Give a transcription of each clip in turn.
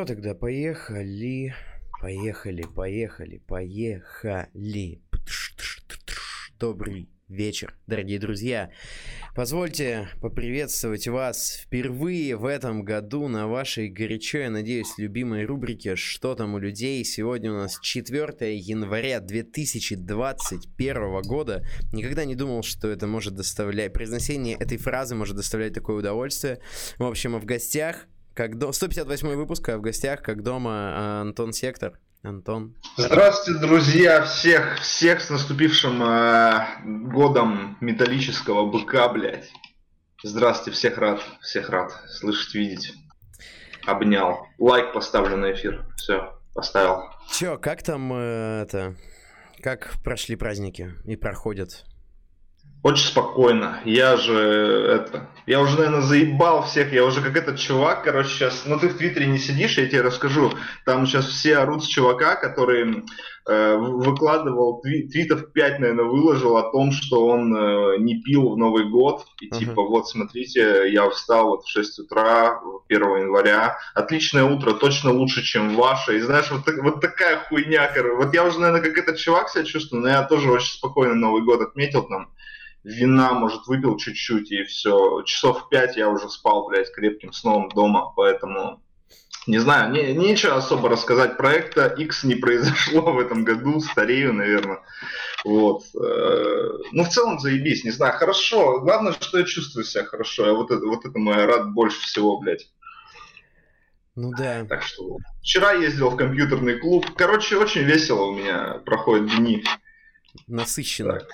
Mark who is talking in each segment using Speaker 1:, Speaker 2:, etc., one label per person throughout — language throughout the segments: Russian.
Speaker 1: что тогда, поехали, поехали, поехали, поехали. Добрый вечер, дорогие друзья. Позвольте поприветствовать вас впервые в этом году на вашей горячо, я надеюсь, любимой рубрике «Что там у людей?». Сегодня у нас 4 января 2021 года. Никогда не думал, что это может доставлять... Произношение этой фразы может доставлять такое удовольствие. В общем, а в гостях как до... 158 выпуск, а в гостях, как дома, а, Антон Сектор. Антон.
Speaker 2: Здравствуйте, друзья, всех, всех с наступившим э, годом металлического быка, блядь. Здравствуйте, всех рад, всех рад слышать, видеть. Обнял. Лайк поставлю на эфир. Все, поставил.
Speaker 1: Чё, как там э, это... Как прошли праздники и проходят?
Speaker 2: Очень спокойно. Я же это. Я уже, наверное, заебал всех. Я уже как этот чувак, короче, сейчас. Ну, ты в Твиттере не сидишь, я тебе расскажу. Там сейчас все орут с чувака, который э, выкладывал тви- твитов 5, наверное, выложил о том, что он э, не пил в Новый год. И uh-huh. типа, вот, смотрите, я встал вот в 6 утра 1 января. Отличное утро, точно лучше, чем ваше. И знаешь, вот, вот такая хуйня, короче. Вот я уже, наверное, как этот чувак себя чувствую, но я тоже очень спокойно Новый год отметил там вина, может, выпил чуть-чуть, и все. Часов в пять я уже спал, блядь, крепким сном дома, поэтому... Не знаю, не, нечего особо рассказать. Проекта X не произошло в этом году, старею, наверное. Вот. Э, ну, в целом, заебись, не знаю. Хорошо. Главное, что я чувствую себя хорошо. Я вот это, вот это мой рад больше всего, блядь.
Speaker 1: Ну да.
Speaker 2: Так что вчера ездил в компьютерный клуб. Короче, очень весело у меня проходят дни.
Speaker 1: Насыщенно. Так.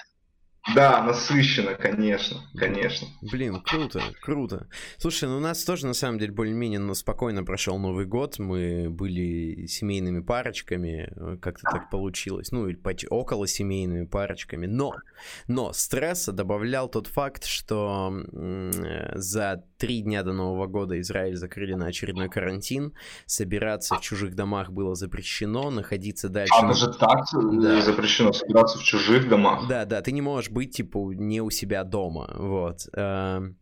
Speaker 2: Да, насыщенно, конечно, конечно.
Speaker 1: Блин, круто, круто. Слушай, ну у нас тоже на самом деле более-менее ну, спокойно прошел Новый год. Мы были семейными парочками, э, как-то так получилось. Ну, или почти около семейными парочками. Но, но стресса добавлял тот факт, что э, за три дня до Нового года Израиль закрыли на очередной карантин. Собираться в чужих домах было запрещено, находиться дальше...
Speaker 2: А даже так да. запрещено собираться в чужих домах?
Speaker 1: Да, да, ты не можешь быть, типа, не у себя дома, вот. Эм,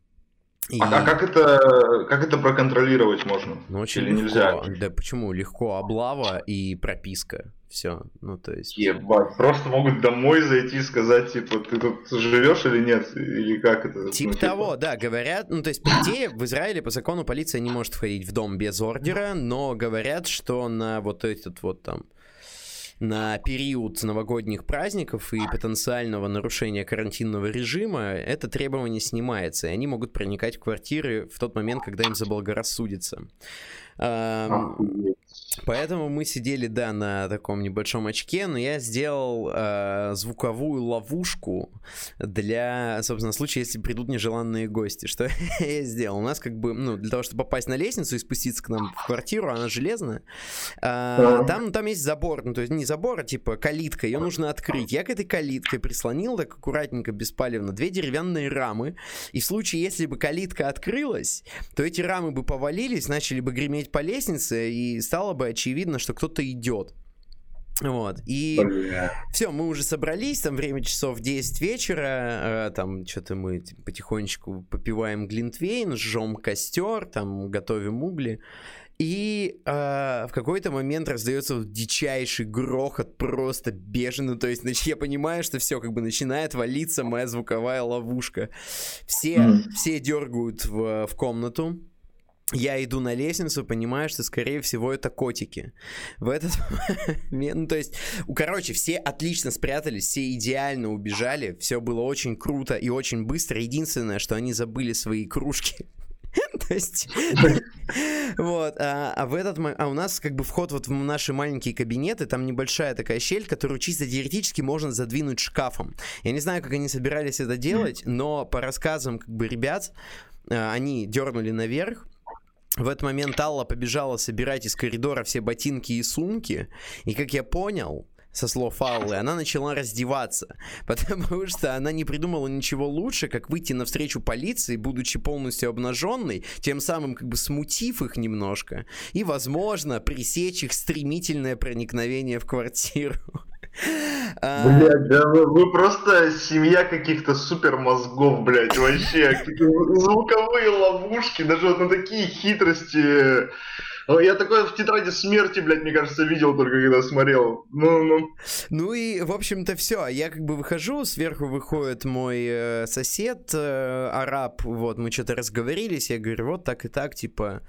Speaker 2: и... А как это, как это проконтролировать можно?
Speaker 1: Ну, очень Или легко. нельзя? Да почему? Легко облава и прописка. Все. Ну, то есть...
Speaker 2: Ебать, просто могут домой зайти и сказать, типа, ты тут живешь или нет? Или как это?
Speaker 1: Типа ну, того, типа... да, говорят, ну, то есть, по идее, в Израиле по закону полиция не может входить в дом без ордера, но говорят, что на вот этот вот там на период новогодних праздников и потенциального нарушения карантинного режима это требование снимается, и они могут проникать в квартиры в тот момент, когда им заблагорассудится. Поэтому мы сидели, да, на таком небольшом очке, но я сделал э, звуковую ловушку для, собственно, случая, если придут нежеланные гости. Что я сделал? У нас как бы, ну, для того, чтобы попасть на лестницу и спуститься к нам в квартиру, она железная, э, там, там есть забор, ну, то есть не забор, а типа калитка, ее нужно открыть. Я к этой калитке прислонил так аккуратненько, беспалевно, две деревянные рамы, и в случае, если бы калитка открылась, то эти рамы бы повалились, начали бы греметь по лестнице, и стало бы очевидно, что кто-то идет. Вот, и все, мы уже собрались, там время часов 10 вечера, э, там что-то мы потихонечку попиваем глинтвейн, жжем костер, там готовим угли, и э, в какой-то момент раздается вот дичайший грохот, просто бешеный. То есть, значит, я понимаю, что все как бы начинает валиться моя звуковая ловушка. Все, mm. все дергают в, в комнату я иду на лестницу, понимаю, что, скорее всего, это котики. В этот момент, ну, то есть, короче, все отлично спрятались, все идеально убежали, все было очень круто и очень быстро. Единственное, что они забыли свои кружки. То есть, вот, а, а в этот а у нас как бы вход вот в наши маленькие кабинеты, там небольшая такая щель, которую чисто теоретически можно задвинуть шкафом. Я не знаю, как они собирались это делать, но по рассказам как бы ребят, а, они дернули наверх, в этот момент Алла побежала собирать из коридора все ботинки и сумки. И как я понял, со слов Аллы, она начала раздеваться, потому что она не придумала ничего лучше, как выйти навстречу полиции, будучи полностью обнаженной, тем самым как бы смутив их немножко, и, возможно, пресечь их стремительное проникновение в квартиру.
Speaker 2: А. Блять, да вы, вы просто семья каких-то супер мозгов, блядь, вообще. Звуковые ловушки, даже вот на такие хитрости Я такое в тетради смерти, блядь, мне кажется, видел только когда смотрел. Ну, ну.
Speaker 1: Ну и, в общем-то, все. Я как бы выхожу, сверху выходит мой э, сосед, э, араб, вот, мы что-то разговорились, я говорю, вот так и так, типа,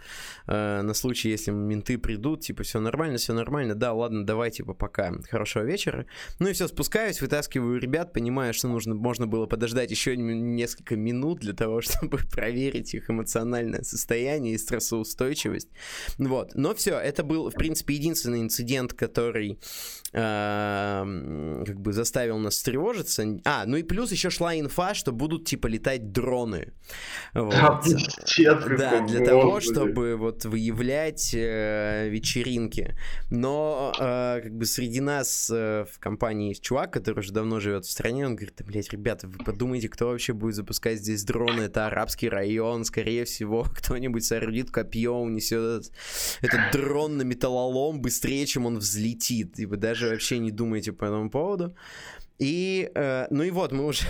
Speaker 1: э, на случай, если менты придут, типа, все нормально, все нормально, да, ладно, давай, типа, пока, хорошего вечера. Ну и все, спускаюсь, вытаскиваю ребят, понимаю, что нужно, можно было подождать еще несколько минут для того, чтобы проверить их эмоциональное состояние и стрессоустойчивость. Вот. Но все, это был, в принципе, единственный инцидент, который как бы заставил нас тревожиться. А, ну и плюс еще шла инфа, что будут типа летать дроны. Вот. Да, да, для того, чтобы вот выявлять э, вечеринки. Но э, как бы среди нас э, в компании есть чувак, который уже давно живет в стране, он говорит, да, блядь, ребята, вы подумайте, кто вообще будет запускать здесь дроны, это арабский район, скорее всего, кто-нибудь соорудит копье, унесет этот дрон на металлолом быстрее, чем он взлетит. И вы даже вообще не думаете по этому поводу. И, э, ну и вот, мы уже,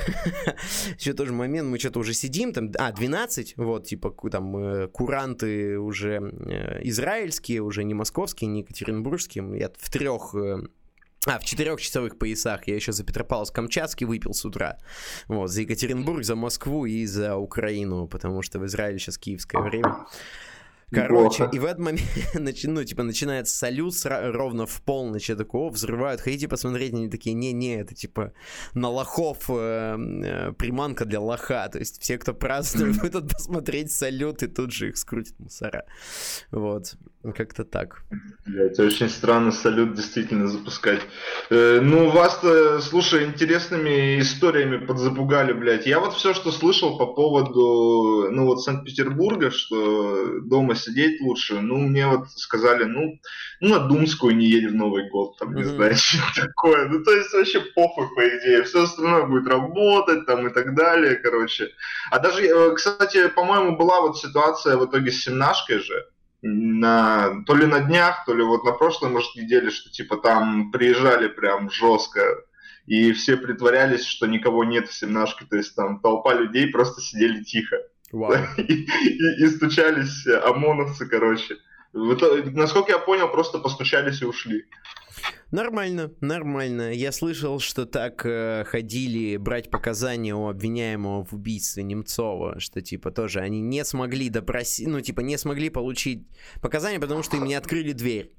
Speaker 1: еще тоже момент, мы что-то уже сидим, там, а, 12, вот, типа, там, э, куранты уже э, израильские, уже не московские, не екатеринбургские, я в трех э, а, в четырехчасовых поясах я еще за Петропавловск-Камчатский выпил с утра. Вот, за Екатеринбург, за Москву и за Украину, потому что в Израиле сейчас киевское время. Короче, Неплохо. и в этот момент, ну, типа, начинается салют ровно в полночь, я такой, о, взрывают, хотите посмотреть? Они такие, не-не, это, типа, на лохов э, э, приманка для лоха, то есть все, кто празднует, будут посмотреть салют, и тут же их скрутит мусора. Вот, как-то так.
Speaker 2: Это очень странно салют действительно запускать. Э, ну, вас-то, слушай, интересными историями подзапугали, блядь. Я вот все, что слышал по поводу, ну, вот Санкт-Петербурга, что дома сидеть лучше. Ну, мне вот сказали, ну, ну на Думскую не едем в Новый год, там, не mm-hmm. знаю, что такое. Ну, то есть вообще похуй, по идее. Все остальное будет работать, там, и так далее, короче. А даже, э, кстати, по-моему, была вот ситуация в итоге с семнашкой же, на, то ли на днях, то ли вот на прошлой, может, неделе, что типа там приезжали прям жестко, и все притворялись, что никого нет в семнашке, то есть там толпа людей просто сидели тихо. И, и, и стучались ОМОНовцы, короче. Насколько я понял, просто постучались и ушли.
Speaker 1: Нормально, нормально. Я слышал, что так э, ходили брать показания у обвиняемого в убийстве Немцова, что типа тоже они не смогли допросить, ну типа не смогли получить показания, потому что им не открыли дверь.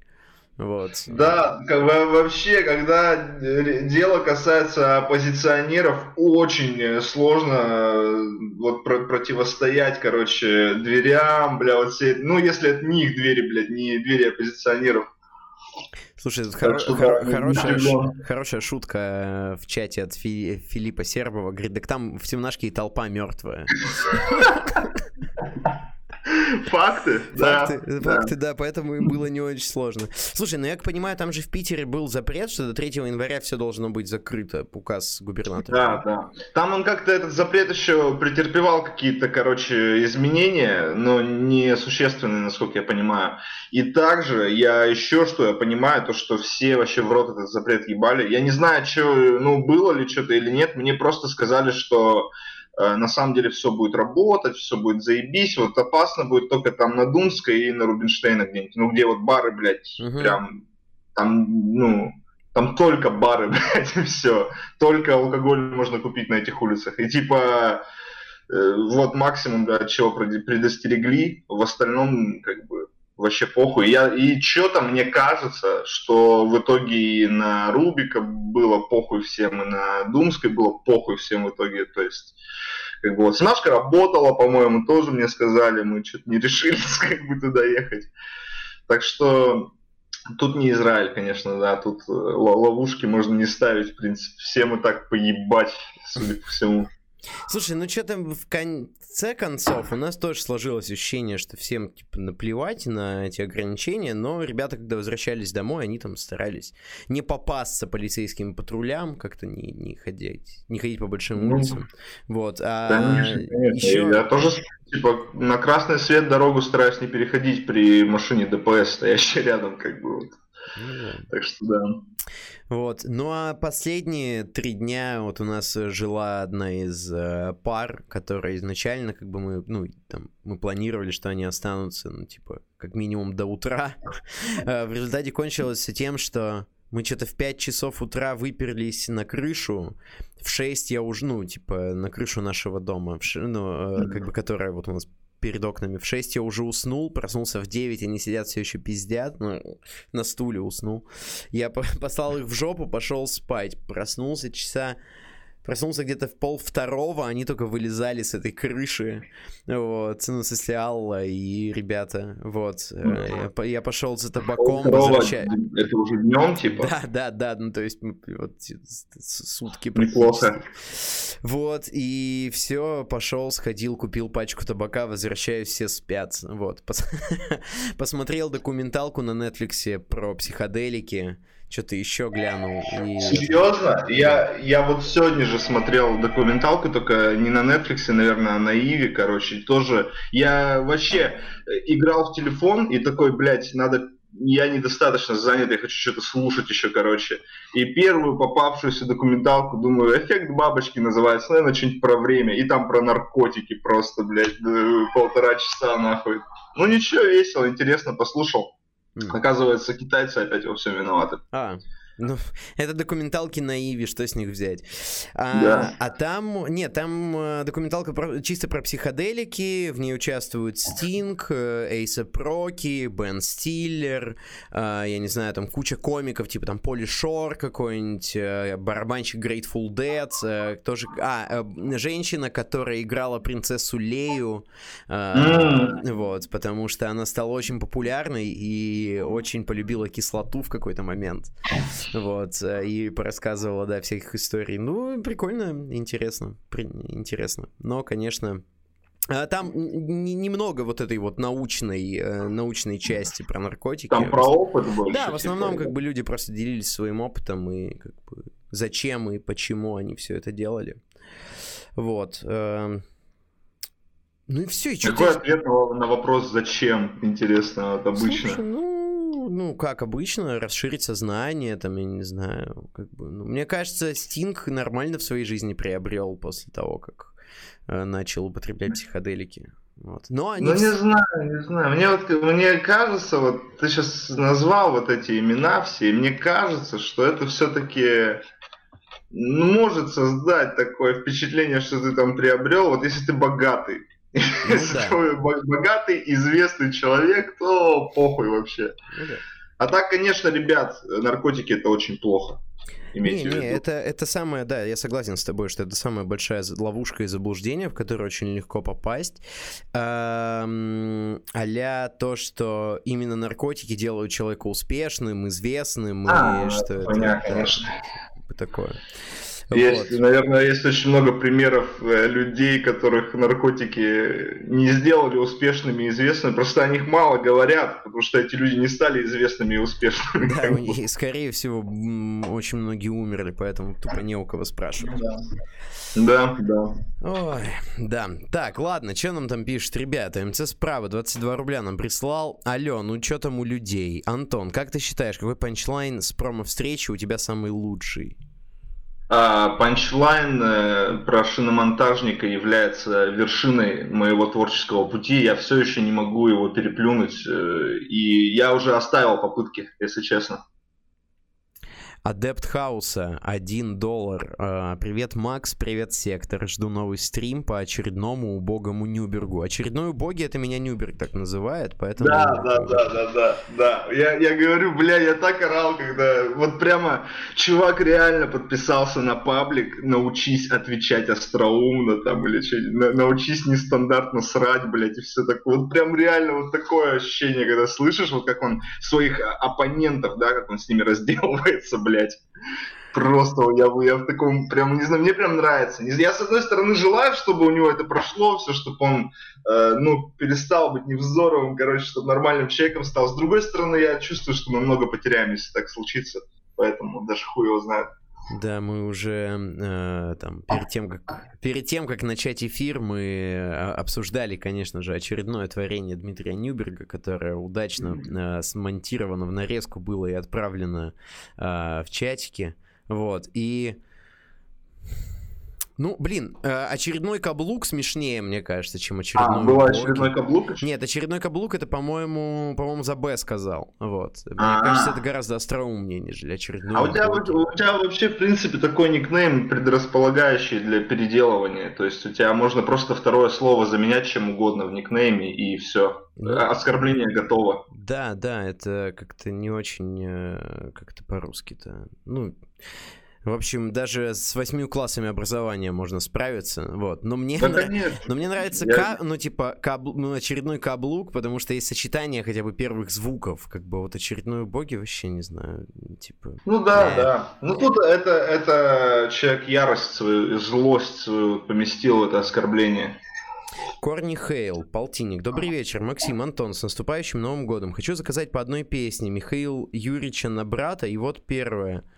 Speaker 1: Вот.
Speaker 2: Да, как вообще, когда дело касается оппозиционеров, очень сложно э, вот про противостоять, короче, дверям, бля, вот все, ну, если это не их двери, блядь, не двери оппозиционеров.
Speaker 1: Слушай, тут хоро- да, хорошая, ш- хорошая шутка э, в чате от Фи- Филиппа Сербова. Говорит, так там в темнашке и толпа мертвая.
Speaker 2: Факты,
Speaker 1: да. Факты, факты, да, поэтому им было не очень сложно. Слушай, ну я понимаю, там же в Питере был запрет, что до 3 января все должно быть закрыто, указ губернатора.
Speaker 2: Да, да. Там он как-то этот запрет еще претерпевал какие-то, короче, изменения, но не существенные, насколько я понимаю. И также я еще что я понимаю, то что все вообще в рот этот запрет ебали. Я не знаю, что, ну, было ли что-то или нет, мне просто сказали, что на самом деле все будет работать, все будет заебись, вот опасно будет только там на Думской и на Рубинштейна где-нибудь, ну где вот бары, блядь, угу. прям, там, ну, там только бары, блядь, и все, только алкоголь можно купить на этих улицах, и типа, э, вот максимум, да, чего предостерегли, в остальном, как бы, вообще похуй. Я, и что-то мне кажется, что в итоге и на Рубика было похуй всем, и на Думской было похуй всем в итоге. То есть, как бы вот Снашка работала, по-моему, тоже мне сказали, мы что-то не решились как бы туда ехать. Так что тут не Израиль, конечно, да, тут э, ловушки можно не ставить, в принципе, всем и так поебать, судя по всему.
Speaker 1: Слушай, ну что там в конце концов у нас тоже сложилось ощущение, что всем типа наплевать на эти ограничения, но ребята, когда возвращались домой, они там старались не попасться полицейским патрулям, как-то не, не ходить, не ходить по большим ну, улицам. Вот. А
Speaker 2: конечно, конечно. Еще... Я тоже типа на красный свет дорогу стараюсь не переходить при машине ДПС, стоящей рядом, как бы вот. Ну, так что да.
Speaker 1: Вот. Ну а последние три дня вот у нас жила одна из э, пар, которая изначально как бы мы, ну, там, мы планировали, что они останутся, ну, типа, как минимум до утра. Э, в результате кончилось тем, что мы что-то в 5 часов утра выперлись на крышу. В 6 я уже, ну, типа, на крышу нашего дома, ну, э, как бы, которая вот у нас перед окнами. В 6 я уже уснул, проснулся в 9, они сидят все еще пиздят, ну, на стуле уснул. Я послал их в жопу, пошел спать. Проснулся часа Проснулся где-то в пол второго, они только вылезали с этой крыши. Вот, ну, в смысле, Алла и ребята. Вот. Э, я, я пошел за табаком.
Speaker 2: Возвращай... Это уже днем, типа?
Speaker 1: Да, да, да. Ну, то есть, вот, сутки
Speaker 2: Неплохо.
Speaker 1: Вот, и все, пошел, сходил, купил пачку табака, возвращаюсь, все спят. Вот. Посмотрел документалку на Netflix про психоделики что-то еще глянул. И...
Speaker 2: Серьезно? Я, я вот сегодня же смотрел документалку, только не на Netflix, наверное, а на Иви, короче, тоже. Я вообще э, играл в телефон и такой, блядь, надо я недостаточно занят, я хочу что-то слушать еще, короче. И первую попавшуюся документалку, думаю, эффект бабочки называется, наверное, что-нибудь про время. И там про наркотики просто, блядь, полтора часа нахуй. Ну ничего, весело, интересно, послушал. Оказывается, китайцы опять во всем виноваты.
Speaker 1: А, ну, это документалки на Иви, что с них взять? А, да. а там, нет, там э, документалка про, чисто про психоделики, в ней участвуют Стинг, Эйса Проки, Бен Стиллер, а, я не знаю, там куча комиков, типа там Поли Шор какой-нибудь, э, барабанщик Grateful Dead, э, тоже, а, женщина, которая играла принцессу Лею, mm. вот, потому что она стала очень популярной и очень полюбила кислоту в какой-то момент. Вот, э, и порассказывала, да, всяких историй. Ну, прикольно, интересно, интересно. Но, конечно, э, там немного вот этой вот научной, э, научной части про наркотики.
Speaker 2: Там про опыт больше.
Speaker 1: Да, в основном типа, как бы люди просто делились своим опытом и как бы зачем и почему они все это делали. Вот. Эм. Ну и все. И
Speaker 2: Какой ответ на вопрос зачем, интересно, вот обычно? Слушай,
Speaker 1: ну, ну, как обычно, расширить сознание, там, я не знаю, как бы, ну, мне кажется, Стинг нормально в своей жизни приобрел после того, как э, начал употреблять психоделики. Вот. Но они...
Speaker 2: Ну, не знаю, не знаю. Мне вот, мне кажется, вот ты сейчас назвал вот эти имена все, и мне кажется, что это все-таки может создать такое впечатление, что ты там приобрел, вот если ты богатый. Ну, да. богатый, известный человек, то похуй вообще. Ну, да. А так, конечно, ребят, наркотики это очень плохо.
Speaker 1: Не, не, это, это самое, да, я согласен с тобой, что это самая большая ловушка и заблуждение, в которое очень легко попасть. Эм, а то, что именно наркотики делают человека успешным, известным, а, и что
Speaker 2: понятно, это, конечно.
Speaker 1: такое.
Speaker 2: Есть, вот. наверное, есть очень много примеров э, людей, которых наркотики не сделали успешными и известными, просто о них мало говорят, потому что эти люди не стали известными и успешными.
Speaker 1: Да, и, скорее всего, очень многие умерли, поэтому тупо не у кого спрашивать.
Speaker 2: Да, да.
Speaker 1: Ой, да. Так, ладно, что нам там пишет? Ребята, МЦ справа 22 рубля нам прислал. Алло, ну что там у людей? Антон, как ты считаешь, какой панчлайн с промо-встречи у тебя самый лучший?
Speaker 2: А, панчлайн э, про шиномонтажника является вершиной моего творческого пути. Я все еще не могу его переплюнуть. Э, и я уже оставил попытки, если честно.
Speaker 1: Адепт Хауса, 1 доллар. А, привет, Макс, привет, Сектор. Жду новый стрим по очередному убогому Нюбергу. Очередной убогий, это меня Нюберг так называет, поэтому...
Speaker 2: Да, да, да, да, да, да. Я, я говорю, бля, я так орал, когда вот прямо чувак реально подписался на паблик, научись отвечать остроумно там или что на, научись нестандартно срать, блядь, и все такое. Вот прям реально вот такое ощущение, когда слышишь, вот как он своих оппонентов, да, как он с ними разделывается, блядь, блядь. Просто я, я в таком, прям, не знаю, мне прям нравится. Я, с одной стороны, желаю, чтобы у него это прошло, все, чтобы он, э, ну, перестал быть невзоровым, короче, чтобы нормальным человеком стал. С другой стороны, я чувствую, что мы много потеряем, если так случится. Поэтому даже хуй его знает.
Speaker 1: Да, мы уже э, там перед тем, как перед тем, как начать эфир, мы э, обсуждали, конечно же, очередное творение Дмитрия Нюберга, которое удачно э, смонтировано в нарезку было и отправлено э, в чатике. Вот. И ну, блин, э, очередной каблук смешнее, мне кажется, чем очередной.
Speaker 2: А, был очередной каблук?
Speaker 1: Нет, очередной каблук это, по-моему, по-моему, за Б сказал. Вот. Мне А-а-а. кажется, это гораздо остроумнее, нежели очередной.
Speaker 2: А у тебя, у тебя вообще, в принципе, такой никнейм предрасполагающий для переделывания. То есть у тебя можно просто второе слово заменять чем угодно в никнейме, и все. Ну, Оскорбление готово.
Speaker 1: Да, да, это как-то не очень э, как-то по-русски-то. Ну, в общем, даже с восьми классами образования можно справиться, вот. Но мне, да, нрав... но мне нравится, Я... ка... ну, типа, кабл... ну, очередной каблук, потому что есть сочетание хотя бы первых звуков, как бы вот очередной боги вообще не знаю, типа...
Speaker 2: Ну да, э... да. Ну тут это, это человек ярость свою, злость свою поместил в это оскорбление.
Speaker 1: Корни Хейл, полтинник. Добрый вечер, Максим, Антон, с наступающим Новым годом. Хочу заказать по одной песне Михаил Юрьевича на брата, и вот первое –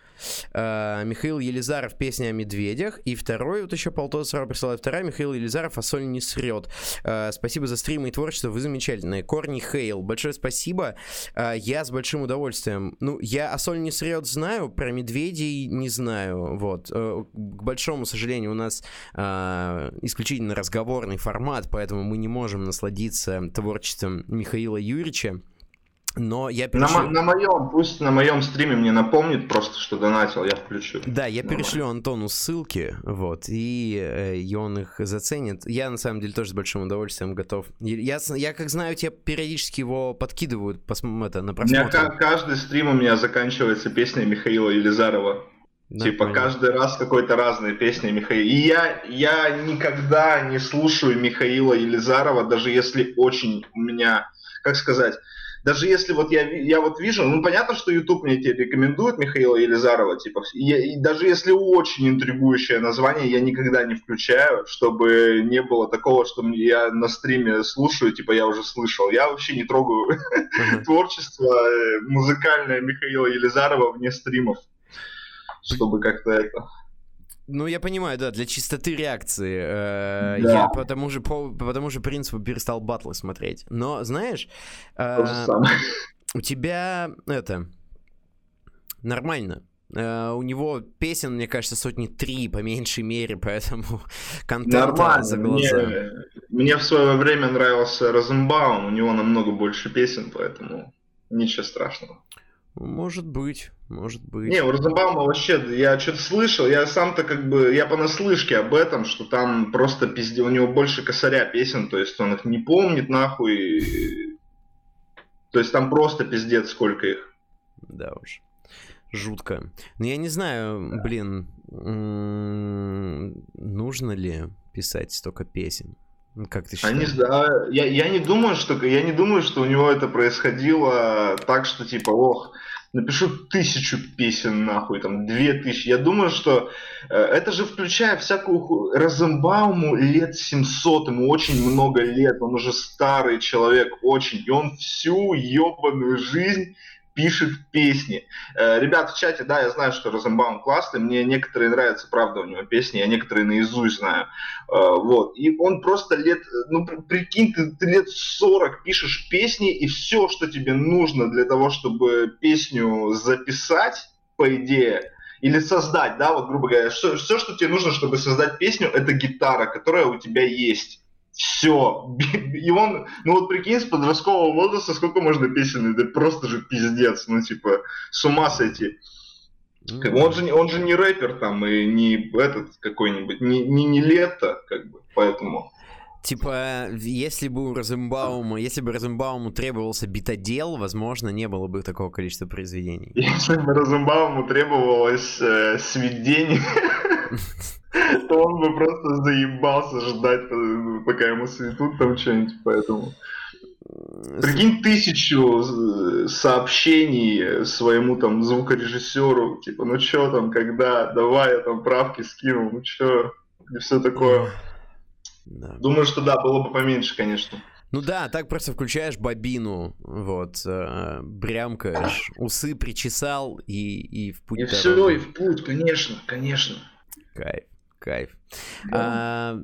Speaker 1: Э, Михаил Елизаров «Песня о медведях». И второй, вот еще полтора сразу присылает. Вторая, Михаил Елизаров «А соль не срет». Э, спасибо за стримы и творчество, вы замечательные. Корни Хейл, большое спасибо. Э, я с большим удовольствием. Ну, я «А соль не срет» знаю, про медведей не знаю. Вот. К большому сожалению, у нас исключительно разговорный формат, поэтому мы не можем насладиться творчеством Михаила Юрьевича. Но я
Speaker 2: перешлю... На, на моем, пусть на моем стриме мне напомнит просто, что донатил, я включу.
Speaker 1: Да, я Нормально. перешлю Антону ссылки, вот, и, э, и он их заценит. Я, на самом деле, тоже с большим удовольствием готов. Я, я как знаю, тебе периодически его подкидывают пос, это, на просмотр.
Speaker 2: У меня каждый стрим у меня заканчивается песней Михаила Елизарова. Да, типа понятно. каждый раз какой-то разные песни Михаила. И я, я никогда не слушаю Михаила Елизарова, даже если очень у меня, как сказать, даже если вот я, я вот вижу, ну понятно, что YouTube мне тебе рекомендует Михаила Елизарова, типа, и, и даже если очень интригующее название, я никогда не включаю, чтобы не было такого, что я на стриме слушаю, типа я уже слышал. Я вообще не трогаю творчество э, музыкальное Михаила Елизарова вне стримов, чтобы как-то это...
Speaker 1: Ну, я понимаю, да, для чистоты реакции. Э, да. Я по тому, же, по, по тому же принципу перестал батлы смотреть. Но, знаешь, э, у тебя это нормально. Uh, у него песен, мне кажется, сотни три, по меньшей мере, поэтому контент Нормально. за глаза.
Speaker 2: Мне, мне в свое время нравился Розенбаум, у него намного больше песен, поэтому ничего страшного.
Speaker 1: Может быть, может быть.
Speaker 2: Не, у Розенбаума вообще, я что-то слышал, я сам-то как бы, я понаслышке об этом, что там просто пизде, у него больше косаря песен, то есть он их не помнит нахуй, то есть там просто пиздец сколько их.
Speaker 1: Да уж, жутко. Ну я не знаю, да. блин, нужно ли писать столько песен? Как ты считаешь?
Speaker 2: Они, да, я, я не думаю, что я не думаю, что у него это происходило так, что типа, ох, напишу тысячу песен нахуй, там две тысячи. Я думаю, что э, это же включая всякую Розенбауму лет 700, ему очень много лет, он уже старый человек очень, и он всю ебаную жизнь пишет песни. Э, ребят в чате, да, я знаю, что Розенбаум классный, мне некоторые нравятся, правда, у него песни, я некоторые наизусть знаю. Э, вот. И он просто лет, ну, прикинь, ты, ты лет 40 пишешь песни, и все, что тебе нужно для того, чтобы песню записать, по идее, или создать, да, вот грубо говоря, все, все, что тебе нужно, чтобы создать песню, это гитара, которая у тебя есть все. И он, ну вот прикинь, с подросткового возраста сколько можно песен, это просто же пиздец, ну типа с ума сойти. Как, он, же, он же не рэпер там и не этот какой-нибудь, не, не, не лето, как бы, поэтому...
Speaker 1: Типа, если бы у Розенбаума, если бы Розенбауму требовался битодел, возможно, не было бы такого количества произведений.
Speaker 2: Если бы Розенбауму требовалось э, сведение, то он бы просто заебался ждать, пока ему светут там что-нибудь, поэтому... Прикинь тысячу э, сообщений своему там звукорежиссеру, типа, ну чё там, когда, давай я там правки скинул, ну чё, и все такое. Да. Думаю, что да, было бы поменьше, конечно.
Speaker 1: Ну да, так просто включаешь бобину, вот, э, брямкаешь, усы причесал и, и в путь.
Speaker 2: И все, и в путь, конечно, конечно.
Speaker 1: Кайф, кайф. Да. А,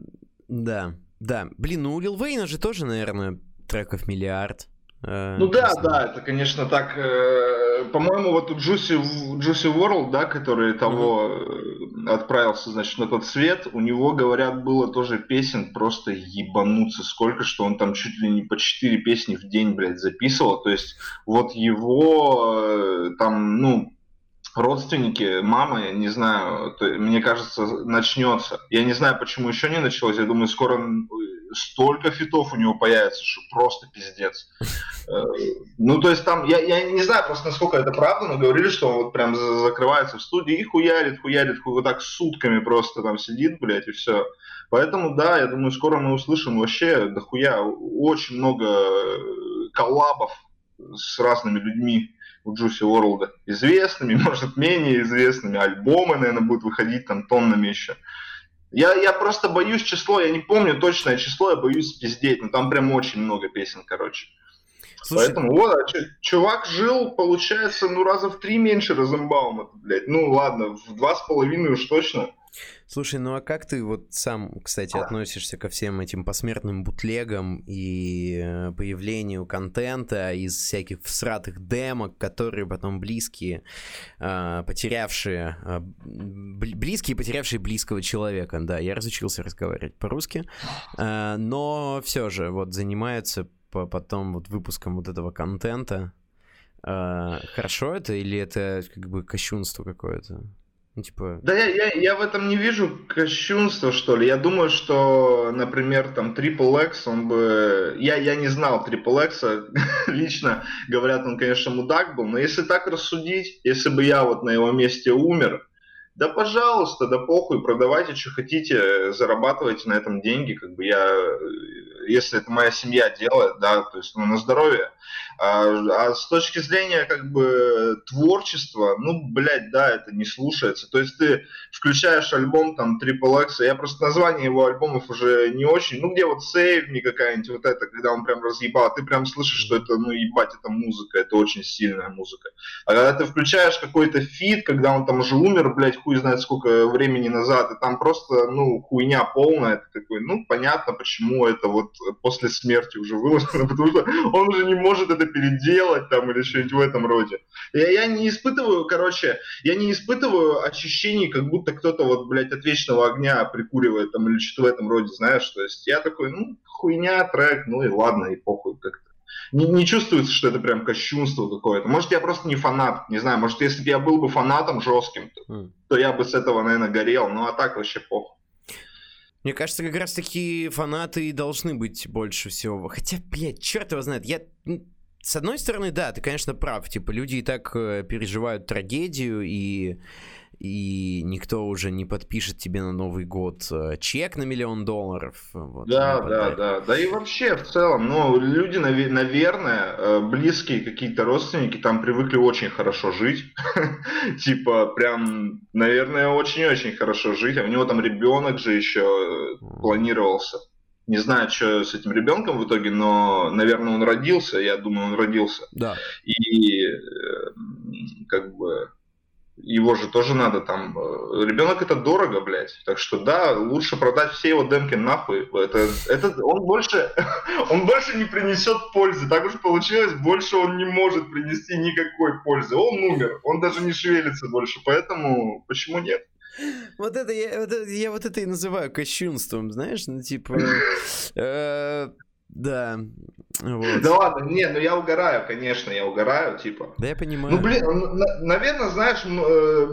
Speaker 1: да, да. Блин, ну у Лил Вейна же тоже, наверное, треков миллиард.
Speaker 2: Э, ну да, да, это, конечно, так. Э, по-моему, вот у Juicy, Juicy World, да, который того mm-hmm. отправился, значит, на тот свет, у него, говорят, было тоже песен просто ебануться сколько, что он там чуть ли не по 4 песни в день, блядь, записывал. То есть вот его там, ну, родственники, мама, не знаю, то, мне кажется, начнется. Я не знаю, почему еще не началось. Я думаю, скоро столько фитов у него появится, что просто пиздец. Э, ну, то есть там, я, я не знаю просто, насколько это правда, но говорили, что он вот прям закрывается в студии и хуярит, хуярит, вот так сутками просто там сидит, блядь, и все. Поэтому, да, я думаю, скоро мы услышим вообще дохуя очень много э, коллабов с разными людьми у Джуси Уорлда. Известными, может, менее известными. Альбомы, наверное, будут выходить там тоннами еще. Я, я просто боюсь число, я не помню точное число, я боюсь пиздеть, но там прям очень много песен, короче. Слушай, Поэтому вот, а чувак жил, получается, ну раза в три меньше Розенбаума, блядь. Ну ладно, в два с половиной уж точно.
Speaker 1: Слушай, ну а как ты вот сам, кстати, относишься ко всем этим посмертным бутлегам и э, появлению контента из всяких всратых демок, которые потом близкие, э, потерявшие, э, близкие, потерявшие близкого человека, да, я разучился разговаривать по-русски, но все же вот занимаются потом вот выпуском вот этого контента. Хорошо это или это как бы кощунство какое-то?
Speaker 2: Ну, типа... Да я, я, я в этом не вижу кощунства, что ли. Я думаю, что, например, там Triple X, он бы... Я, я не знал Triple X, лично, говорят, он, конечно, мудак был, но если так рассудить, если бы я вот на его месте умер, да пожалуйста, да похуй, продавайте, что хотите, зарабатывайте на этом деньги, как бы я, если это моя семья делает, да, то есть ну, на здоровье. А, а с точки зрения как бы творчества, ну, блядь, да, это не слушается. То есть ты включаешь альбом там Triple X, я просто название его альбомов уже не очень, ну, где вот Save Me какая-нибудь, вот это, когда он прям разъебал, ты прям слышишь, что это, ну, ебать, это музыка, это очень сильная музыка. А когда ты включаешь какой-то фит, когда он там уже умер, блядь, хуй знает сколько времени назад, и там просто, ну, хуйня полная, это такой, ну, понятно, почему это вот после смерти уже выложено, потому что он уже не может это переделать там или что-нибудь в этом роде. Я, я не испытываю, короче, я не испытываю ощущений, как будто кто-то вот, блядь, от вечного огня прикуривает там или что-то в этом роде, знаешь, то есть я такой, ну, хуйня, трек, ну и ладно, и похуй как-то. Не, не чувствуется, что это прям кощунство какое-то. Может, я просто не фанат, не знаю, может, если бы я был бы фанатом жестким, то, mm. то я бы с этого, наверное, горел, ну а так вообще похуй.
Speaker 1: Мне кажется, как раз таки фанаты и должны быть больше всего. Хотя, блядь, черт его знает, я с одной стороны, да, ты, конечно, прав. Типа, люди и так э, переживают трагедию, и, и никто уже не подпишет тебе на Новый год э, чек на миллион долларов.
Speaker 2: Вот, да, да, да. Да и вообще, в целом, ну, люди, наверное, э, близкие какие-то родственники там привыкли очень хорошо жить. Типа, прям, наверное, очень-очень хорошо жить. А у него там ребенок же еще планировался. Не знаю, что с этим ребенком в итоге, но, наверное, он родился, я думаю, он родился.
Speaker 1: Да.
Speaker 2: И э, как бы его же тоже надо там. Э, Ребенок это дорого, блядь. Так что да, лучше продать все его демки нахуй. Это, это он больше, он больше не принесет пользы. Так уж получилось, больше он не может принести никакой пользы. Он умер, он даже не шевелится больше, поэтому почему нет?
Speaker 1: Вот это я, вот это, я вот это и называю кощунством, знаешь, ну типа... Э, да.
Speaker 2: Вот. Да ладно, не, ну я угораю, конечно, я угораю, типа.
Speaker 1: Да я понимаю.
Speaker 2: Ну, блин, наверное, знаешь, э,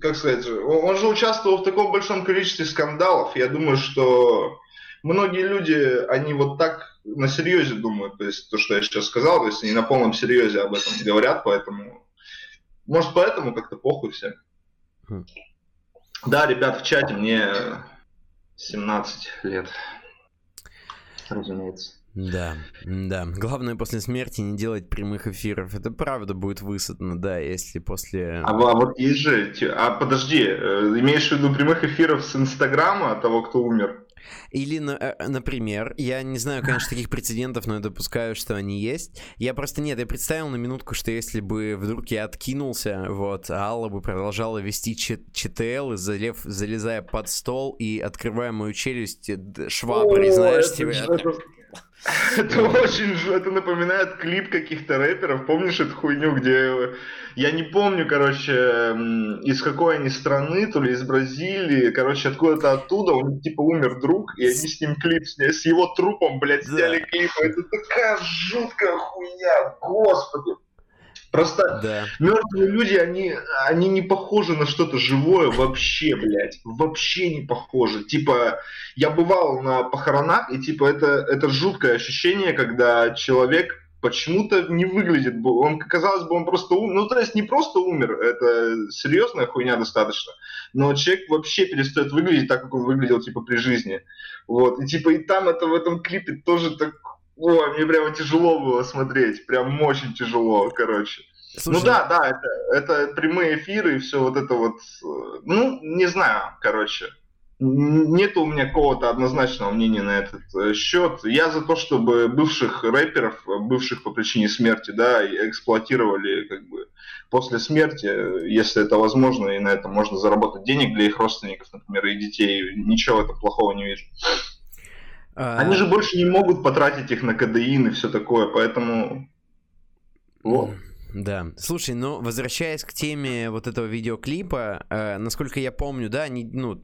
Speaker 2: как сказать, он же участвовал в таком большом количестве скандалов. Я думаю, что многие люди, они вот так на серьезе думают, то есть то, что я сейчас сказал, то есть они на полном серьезе об этом говорят, поэтому, может, поэтому как-то похуй всем. Да, ребят, в чате мне 17 лет. Разумеется.
Speaker 1: Да, да. Главное после смерти не делать прямых эфиров. Это правда будет высадно, да, если после...
Speaker 2: А, а вот есть же... А подожди, э, имеешь в виду прямых эфиров с Инстаграма того, кто умер?
Speaker 1: Или, э, например, я не знаю, конечно, таких прецедентов, но я допускаю, что они есть. Я просто нет, я представил на минутку, что если бы вдруг я откинулся, вот, Алла бы продолжала вести ЧТЛ, залев, залезая под стол и открывая мою челюсть шваброй, знаешь, тебе.
Speaker 2: Это очень это напоминает клип каких-то рэперов. Помнишь эту хуйню, где я не помню, короче, из какой они страны, то ли из Бразилии, короче, откуда-то оттуда, у них типа умер друг, и они с ним клип сняли, с его трупом, блядь, сняли да. клип. Это такая жуткая хуйня, господи. Просто да. мертвые люди, они, они не похожи на что-то живое вообще, блядь. Вообще не похожи. Типа, я бывал на похоронах, и типа это, это жуткое ощущение, когда человек почему-то не выглядит. Он, казалось бы, он просто умер. Ну, то есть не просто умер, это серьезная хуйня достаточно. Но человек вообще перестает выглядеть так, как он выглядел, типа, при жизни. Вот. И типа и там это в этом клипе тоже так Ой, мне прямо тяжело было смотреть, прям очень тяжело, короче. Ну Слушай, ну да, да, это, это прямые эфиры и все вот это вот, э, ну, не знаю, короче. Нет у меня какого-то однозначного мнения на этот э, счет. Я за то, чтобы бывших рэперов, бывших по причине смерти, да, эксплуатировали как бы после смерти, если это возможно, и на этом можно заработать денег для их родственников, например, и детей. Ничего в этом плохого не вижу. А... Они же больше не могут потратить их на кадеин и все такое, поэтому...
Speaker 1: Вот. Да. Слушай, ну, возвращаясь к теме вот этого видеоклипа, э, насколько я помню, да, они, ну,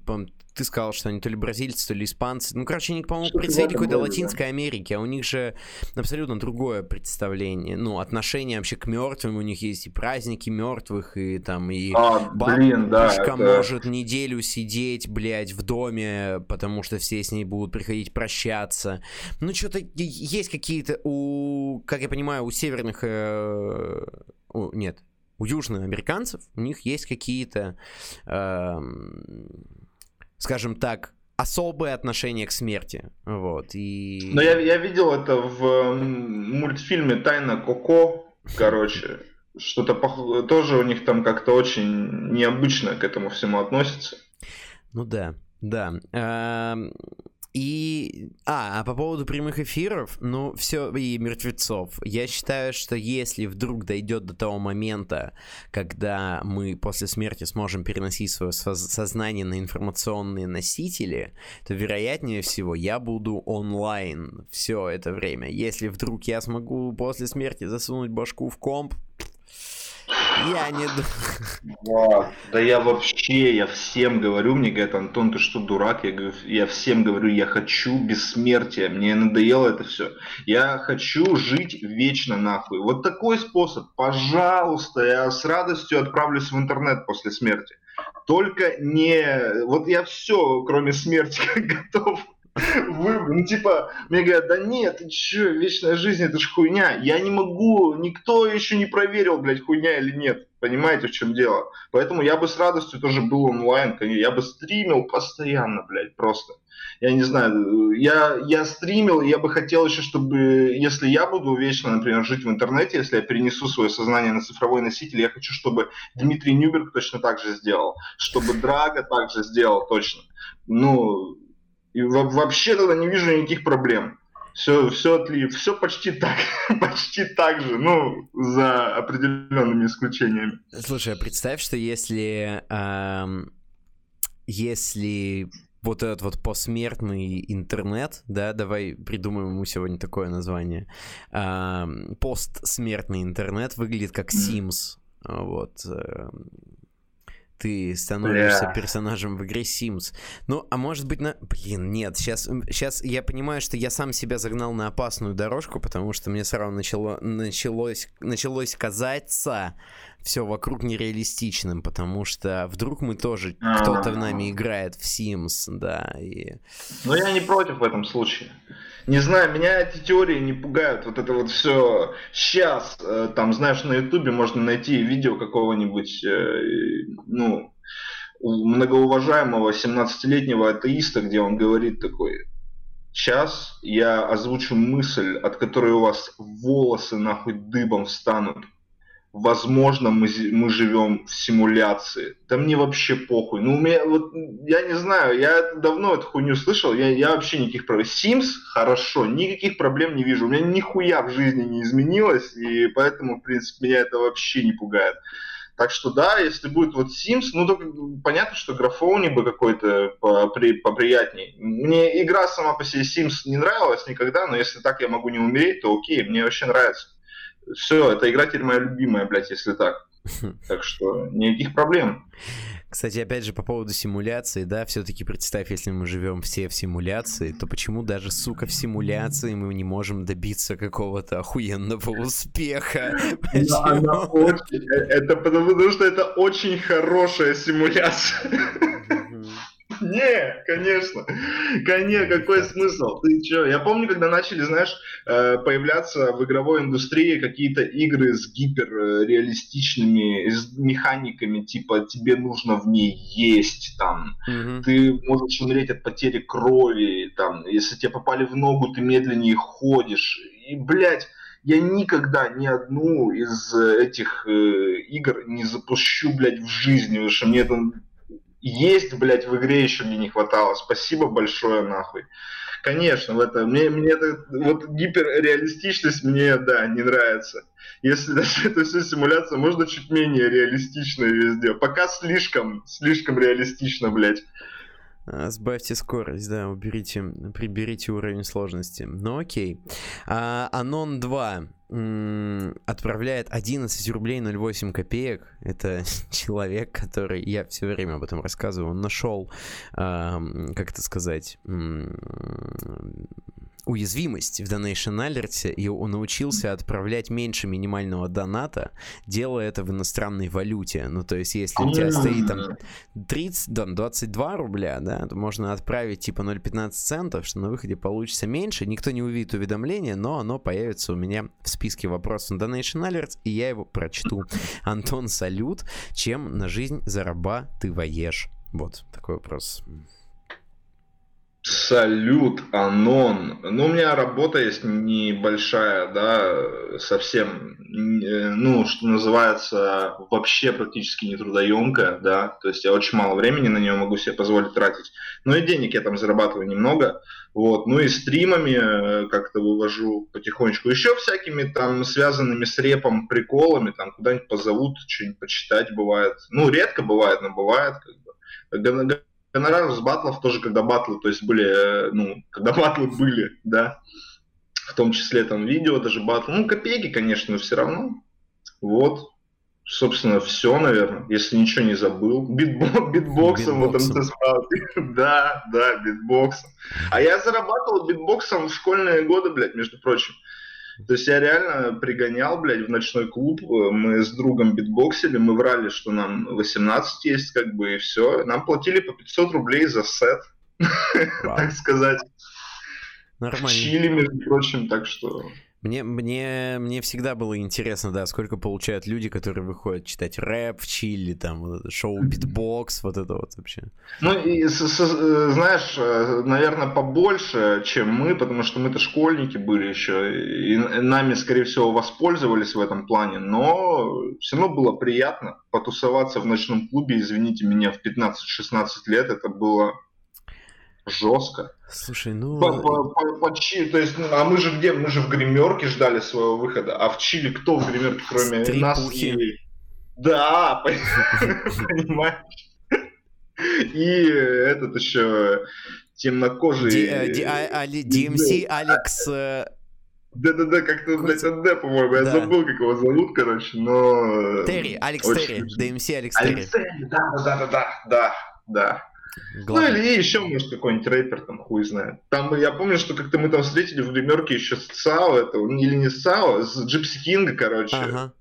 Speaker 1: ты сказал, что они то ли бразильцы, то ли испанцы. Ну, короче, они, по-моему, представители какой-то Латинской да. Америки, а у них же абсолютно другое представление. Ну, отношение вообще к мертвым, у них есть и праздники мертвых, и там, и
Speaker 2: а, блин, да,
Speaker 1: это... может неделю сидеть, блядь, в доме, потому что все с ней будут приходить прощаться. Ну, что-то есть какие-то у, как я понимаю, у северных... Э, у, нет, у южноамериканцев у них есть какие-то э, скажем так, особое отношение к смерти. Вот, и...
Speaker 2: Но я, я видел это в мультфильме «Тайна Коко», короче. Что-то пох... тоже у них там как-то очень необычно к этому всему относится.
Speaker 1: Ну да, да. И, а, а по поводу прямых эфиров, ну, все, и мертвецов, я считаю, что если вдруг дойдет до того момента, когда мы после смерти сможем переносить свое сознание на информационные носители, то, вероятнее всего, я буду онлайн все это время. Если вдруг я смогу после смерти засунуть башку в комп, я не
Speaker 2: да, да я вообще, я всем говорю, мне говорят, Антон, ты что, дурак? Я говорю, я всем говорю, я хочу бессмертия, мне надоело это все. Я хочу жить вечно нахуй. Вот такой способ, пожалуйста, я с радостью отправлюсь в интернет после смерти. Только не... Вот я все, кроме смерти, готов выбор. Ну, типа, мне говорят, да нет, ты че, вечная жизнь, это ж хуйня. Я не могу, никто еще не проверил, блядь, хуйня или нет. Понимаете, в чем дело? Поэтому я бы с радостью тоже был онлайн, я бы стримил постоянно, блядь, просто. Я не знаю, я, я стримил, я бы хотел еще, чтобы, если я буду вечно, например, жить в интернете, если я перенесу свое сознание на цифровой носитель, я хочу, чтобы Дмитрий Нюберг точно так же сделал, чтобы Драга также сделал точно. Ну, и вообще тогда не вижу никаких проблем. Все, все, отли, все почти так, почти так же, ну, за определенными исключениями.
Speaker 1: Слушай, а представь, что если, эм, если вот этот вот посмертный интернет, да, давай придумаем ему сегодня такое название, эм, постсмертный интернет выглядит как Sims, вот, эм, ты становишься yeah. персонажем в игре Sims. Ну, а может быть на... Блин, нет, сейчас, сейчас я понимаю, что я сам себя загнал на опасную дорожку, потому что мне сразу начало, началось, началось казаться все вокруг нереалистичным, потому что вдруг мы тоже, кто-то в нами играет в Sims, да, и...
Speaker 2: Ну, я не против в этом случае. Не знаю, меня эти теории не пугают. Вот это вот все сейчас, э, там, знаешь, на Ютубе можно найти видео какого-нибудь, э, ну, многоуважаемого 17-летнего атеиста, где он говорит такой, сейчас я озвучу мысль, от которой у вас волосы нахуй дыбом встанут. Возможно, мы, мы живем в симуляции. Да мне вообще похуй. Ну, у меня, вот, я не знаю, я давно эту хуйню слышал, я, я вообще никаких проблем. Sims хорошо, никаких проблем не вижу. У меня нихуя в жизни не изменилось, и поэтому, в принципе, меня это вообще не пугает. Так что да, если будет вот Sims, ну только понятно, что графони бы какой-то попри, поприятней. Мне игра сама по себе Sims не нравилась никогда, но если так я могу не умереть, то окей, мне вообще нравится. Все, эта игра теперь моя любимая, блядь, если так. Так что никаких проблем.
Speaker 1: Кстати, опять же, по поводу симуляции, да, все-таки представь, если мы живем все в симуляции, то почему даже, сука, в симуляции мы не можем добиться какого-то охуенного успеха?
Speaker 2: Это потому, что это очень хорошая симуляция. Не, конечно. Конечно, какой смысл? Ты чё? Я помню, когда начали, знаешь, э, появляться в игровой индустрии какие-то игры с гиперреалистичными с механиками, типа тебе нужно в ней есть, там, угу. ты можешь умереть от потери крови, там, если тебе попали в ногу, ты медленнее ходишь. И, блядь, я никогда ни одну из этих э, игр не запущу, блядь, в жизни, потому что мне это есть, блядь, в игре еще мне не хватало. Спасибо большое, нахуй. Конечно, в это, мне, мне это, вот гиперреалистичность мне, да, не нравится. Если даже это все симуляция, можно чуть менее реалистично везде. Пока слишком, слишком реалистично, блядь.
Speaker 1: А, сбавьте скорость, да, уберите, приберите уровень сложности. Ну окей. А, Анон 2 отправляет 11 рублей 08 копеек. Это человек, который, я все время об этом рассказываю, он нашел, как это сказать, уязвимость в Donation Alert, и он научился отправлять меньше минимального доната, делая это в иностранной валюте. Ну, то есть, если у тебя стоит там 30, да, 22 рубля, да, то можно отправить типа 0,15 центов, что на выходе получится меньше. Никто не увидит уведомление, но оно появится у меня в списке вопросов на Donation Alert, и я его прочту. Антон, салют. Чем на жизнь зарабатываешь? Вот такой вопрос.
Speaker 2: Салют, Анон. Ну, у меня работа есть небольшая, да, совсем, э, ну, что называется, вообще практически нетрудоемкая, да, то есть я очень мало времени на нее могу себе позволить тратить. Ну и денег я там зарабатываю немного, вот, ну и стримами э, как-то вывожу потихонечку. Еще всякими там связанными с репом приколами, там куда-нибудь позовут, что-нибудь почитать бывает. Ну, редко бывает, но бывает, как бы гонорар с батлов тоже, когда батлы, то есть были, э, ну, когда батлы были, да, в том числе там видео, даже батлы, ну, копейки, конечно, но все равно. Вот, собственно, все, наверное, если ничего не забыл. Битбо- битбоксом, вот там Да, да, битбоксом. А я зарабатывал битбоксом в школьные годы, блядь, между прочим. То есть я реально пригонял, блядь, в ночной клуб, мы с другом битбоксили, мы врали, что нам 18 есть, как бы, и все. Нам платили по 500 рублей за сет, так сказать. Нормально. В Чили, между прочим, так что...
Speaker 1: Мне, мне, мне всегда было интересно, да, сколько получают люди, которые выходят читать рэп в Чили, там, шоу битбокс, вот это вот вообще.
Speaker 2: Ну, и, знаешь, э, наверное, побольше, чем мы, потому что мы-то школьники были еще, и нами, скорее всего, воспользовались в этом плане, но все равно было приятно потусоваться в ночном клубе, извините меня, в 15-16 лет, это было жестко.
Speaker 1: Слушай, ну...
Speaker 2: По, по, по, по Чили, то есть, ну, а мы же где? Мы же в гримерке ждали своего выхода, а в Чили кто в гримерке, кроме Стрипухи. нас? И... Да, понимаешь? И этот еще темнокожий...
Speaker 1: DMC а, Алекс... Э,
Speaker 2: Да-да-да, как-то, блядь, НД, по-моему, я забыл, как его зовут, короче, но...
Speaker 1: Терри, Алекс Терри, DMC Алекс Терри. Алекс Терри,
Speaker 2: да-да-да, да, да. Главное. Ну или еще, может, какой-нибудь рэпер, там, хуй знает. Там, я помню, что как-то мы там встретили в гримерке еще с ЦАО, это, или не с ЦАО, с Джипси Кинга, короче. Ага.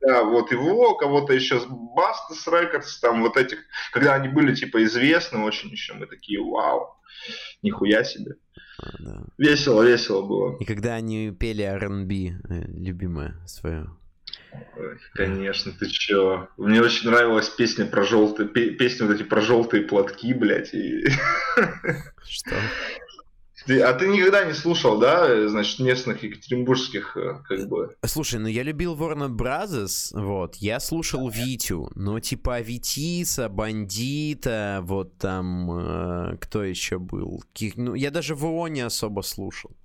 Speaker 2: Да, вот его, кого-то еще с Bustazz Records, там вот этих, когда они были, типа, известны очень еще, мы такие, вау, нихуя себе. А, да. Весело, весело было.
Speaker 1: И когда они пели R&B, э, любимое свое,
Speaker 2: Конечно, ты чё? Мне очень нравилась песня про желтые, песни вот эти про желтые платки, блядь. И...
Speaker 1: Что?
Speaker 2: Ты, а ты никогда не слушал, да, значит, местных екатеринбургских, э, как бы...
Speaker 1: Слушай, ну я любил Warner Brothers, вот, я слушал Витю, но типа Витиса, Бандита, вот там, э, кто еще был? Ну, я даже ВО не особо слушал.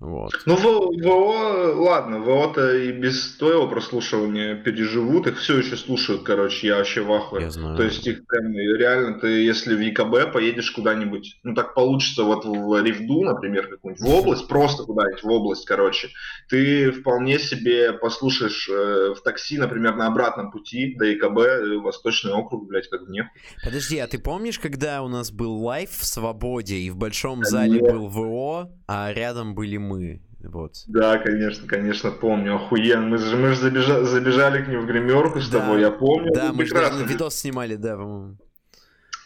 Speaker 1: Вот.
Speaker 2: Ну, ВО, ладно, ВО-то и без твоего прослушивания переживут, их все еще слушают, короче, я вообще в ахуе.
Speaker 1: Я знаю.
Speaker 2: То есть их прям реально, ты если в ЕКБ поедешь куда-нибудь, ну так получится вот в Ревду, например, какую-нибудь, в область, просто куда-нибудь в область, короче, ты вполне себе послушаешь э, в такси, например, на обратном пути до ЕКБ, э, Восточный округ, блядь, как мне.
Speaker 1: Подожди, а ты помнишь, когда у нас был live в Свободе, и в большом да зале нет. был ВО, а рядом были мы. Вот.
Speaker 2: Да, конечно, конечно, помню. Охуенно. Мы же, мы же забежали, забежали к ним в гримерку с да. тобой, я помню.
Speaker 1: Да, мы же видос снимали, да, по-моему.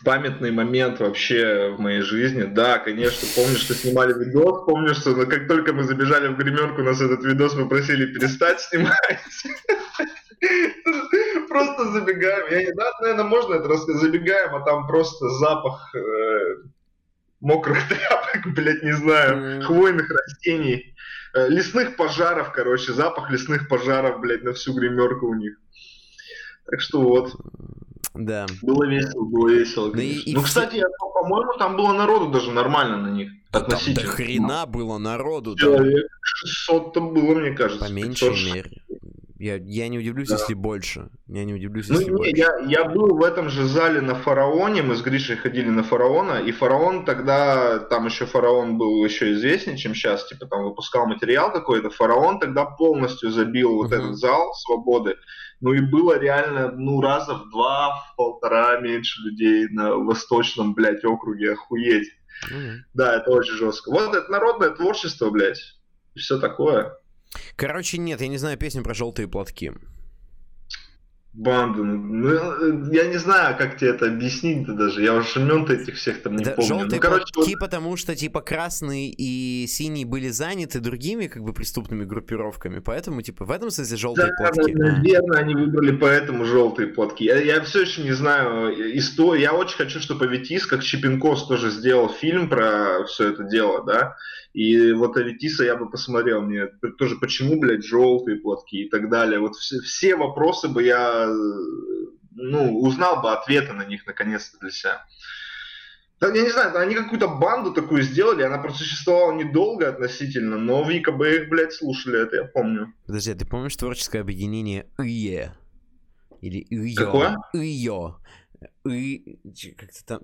Speaker 2: Памятный момент вообще в моей жизни. Да, конечно, помню, что снимали видос, помню, что ну, как только мы забежали в гримерку, нас этот видос попросили перестать снимать. Просто забегаем. Я не знаю, наверное, можно это рассказать. Забегаем, а там просто запах э, мокрых тряпок, блядь, не знаю, хвойных растений, э, лесных пожаров, короче, запах лесных пожаров, блядь, на всю гримерку у них. Так что вот.
Speaker 1: Да.
Speaker 2: Было весело, было весело. Да и, и ну, кстати, я, по-моему, там было народу даже нормально на них.
Speaker 1: Да относительно. Там до хрена было народу.
Speaker 2: Человек 600-то было, мне кажется.
Speaker 1: По меньшей 500. мере. Я, я не удивлюсь, да. если больше. Я не удивлюсь,
Speaker 2: ну,
Speaker 1: если
Speaker 2: не,
Speaker 1: больше.
Speaker 2: Я, я был в этом же зале на Фараоне, мы с Гришей ходили на Фараона, и Фараон тогда, там еще Фараон был еще известнее, чем сейчас, типа там выпускал материал какой-то, Фараон тогда полностью забил вот uh-huh. этот зал свободы, ну и было реально, ну, раза в два, в полтора меньше людей на восточном, блядь, округе, охуеть. Uh-huh. Да, это очень жестко. Вот это народное творчество, блядь, и все такое.
Speaker 1: Короче, нет, я не знаю песню про желтые платки.
Speaker 2: Банду. Ну, я не знаю, как тебе это объяснить-то даже. Я уже имен этих всех там не да, помню.
Speaker 1: Желтые ну, короче, платки, вот... потому что типа красный и синий были заняты другими как бы преступными группировками, поэтому типа в этом смысле желтые да, платки.
Speaker 2: Наверное, они выбрали поэтому желтые платки. Я, я все еще не знаю историю. Я очень хочу, чтобы Аветис, как Чепенкос тоже сделал фильм про все это дело, да. И вот Аветиса я бы посмотрел, мне тоже почему, блядь, желтые платки и так далее. Вот все, все вопросы бы я, ну, узнал бы ответы на них наконец-то для себя. Да, я не знаю, они какую-то банду такую сделали, она просуществовала недолго относительно, но в ИКБ их, блядь, слушали, это я помню.
Speaker 1: Подожди, а ты помнишь творческое объединение ИЕ? Или ИЙО?
Speaker 2: Какое?
Speaker 1: ИЙО. И... Как-то там...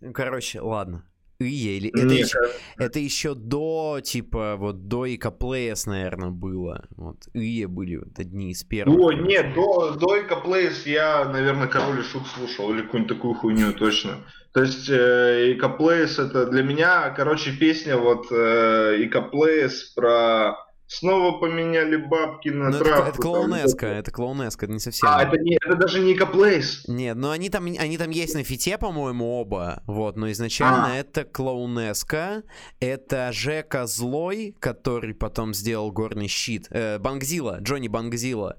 Speaker 1: Ну, короче, ладно. Ие, или это, еще, это еще до, типа, вот до Икоплеес, наверное, было. Вот, Ие были вот одни из первых.
Speaker 2: О, нет, до, до Икоплеес я, наверное, Король и Шут слушал, или какую-нибудь такую хуйню, точно. То есть э, Икоплеес это для меня, короче, песня вот э, Икоплеес про Снова поменяли бабки на ну, травку.
Speaker 1: Это, это клоунеска, это клоунеска, это не совсем.
Speaker 2: А, это, не, это даже не Плейс.
Speaker 1: Нет, но они там, они там есть на фите, по-моему, оба. Вот, но изначально а. это клоунеска. Это Жека Злой, который потом сделал горный щит. Э, Бангзила, Джонни Бангзила.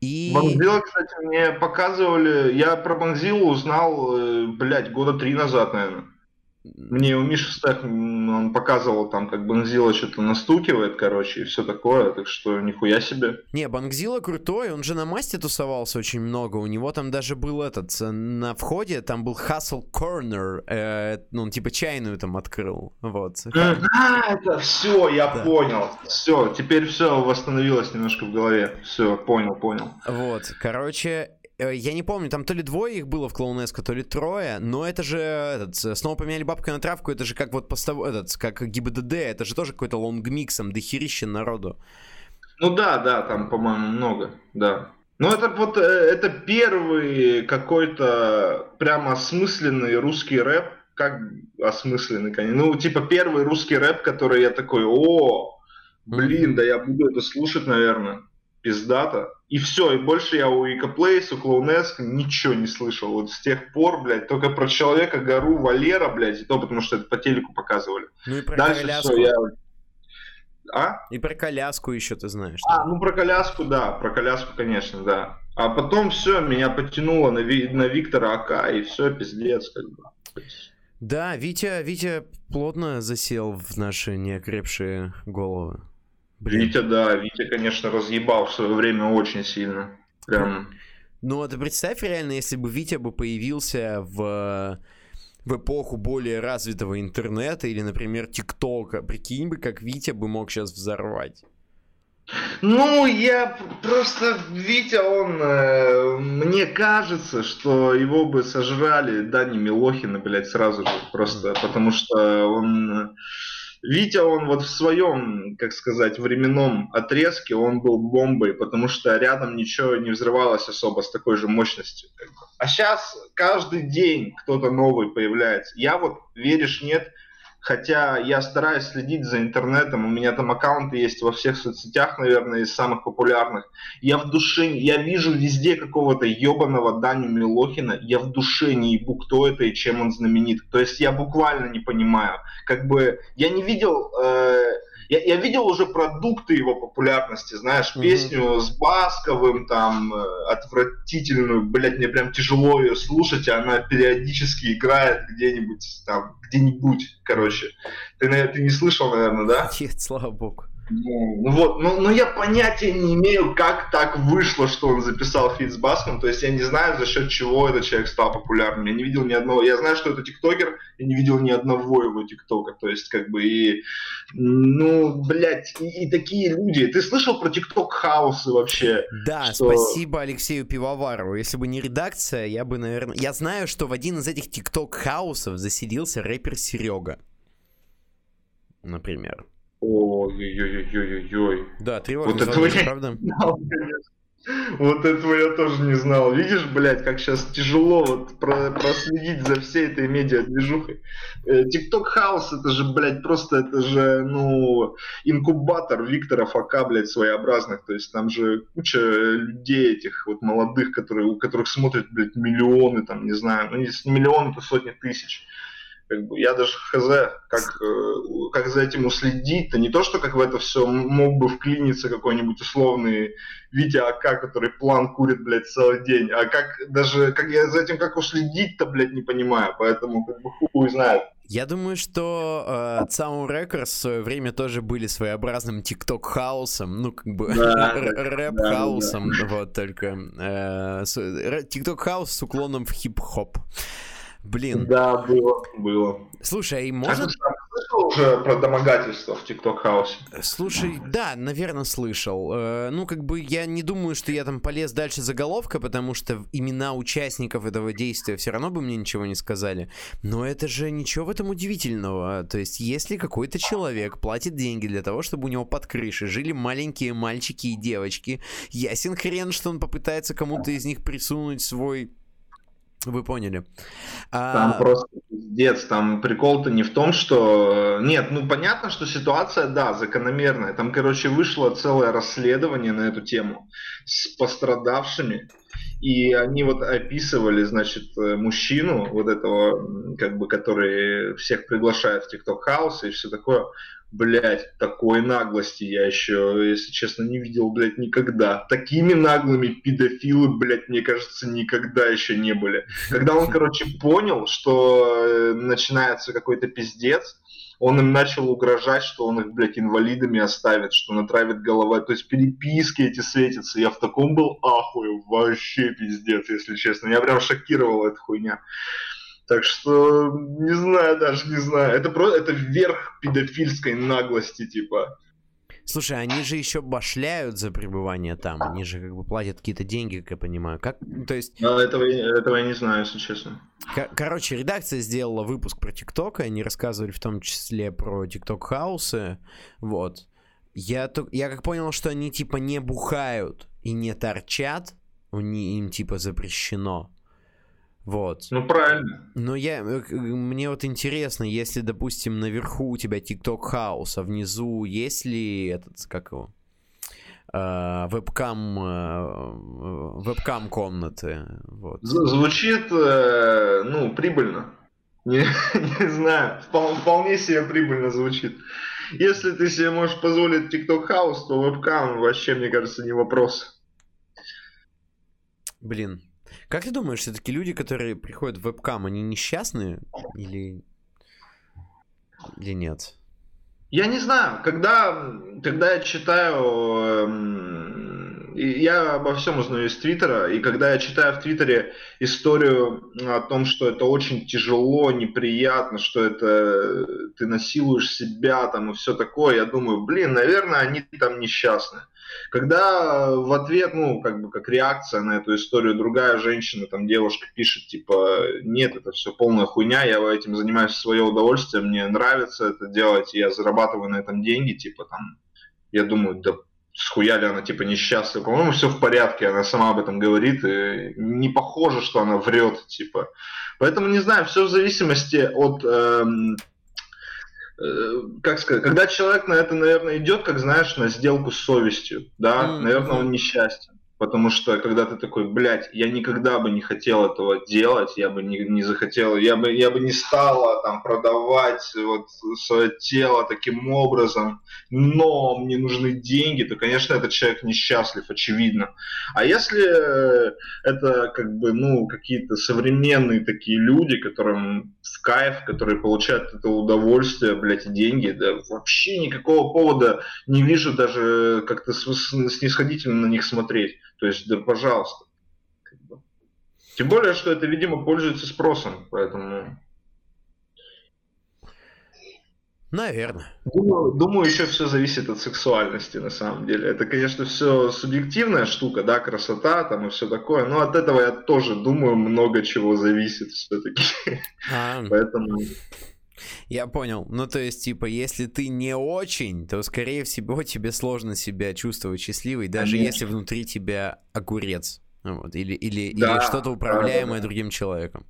Speaker 2: И... Бангзила, кстати, мне показывали. Я про Бангзилу узнал, э, блядь, года три назад, наверное. Мне у Миши Стах, он показывал там, как Бангзила что-то настукивает, короче, и все такое, так что нихуя себе.
Speaker 1: Не, Бангзила крутой, он же на масте тусовался очень много, у него там даже был этот, на входе там был Hustle Corner, э, ну, он типа чайную там открыл, вот.
Speaker 2: А, это все, я да. понял, все, теперь все восстановилось немножко в голове, все, понял, понял.
Speaker 1: Вот, короче, Э, я не помню, там то ли двое их было в Клоунеско, то ли трое, но это же, этот, снова поменяли бабку на травку, это же как вот постав... этот, как ГИБДД, это же тоже какой-то лонгмиксом, дохерища народу.
Speaker 2: Ну да, да, там, по-моему, много, да. Ну это вот, э, это первый какой-то прямо осмысленный русский рэп, как осмысленный, конечно. Ну, типа первый русский рэп, который я такой, о, блин, да я буду это слушать, наверное пиздата. И все, и больше я у Икоплейс, у Клоунеск ничего не слышал. Вот с тех пор, блядь, только про Человека, Гору, Валера, блядь, и то потому что это по телеку показывали.
Speaker 1: Ну и про Дальше коляску. Все, я... А? И про коляску еще ты знаешь.
Speaker 2: А, ну про коляску, да, про коляску, конечно, да. А потом все, меня потянуло на, Ви... на Виктора АК, и все, пиздец, как бы.
Speaker 1: Да, Витя, Витя плотно засел в наши неокрепшие головы.
Speaker 2: Блин. Витя, да, Витя, конечно, разъебал в свое время очень сильно. Прям.
Speaker 1: Ну, а ты представь реально, если бы Витя бы появился в в эпоху более развитого интернета или, например, ТикТока. Прикинь бы, как Витя бы мог сейчас взорвать.
Speaker 2: Ну, я просто, Витя, он, э, мне кажется, что его бы сожрали Дани Милохина, блядь, сразу же, просто потому что он Витя, он вот в своем, как сказать, временном отрезке, он был бомбой, потому что рядом ничего не взрывалось особо с такой же мощностью. А сейчас каждый день кто-то новый появляется. Я вот, веришь, нет, Хотя я стараюсь следить за интернетом, у меня там аккаунты есть во всех соцсетях, наверное, из самых популярных. Я в душе, я вижу везде какого-то ебаного Даню Милохина, я в душе не ебу, кто это и чем он знаменит. То есть я буквально не понимаю. Как бы я не видел... Э, я, я видел уже продукты его популярности, знаешь, mm-hmm. песню с Басковым, там, э, отвратительную, блядь, мне прям тяжело ее слушать, и она периодически играет где-нибудь там, где-нибудь, короче. Ты, ты не слышал, наверное, да?
Speaker 1: Нет, слава богу.
Speaker 2: Ну, вот, но, но я понятия не имею, как так вышло, что он записал feat с Баском. То есть я не знаю, за счет чего этот человек стал популярным. Я не видел ни одного. Я знаю, что это тиктокер, я не видел ни одного его тиктока. То есть, как бы, и, ну, блядь, и, и такие люди. Ты слышал про TikTok house ы вообще?
Speaker 1: Да, что... спасибо Алексею Пивоварову. Если бы не редакция, я бы, наверное... Я знаю, что в один из этих TikTok house ов заселился рэпер Серега. Например.
Speaker 2: Ой-ой-ой-ой-ой.
Speaker 1: Да, тревожно, вот этого я правда?
Speaker 2: Вот этого я тоже не знал. Видишь, блядь, как сейчас тяжело вот про проследить за всей этой медиа-движухой. Тикток Хаус, это же, блядь, просто, это же, ну, инкубатор Виктора Фока, блядь, своеобразных. То есть там же куча людей этих вот молодых, которые, у которых смотрят, блядь, миллионы, там, не знаю, ну, если не миллионы, то сотни тысяч. Как бы я даже хз, как, э, как за этим уследить-то. Не то, что как в это все мог бы вклиниться какой-нибудь условный Витя АК, который план курит, блядь, целый день. А как даже, как я за этим как уследить-то, блядь, не понимаю. Поэтому как бы хуй знает.
Speaker 1: Я думаю, что э, Sound Records в свое время тоже были своеобразным тикток хаусом, ну как бы да, рэп хаусом, да, да. вот только TikTok э, house с уклоном в хип-хоп. Блин.
Speaker 2: Да, было, было.
Speaker 1: Слушай, и может... А
Speaker 2: слышал уже про домогательство в TikTok house е?
Speaker 1: Слушай, да, наверное, слышал. Э, ну, как бы я не думаю, что я там полез дальше заголовка, потому что имена участников этого действия все равно бы мне ничего не сказали. Но это же ничего в этом удивительного. То есть, если какой-то человек платит деньги для того, чтобы у него под крышей жили маленькие мальчики и девочки, ясен хрен, что он попытается кому-то из них присунуть свой вы поняли.
Speaker 2: Там а... просто пиздец, там прикол-то не в том, что... Нет, ну понятно, что ситуация, да, закономерная. Там, короче, вышло целое расследование на эту тему с пострадавшими. И они вот описывали, значит, мужчину, вот этого, как бы, который всех приглашает в TikTok House и все такое. Блять, такой наглости я еще, если честно, не видел, блядь, никогда. Такими наглыми педофилы, блядь, мне кажется, никогда еще не были. Когда он, короче, понял, что э, начинается какой-то пиздец, он им начал угрожать, что он их, блядь, инвалидами оставит, что натравит голова. То есть переписки эти светятся. Я в таком был ахуе. Вообще пиздец, если честно. Меня прям шокировала эта хуйня. Так что не знаю, даже не знаю. Это просто это верх педофильской наглости, типа.
Speaker 1: Слушай, они же еще башляют за пребывание там. Они же как бы платят какие-то деньги, как я понимаю. Как, то есть...
Speaker 2: А, этого, этого я не знаю, если честно.
Speaker 1: Короче, редакция сделала выпуск про ТикТок, и они рассказывали в том числе про ТикТок хаусы. Вот. Я, я как понял, что они типа не бухают и не торчат. У них, им типа запрещено. Вот.
Speaker 2: Ну, правильно.
Speaker 1: Но я, э, мне вот интересно, если, допустим, наверху у тебя TikTok house, а внизу есть ли этот, как его, э, webcam, э, webcam комнаты? Вот.
Speaker 2: Звучит, э, ну, прибыльно. Не, не знаю, вполне себе прибыльно звучит. Если ты себе можешь позволить TikTok house, то webcam вообще, мне кажется, не вопрос.
Speaker 1: Блин, как ты думаешь, все-таки люди, которые приходят в вебкам, они несчастные или или нет?
Speaker 2: Я не знаю, когда, когда я читаю эм, я обо всем узнаю из Твиттера, и когда я читаю в Твиттере историю о том, что это очень тяжело, неприятно, что это ты насилуешь себя там и все такое, я думаю, блин, наверное, они там несчастны. Когда в ответ, ну, как бы как реакция на эту историю, другая женщина, там девушка пишет, типа, нет, это все полная хуйня, я этим занимаюсь в свое удовольствие, мне нравится это делать, я зарабатываю на этом деньги, типа, там, я думаю, да схуяли она типа несчастлива. По-моему, все в порядке, она сама об этом говорит, и не похоже, что она врет, типа. Поэтому не знаю, все в зависимости от эм, э, как сказать, когда человек на это, наверное, идет, как знаешь, на сделку с совестью, да, mm-hmm. наверное, он несчастен. Потому что когда ты такой, блядь, я никогда бы не хотел этого делать, я бы не, не захотел, я бы, я бы не стала там продавать вот свое тело таким образом, но мне нужны деньги, то, конечно, этот человек несчастлив, очевидно. А если это как бы, ну, какие-то современные такие люди, которым в кайф, которые получают это удовольствие, блядь, и деньги, да вообще никакого повода не вижу даже как-то снисходительно на них смотреть. То есть, да, пожалуйста. Тем более, что это, видимо, пользуется спросом, поэтому...
Speaker 1: Наверное.
Speaker 2: Думаю, думаю, еще все зависит от сексуальности, на самом деле. Это, конечно, все субъективная штука, да, красота там и все такое, но от этого я тоже думаю, много чего зависит все-таки. А. Поэтому...
Speaker 1: Я понял. Ну, то есть, типа, если ты не очень, то, скорее всего, тебе сложно себя чувствовать счастливой, даже Конечно. если внутри тебя огурец. Вот, или, или, да, или что-то управляемое да, да. другим человеком.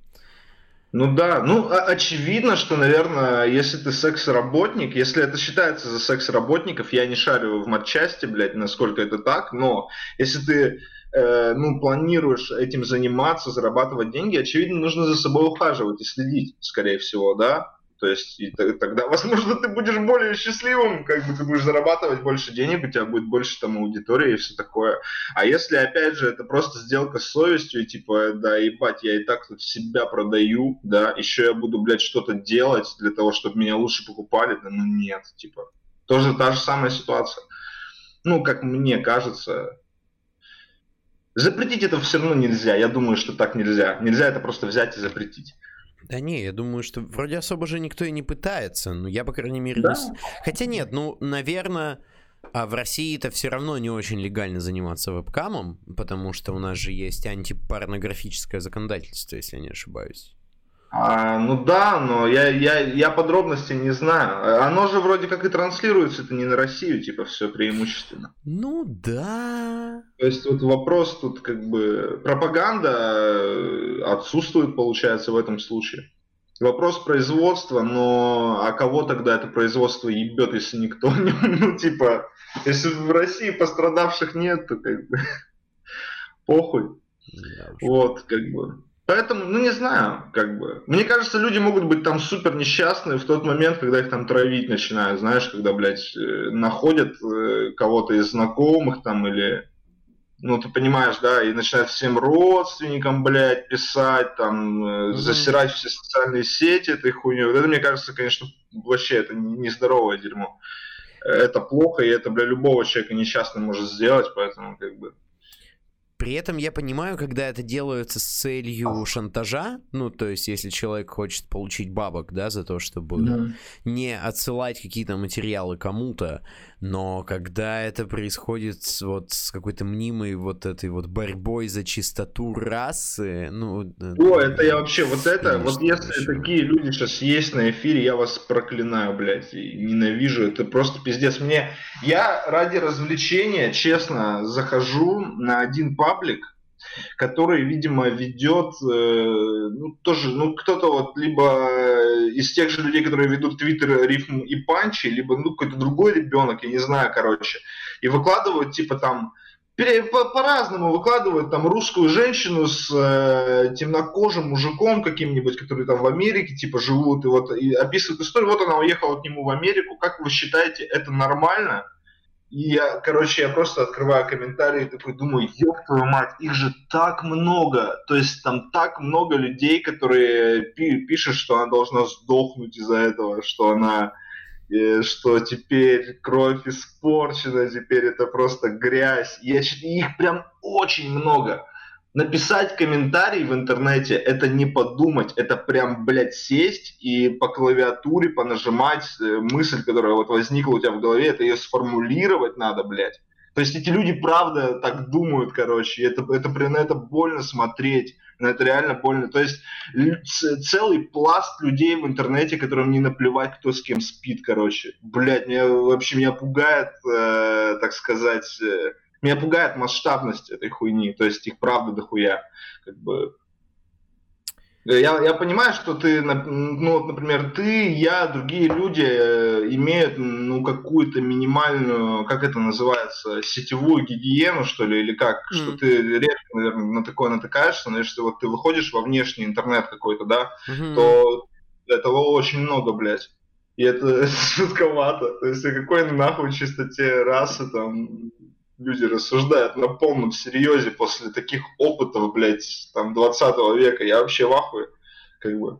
Speaker 2: Ну да, ну очевидно, что, наверное, если ты секс-работник, если это считается за секс-работников, я не шарю в матчасти, блядь, насколько это так, но если ты э, ну, планируешь этим заниматься, зарабатывать деньги, очевидно, нужно за собой ухаживать и следить, скорее всего, да. То есть и тогда, возможно, ты будешь более счастливым, как бы ты будешь зарабатывать больше денег, у тебя будет больше там аудитории и все такое. А если, опять же, это просто сделка с совестью, и типа, да, ебать, я и так тут себя продаю, да, еще я буду, блядь, что-то делать для того, чтобы меня лучше покупали, да, ну нет, типа. Тоже та же самая ситуация. Ну, как мне кажется, Запретить это все равно нельзя. Я думаю, что так нельзя. Нельзя это просто взять и запретить.
Speaker 1: Да не, я думаю, что вроде особо же никто и не пытается. Ну, я, по крайней мере, да? не... Хотя нет, ну, наверное, а в России это все равно не очень легально заниматься вебкамом, потому что у нас же есть антипорнографическое законодательство, если я не ошибаюсь.
Speaker 2: А, ну да, но я, я, я подробности не знаю. Оно же вроде как и транслируется, это не на Россию, типа, все преимущественно.
Speaker 1: Ну да.
Speaker 2: То есть вот вопрос тут как бы пропаганда э, отсутствует, получается, в этом случае. Вопрос производства, но а кого тогда это производство ебет, если никто не... Ну, типа, если в России пострадавших нет, то как бы похуй. Да, вот, как бы. Поэтому, ну не знаю, как бы. Мне кажется, люди могут быть там супер несчастны в тот момент, когда их там травить начинают, знаешь, когда, блядь, э, находят э, кого-то из знакомых там или, ну ты понимаешь, да, и начинают всем родственникам, блядь, писать, там, mm-hmm. засирать все социальные сети этой хуйней. Вот это, мне кажется, конечно, вообще это нездоровое дерьмо. Это плохо, и это, бля, любого человека несчастным может сделать, поэтому, как бы,
Speaker 1: при этом я понимаю, когда это делается с целью шантажа, ну, то есть, если человек хочет получить бабок, да, за то, чтобы да. не отсылать какие-то материалы кому-то, но когда это происходит вот с какой-то мнимой вот этой вот борьбой за чистоту расы, ну...
Speaker 2: О, это я вообще, вот это, вот если еще. такие люди сейчас есть на эфире, я вас проклинаю, блядь, и ненавижу, это просто пиздец. Мне, я ради развлечения, честно, захожу на один паблик, который, видимо, ведет, э, ну, тоже, ну, кто-то вот либо из тех же людей, которые ведут Твиттер, Рифм и Панчи, либо, ну, какой-то другой ребенок, я не знаю, короче, и выкладывают, типа, там, по-разному выкладывают там русскую женщину с э, темнокожим мужиком каким-нибудь, который там в Америке типа живут и вот и описывают историю. Вот она уехала к нему в Америку. Как вы считаете, это нормально? И я, короче, я просто открываю комментарии и такой думаю, ёб твою мать, их же так много. То есть там так много людей, которые пи- пишут, что она должна сдохнуть из-за этого, что она э, что теперь кровь испорчена, теперь это просто грязь. Я, их прям очень много. Написать комментарий в интернете – это не подумать, это прям, блядь, сесть и по клавиатуре понажимать э, мысль, которая вот возникла у тебя в голове, это ее сформулировать надо, блядь. То есть эти люди правда так думают, короче, это, это, на это больно смотреть, на это реально больно. То есть целый пласт людей в интернете, которым не наплевать, кто с кем спит, короче. Блядь, меня вообще меня пугает, э, так сказать, э, меня пугает масштабность этой хуйни, то есть их правда дохуя. Как бы я, я понимаю, что ты, ну, вот, например, ты, я, другие люди э, имеют, ну, какую-то минимальную, как это называется, сетевую гигиену, что ли, или как, mm. что ты редко, наверное, на такое натыкаешься, но если вот ты выходишь во внешний интернет какой-то, да, mm-hmm. то этого очень много, блядь. И это жутковато. То есть, о какой нахуй чистоте расы там люди рассуждают на полном серьезе после таких опытов, блядь, там, 20 века. Я вообще в ахуе, как бы.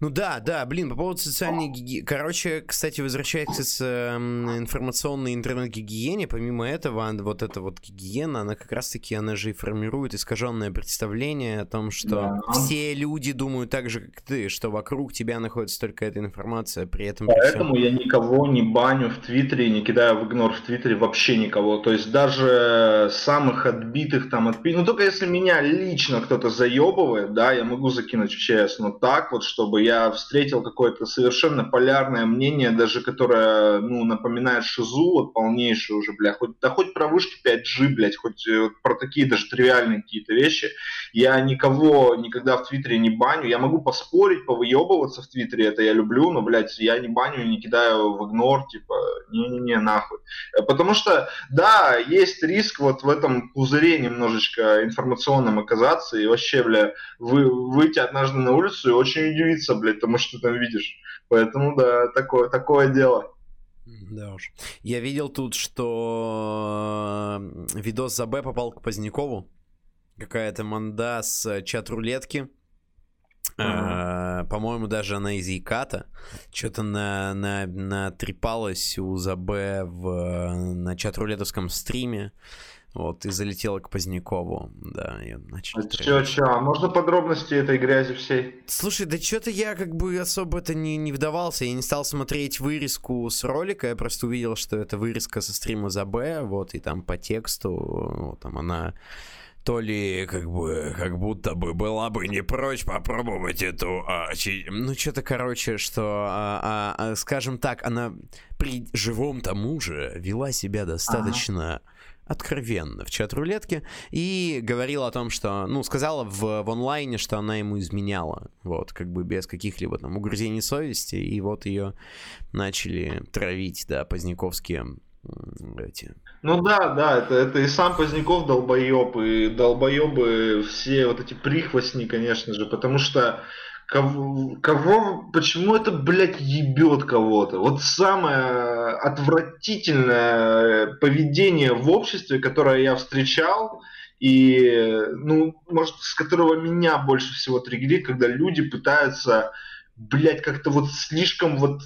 Speaker 1: Ну да, да, блин, по поводу социальной гигиены. Короче, кстати, возвращаясь к э, информационной интернет-гигиене, помимо этого, вот эта вот гигиена, она как раз-таки, она же и формирует искаженное представление о том, что да. все люди думают так же, как ты, что вокруг тебя находится только эта информация, при этом...
Speaker 2: Поэтому при всем... я никого не баню в Твиттере, не кидаю в игнор в Твиттере вообще никого. То есть даже самых отбитых там отпи... Ну только если меня лично кто-то заебывает, да, я могу закинуть в ЧС, но так вот, чтобы я встретил какое-то совершенно полярное мнение, даже которое, ну, напоминает шизу, вот полнейшую уже, бля, хоть, да хоть про вышки 5G, блядь, хоть э, вот, про такие даже тривиальные какие-то вещи. Я никого никогда в Твиттере не баню, я могу поспорить, повыебываться в Твиттере, это я люблю, но, блядь, я не баню не кидаю в игнор, типа, не-не-не, нахуй. Э, потому что, да, есть риск вот в этом пузыре немножечко информационном оказаться и вообще, бля, вы, выйти однажды на улицу и очень удивиться, блядь, тому, что ты там видишь. Поэтому, да, такое, такое дело.
Speaker 1: Да уж. Я видел тут, что э, видос за Б попал к Позднякову. Какая-то манда с чат-рулетки. Uh-huh. по-моему, даже она из Яката. Что-то на, на, натрепалась у ЗБ в, на чат-рулетовском стриме. Вот, и залетела к Позднякову. Да, и начали...
Speaker 2: А чё, чё, а можно подробности этой грязи всей?
Speaker 1: Слушай, да что-то я как бы особо это не, не вдавался. Я не стал смотреть вырезку с ролика. Я просто увидел, что это вырезка со стрима за Б. Вот, и там по тексту, вот, там она то ли как бы как будто бы была бы не прочь попробовать эту а, чи... ну что-то короче что а, а, а, скажем так она при живом тому же вела себя достаточно ага откровенно в чат-рулетке и говорила о том, что, ну, сказала в, в онлайне, что она ему изменяла, вот, как бы без каких-либо там угрызений совести, и вот ее начали травить, да, поздняковские эти.
Speaker 2: Ну да, да, это, это и сам Поздняков долбоеб, и долбоебы все вот эти прихвостни, конечно же, потому что Кого, кого, почему это, блядь, ебет кого-то? Вот самое отвратительное поведение в обществе, которое я встречал, и, ну, может, с которого меня больше всего триггерит, когда люди пытаются, блядь, как-то вот слишком вот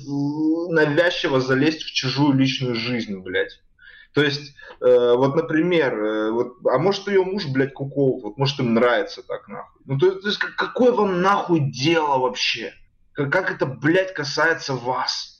Speaker 2: навязчиво залезть в чужую личную жизнь, блядь. То есть, э, вот, например, э, вот, а может ее муж, блядь, кукол, вот, может им нравится так, нахуй. Ну, то, то есть, какое вам нахуй дело вообще? Как, это, блядь, касается вас?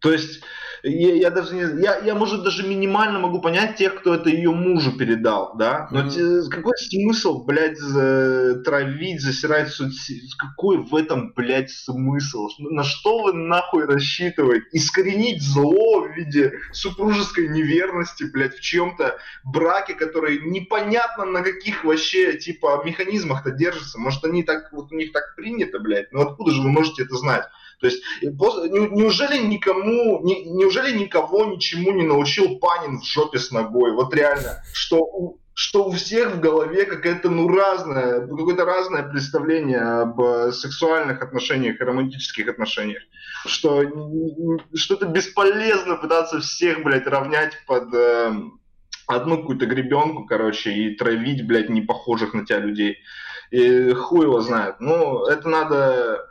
Speaker 2: То есть, я, я даже не, я, я, может, даже минимально могу понять тех, кто это ее мужу передал, да? Но mm-hmm. какой смысл, блядь, за, травить, засирать соцсети? Какой в этом, блядь, смысл? На что вы нахуй рассчитываете? Искоренить зло в виде супружеской неверности, блядь, в чьем-то браке, который непонятно на каких вообще, типа, механизмах-то держится. Может, они так, вот у них так принято, блядь? Но откуда же вы можете это знать? То есть неужели никому, неужели никого ничему не научил Панин в жопе с ногой? Вот реально, что что у всех в голове какая-то, ну, разная, какое-то разное представление об э, сексуальных отношениях и романтических отношениях. Что, что это бесполезно пытаться всех, блядь, равнять под э, одну какую-то гребенку, короче, и травить, блядь, не похожих на тебя людей. И хуй его знает. Ну, это надо,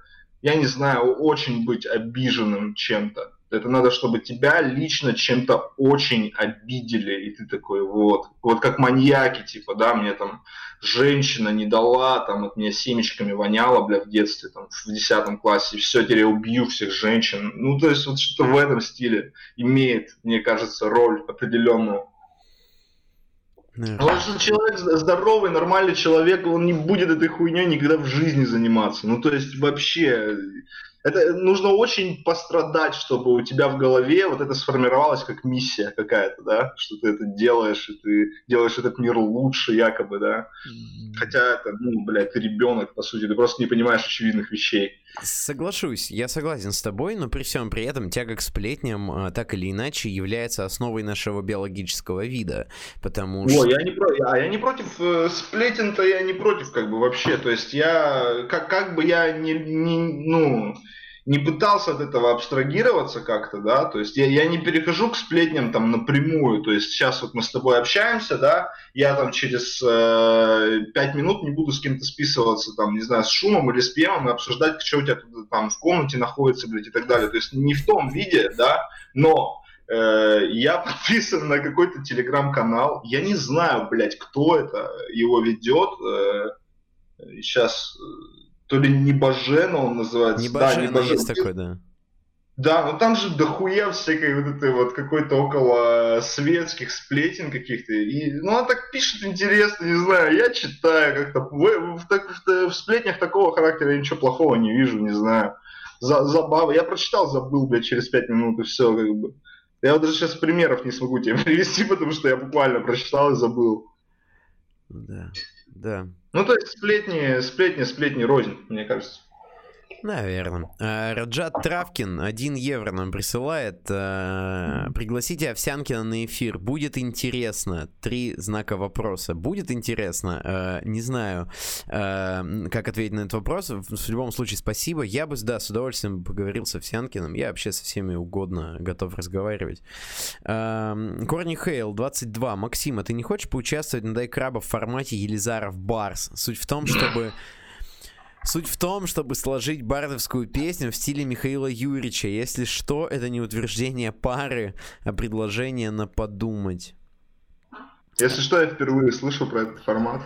Speaker 2: я не знаю, очень быть обиженным чем-то это надо, чтобы тебя лично чем-то очень обидели, и ты такой, вот, вот как маньяки, типа, да, мне там женщина не дала, там от меня семечками воняло, бля, в детстве, там, в десятом классе, и все, теперь я убью всех женщин. Ну, то есть вот что-то в этом стиле имеет, мне кажется, роль определенную. Yeah. Потому что человек здоровый, нормальный человек, он не будет этой хуйней никогда в жизни заниматься. Ну, то есть вообще это нужно очень пострадать, чтобы у тебя в голове вот это сформировалось как миссия какая-то, да, что ты это делаешь, и ты делаешь этот мир лучше якобы, да. Mm-hmm. Хотя это, ну, блядь, ты ребенок, по сути, ты просто не понимаешь очевидных вещей.
Speaker 1: Соглашусь, я согласен с тобой, но при всем при этом тяга к сплетням а, так или иначе является основой нашего биологического вида, потому что...
Speaker 2: О, я не, про... а я не против э, сплетен-то, я не против как бы вообще, то есть я, как, как бы я не, не ну не пытался от этого абстрагироваться как-то, да, то есть я, я не перехожу к сплетням там напрямую, то есть сейчас вот мы с тобой общаемся, да, я там через э, 5 минут не буду с кем-то списываться, там, не знаю, с шумом или с пьемом и обсуждать, что у тебя тут, там в комнате находится, блядь, и так далее, то есть не в том виде, да, но э, я подписан на какой-то телеграм-канал, я не знаю, блядь, кто это его ведет, э, сейчас то ли Небожена он называется.
Speaker 1: Небожена, да, Небожена есть такой, да.
Speaker 2: Да, ну там же дохуя всякой вот этой вот какой-то около светских сплетен каких-то. И, ну, он так пишет интересно, не знаю, я читаю как-то. В, в, в, в сплетнях такого характера я ничего плохого не вижу, не знаю. За, забава. Я прочитал, забыл, блядь, через пять минут и все, как бы. Я вот даже сейчас примеров не смогу тебе привести, потому что я буквально прочитал и забыл.
Speaker 1: Да, да.
Speaker 2: Ну, то есть сплетни, сплетни, сплетни рознь, мне кажется.
Speaker 1: Наверное. А, Раджат Травкин 1 евро нам присылает. А, Пригласите Овсянкина на эфир. Будет интересно. Три знака вопроса. Будет интересно? А, не знаю, как ответить на этот вопрос. В любом случае, спасибо. Я бы, да, с удовольствием поговорил с Овсянкиным. Я вообще со всеми угодно готов разговаривать. Корни Хейл 22. Максим, а ты не хочешь поучаствовать на Дай Краба в формате Елизаров Барс? Суть в том, чтобы Суть в том, чтобы сложить бардовскую песню в стиле Михаила Юрьевича. Если что, это не утверждение пары, а предложение на подумать.
Speaker 2: Если что, я впервые слышу про этот формат.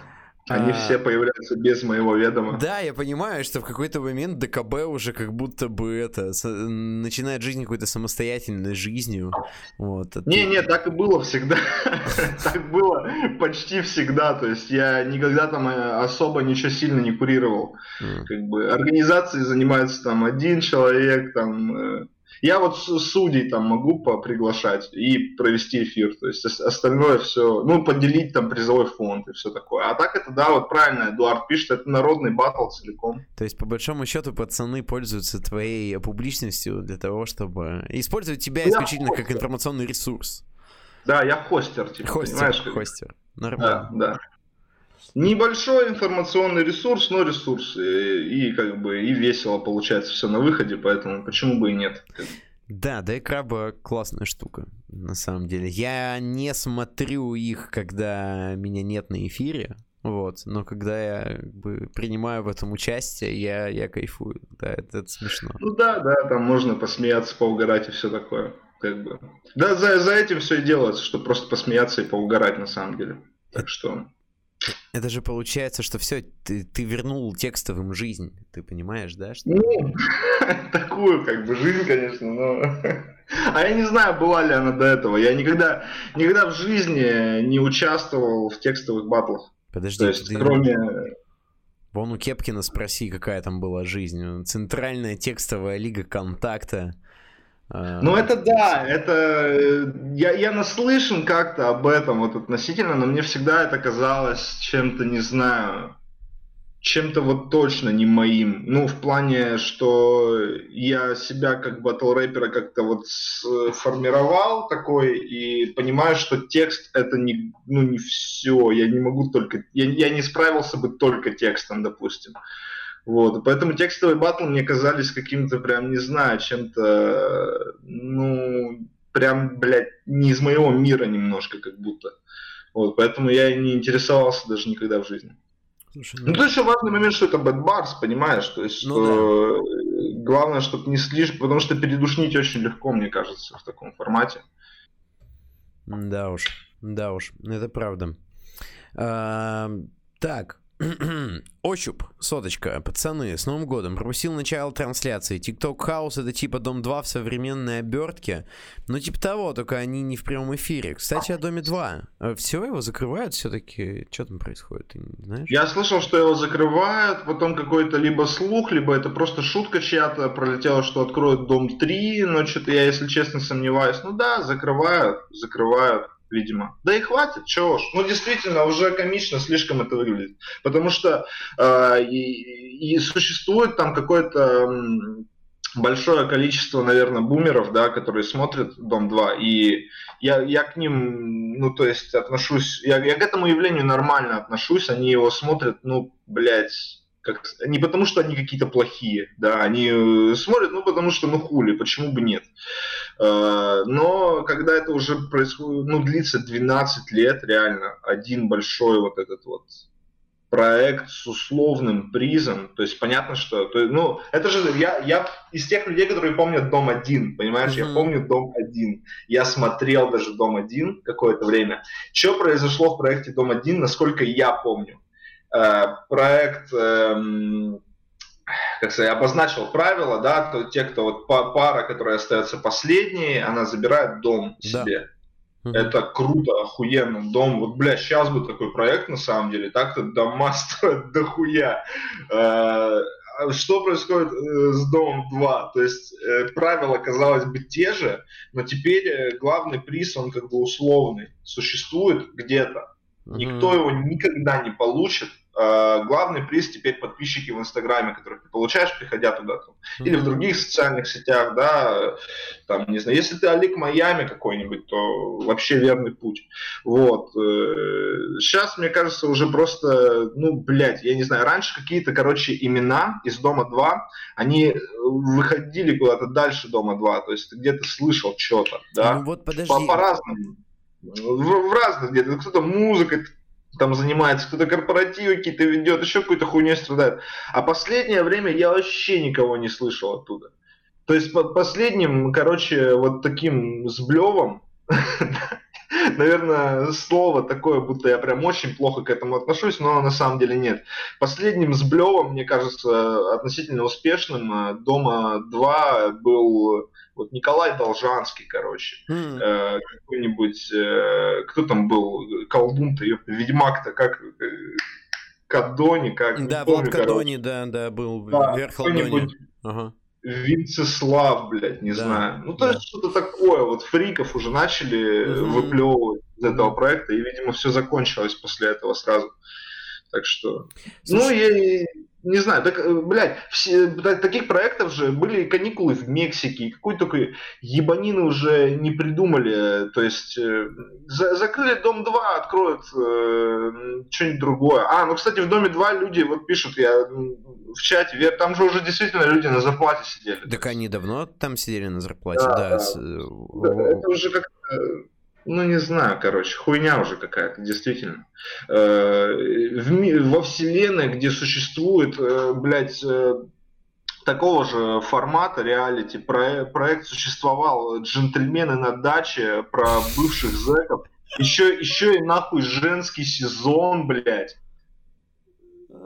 Speaker 2: Они а... все появляются без моего ведома.
Speaker 1: Да, я понимаю, что в какой-то момент ДКБ уже как будто бы это начинает жизнь какой-то самостоятельной жизнью. Вот.
Speaker 2: А не, не, так и было всегда. Так было почти всегда. То есть я никогда там э, особо ничего сильно не курировал. Как бы организации занимаются там один человек, там э, я вот судей там могу приглашать и провести эфир. То есть остальное все, ну, поделить там призовой фонд и все такое. А так это, да, вот правильно Эдуард пишет, это народный батл целиком.
Speaker 1: То есть, по большому счету, пацаны пользуются твоей публичностью для того, чтобы использовать тебя я исключительно хостер. как информационный ресурс.
Speaker 2: Да, я хостер, типа,
Speaker 1: хостер, понимаешь? Хостер, нормально.
Speaker 2: Да, да. Небольшой информационный ресурс, но ресурс. И, и как бы и весело получается все на выходе, поэтому почему бы и нет.
Speaker 1: Да, да и краба классная штука, на самом деле. Я не смотрю их, когда меня нет на эфире, вот, но когда я как бы, принимаю в этом участие, я, я кайфую, да, это, это смешно.
Speaker 2: Ну да, да, там можно посмеяться, поугарать и все такое, как бы. Да, за, за этим все и делается, что просто посмеяться и поугарать на самом деле. Так что...
Speaker 1: Это же получается, что все, ты, ты вернул текстовым жизнь, ты понимаешь, да? Что...
Speaker 2: Ну, такую как бы жизнь, конечно, но... А я не знаю, была ли она до этого. Я никогда, никогда в жизни не участвовал в текстовых батлах.
Speaker 1: Подожди, То есть, ты... кроме... Вон у Кепкина спроси, какая там была жизнь. Центральная текстовая лига контакта.
Speaker 2: А, ну это да, это э, я, я наслышан как-то об этом вот относительно, но мне всегда это казалось чем-то, не знаю, чем-то вот точно не моим. Ну, в плане, что я себя как батл рэпера как-то вот сформировал такой и понимаю, что текст это не, ну, не все. Я не могу только... Я, я не справился бы только текстом, допустим. Вот, поэтому текстовые батлы мне казались каким-то прям, не знаю, чем-то, ну, прям, блядь, не из моего мира немножко как будто. Вот, поэтому я не интересовался даже никогда в жизни. Слушай, ну... ну, то еще важный момент, что это Bars, понимаешь? То есть, ну, что да. главное, чтобы не слишком, потому что передушнить очень легко, мне кажется, в таком формате.
Speaker 1: Да уж, да уж, это правда. А, так, Ощуп, соточка, пацаны, с Новым годом. Пропустил начало трансляции. TikTok House это типа Дом 2 в современной обертке. Ну, типа того, только они не в прямом эфире. Кстати, о Доме 2. Э, Все, его закрывают все-таки? Что там происходит? Ты знаешь?
Speaker 2: Я слышал, что его закрывают, потом какой-то либо слух, либо это просто шутка чья-то пролетела, что откроют Дом 3, но что-то я, если честно, сомневаюсь. Ну да, закрывают, закрывают видимо. Да и хватит, чего ж. Ну, действительно, уже комично слишком это выглядит. Потому что э, и, и существует там какое-то большое количество, наверное, бумеров, да, которые смотрят Дом-2, и я, я к ним, ну, то есть, отношусь, я, я к этому явлению нормально отношусь, они его смотрят, ну, блядь, как, не потому, что они какие-то плохие, да, они э, смотрят, ну, потому что, ну, хули, почему бы нет. Э, но когда это уже происходит, ну, длится 12 лет, реально, один большой вот этот вот проект с условным призом, то есть понятно, что, то, ну, это же, я, я из тех людей, которые помнят Дом-1, понимаешь, mm-hmm. я помню Дом-1, я смотрел даже Дом-1 какое-то время. Что произошло в проекте Дом-1, насколько я помню? Э, проект, эм, как сказать, обозначил правила, да, то те, кто вот пара, которая остается последней, она забирает дом да. себе. Угу. Это круто, охуенно. Дом, вот, бля, сейчас бы такой проект, на самом деле, так-то дома строят дохуя. Э, что происходит э, с Домом 2? То есть правила, казалось бы, те же, но теперь главный приз, он как бы условный, существует где-то. Никто его никогда не получит, Э, главный приз теперь подписчики в Инстаграме, которых ты получаешь, приходя туда, там, mm-hmm. или в других социальных сетях, да, там, не знаю, если ты Алик Майами какой-нибудь, то вообще верный путь. Вот. Сейчас, э, мне кажется, уже просто, ну, блядь, я не знаю, раньше какие-то, короче, имена из Дома 2, они выходили куда-то дальше Дома 2, то есть ты где-то слышал что-то, да?
Speaker 1: Ну вот подожди.
Speaker 2: По- по-разному. В, в разных где-то. Кто-то музыкой там занимается, кто-то корпоративы какие-то ведет, еще какой-то хуйней страдает. А последнее время я вообще никого не слышал оттуда. То есть под последним, короче, вот таким сблевом, наверное, слово такое, будто я прям очень плохо к этому отношусь, но на самом деле нет. Последним сблевом, мне кажется, относительно успешным э, Дома 2 был вот Николай Должанский, короче, mm. э, какой-нибудь, э, кто там был, колдун-то, Ведьмак-то, как... Э, Кадони, как...
Speaker 1: Да, Влад Кадони, да, да, был да, верх ладони.
Speaker 2: Ага. Винцеслав, блядь, не да, знаю. Ну, то да. есть что-то такое. Вот фриков уже начали mm-hmm. выплевывать из этого проекта, и, видимо, все закончилось после этого сразу. Так что... Ну, Слушай... Ну, я не знаю, так, э, блядь, все, таких проектов же были каникулы в Мексике, какой только ебанины уже не придумали, то есть э, за, закрыли Дом 2, откроют э, что-нибудь другое. А, ну, кстати, в Доме 2 люди вот пишут, я в чате, там же уже действительно люди на зарплате сидели.
Speaker 1: Так они давно там сидели на зарплате, да. да.
Speaker 2: да это уже как ну, не знаю, короче, хуйня уже какая-то, действительно. Э, в, во вселенной, где существует, э, блядь, э, такого же формата реалити проект, проект существовал «Джентльмены на даче» про бывших зэков. Еще, еще и нахуй женский сезон, блядь.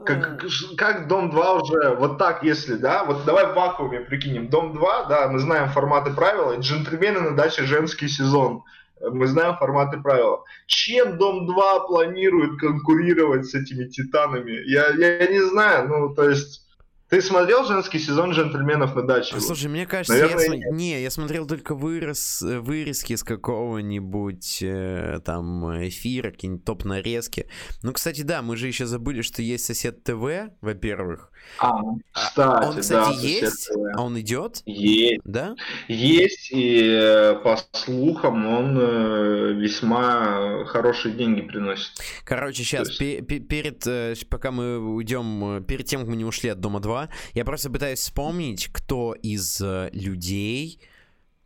Speaker 2: Как, как Дом 2 уже, вот так, если, да, вот давай в вакууме прикинем. Дом 2, да, мы знаем форматы правила, джентльмены на даче женский сезон мы знаем форматы правила. Чем Дом 2 планирует конкурировать с этими титанами? Я, я не знаю, ну, то есть, Ты смотрел женский сезон джентльменов на даче?
Speaker 1: Слушай, мне кажется, Наверное, я см... не, я смотрел только вырос, вырезки с какого-нибудь э, там эфира, какие-нибудь топ-нарезки. Ну, кстати, да, мы же еще забыли, что есть сосед ТВ, во-первых.
Speaker 2: А, кстати,
Speaker 1: он, кстати,
Speaker 2: да,
Speaker 1: есть? А он идет?
Speaker 2: Есть.
Speaker 1: Да?
Speaker 2: Есть, и э, по слухам он э, весьма хорошие деньги приносит.
Speaker 1: Короче, сейчас, есть... перед, э, пока мы уйдем, перед тем, как мы не ушли от Дома 2, я просто пытаюсь вспомнить, кто из людей,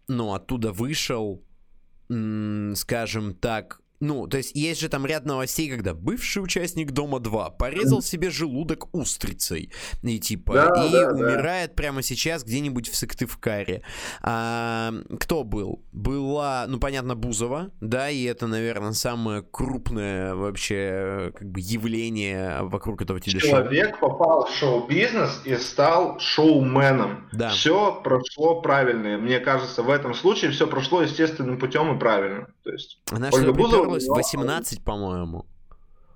Speaker 1: ну, оттуда вышел, скажем так, ну, то есть есть же там ряд новостей, когда бывший участник Дома 2 порезал себе желудок устрицей. И типа, да, и да, умирает да. прямо сейчас где-нибудь в Сыктывкаре. А, кто был? Была, ну, понятно, Бузова, да, и это, наверное, самое крупное вообще как бы явление вокруг этого телешоу.
Speaker 2: Человек попал в шоу-бизнес и стал шоуменом. Да. Все прошло правильно. Мне кажется, в этом случае все прошло естественным путем и правильно. То есть,
Speaker 1: Она Ольга Бузова приперлась 18, по-моему.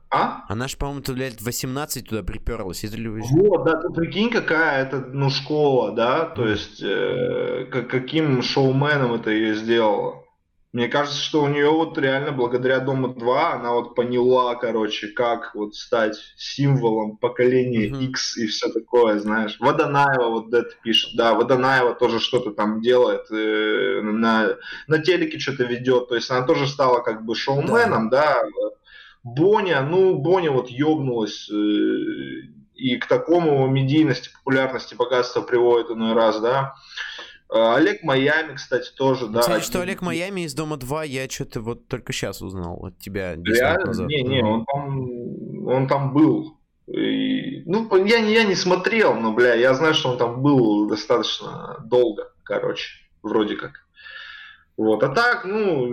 Speaker 2: А?
Speaker 1: Она же, по-моему, туда лет 18 туда приперлась. Это ли...
Speaker 2: Вот, да, ты прикинь, какая это, ну, школа, да, то есть, э, каким шоуменом это ее сделало. Мне кажется, что у нее вот реально благодаря Дома 2 она вот поняла, короче, как вот стать символом поколения mm-hmm. X и все такое, знаешь. Водонаева вот это пишет, да, Водонаева тоже что-то там делает, э, на, на телеке что-то ведет, то есть она тоже стала как бы шоуменом, да. да. Боня, ну, Боня вот ёбнулась э, и к такому медийности, популярности, богатства приводит иной раз, да. Э, Олег Майами, кстати, тоже, да.
Speaker 1: Кстати, что Олег Майами из Дома 2, я что-то вот только сейчас узнал от тебя.
Speaker 2: Реально? Не, не, он там, он там был. И, ну, я, я не смотрел, но, бля, я знаю, что он там был достаточно долго, короче, вроде как. Вот. А так, ну,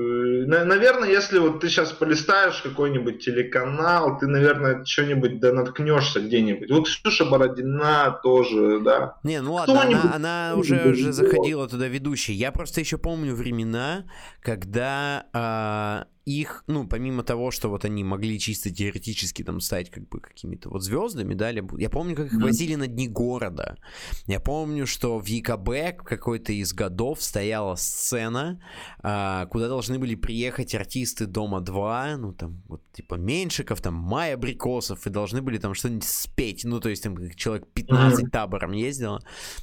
Speaker 2: на, наверное, если вот ты сейчас полистаешь какой-нибудь телеканал, ты, наверное, что-нибудь да наткнешься где-нибудь. Вот Ксюша Бородина тоже, да.
Speaker 1: Не, ну ладно, она, она уже, уже заходила туда ведущей. Я просто еще помню времена, когда а, их, ну, помимо того, что вот они могли чисто теоретически там стать как бы какими-то вот звездами, да, я помню, как их mm-hmm. возили на дни города. Я помню, что в ЕКБ какой-то из годов стояла сцена, а, куда должны были приехать артисты Дома 2, ну, там, вот, типа, Меньшиков, там, Майя Брикосов, и должны были там что-нибудь спеть, ну, то есть там человек 15 mm-hmm. табором ездило,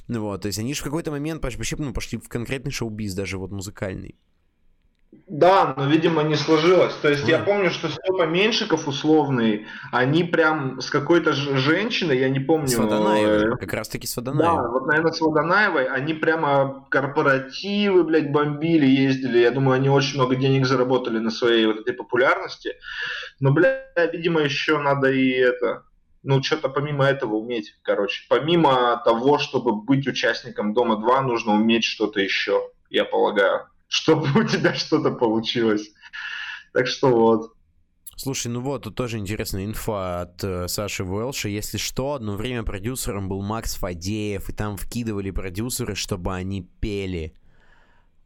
Speaker 1: ну, вот, то есть они же в какой-то момент вообще, ну, пошли в конкретный шоу-биз, даже вот музыкальный.
Speaker 2: Да, но, видимо, не сложилось. То есть mm. я помню, что Степа Меньшиков условный, они прям с какой-то женщиной, я не помню... С
Speaker 1: Водонаевой, э, как раз-таки с Водонаевой.
Speaker 2: Да, вот, наверное, с Водонаевой, они прямо корпоративы, блядь, бомбили, ездили. Я думаю, они очень много денег заработали на своей вот этой популярности. Но, блядь, видимо, еще надо и это... Ну, что-то помимо этого уметь, короче. Помимо того, чтобы быть участником Дома-2, нужно уметь что-то еще, я полагаю чтобы у тебя что-то получилось. Так что вот.
Speaker 1: Слушай, ну вот, тут тоже интересная инфа от э, Саши Уэлша. Если что, одно время продюсером был Макс Фадеев, и там вкидывали продюсеры, чтобы они пели.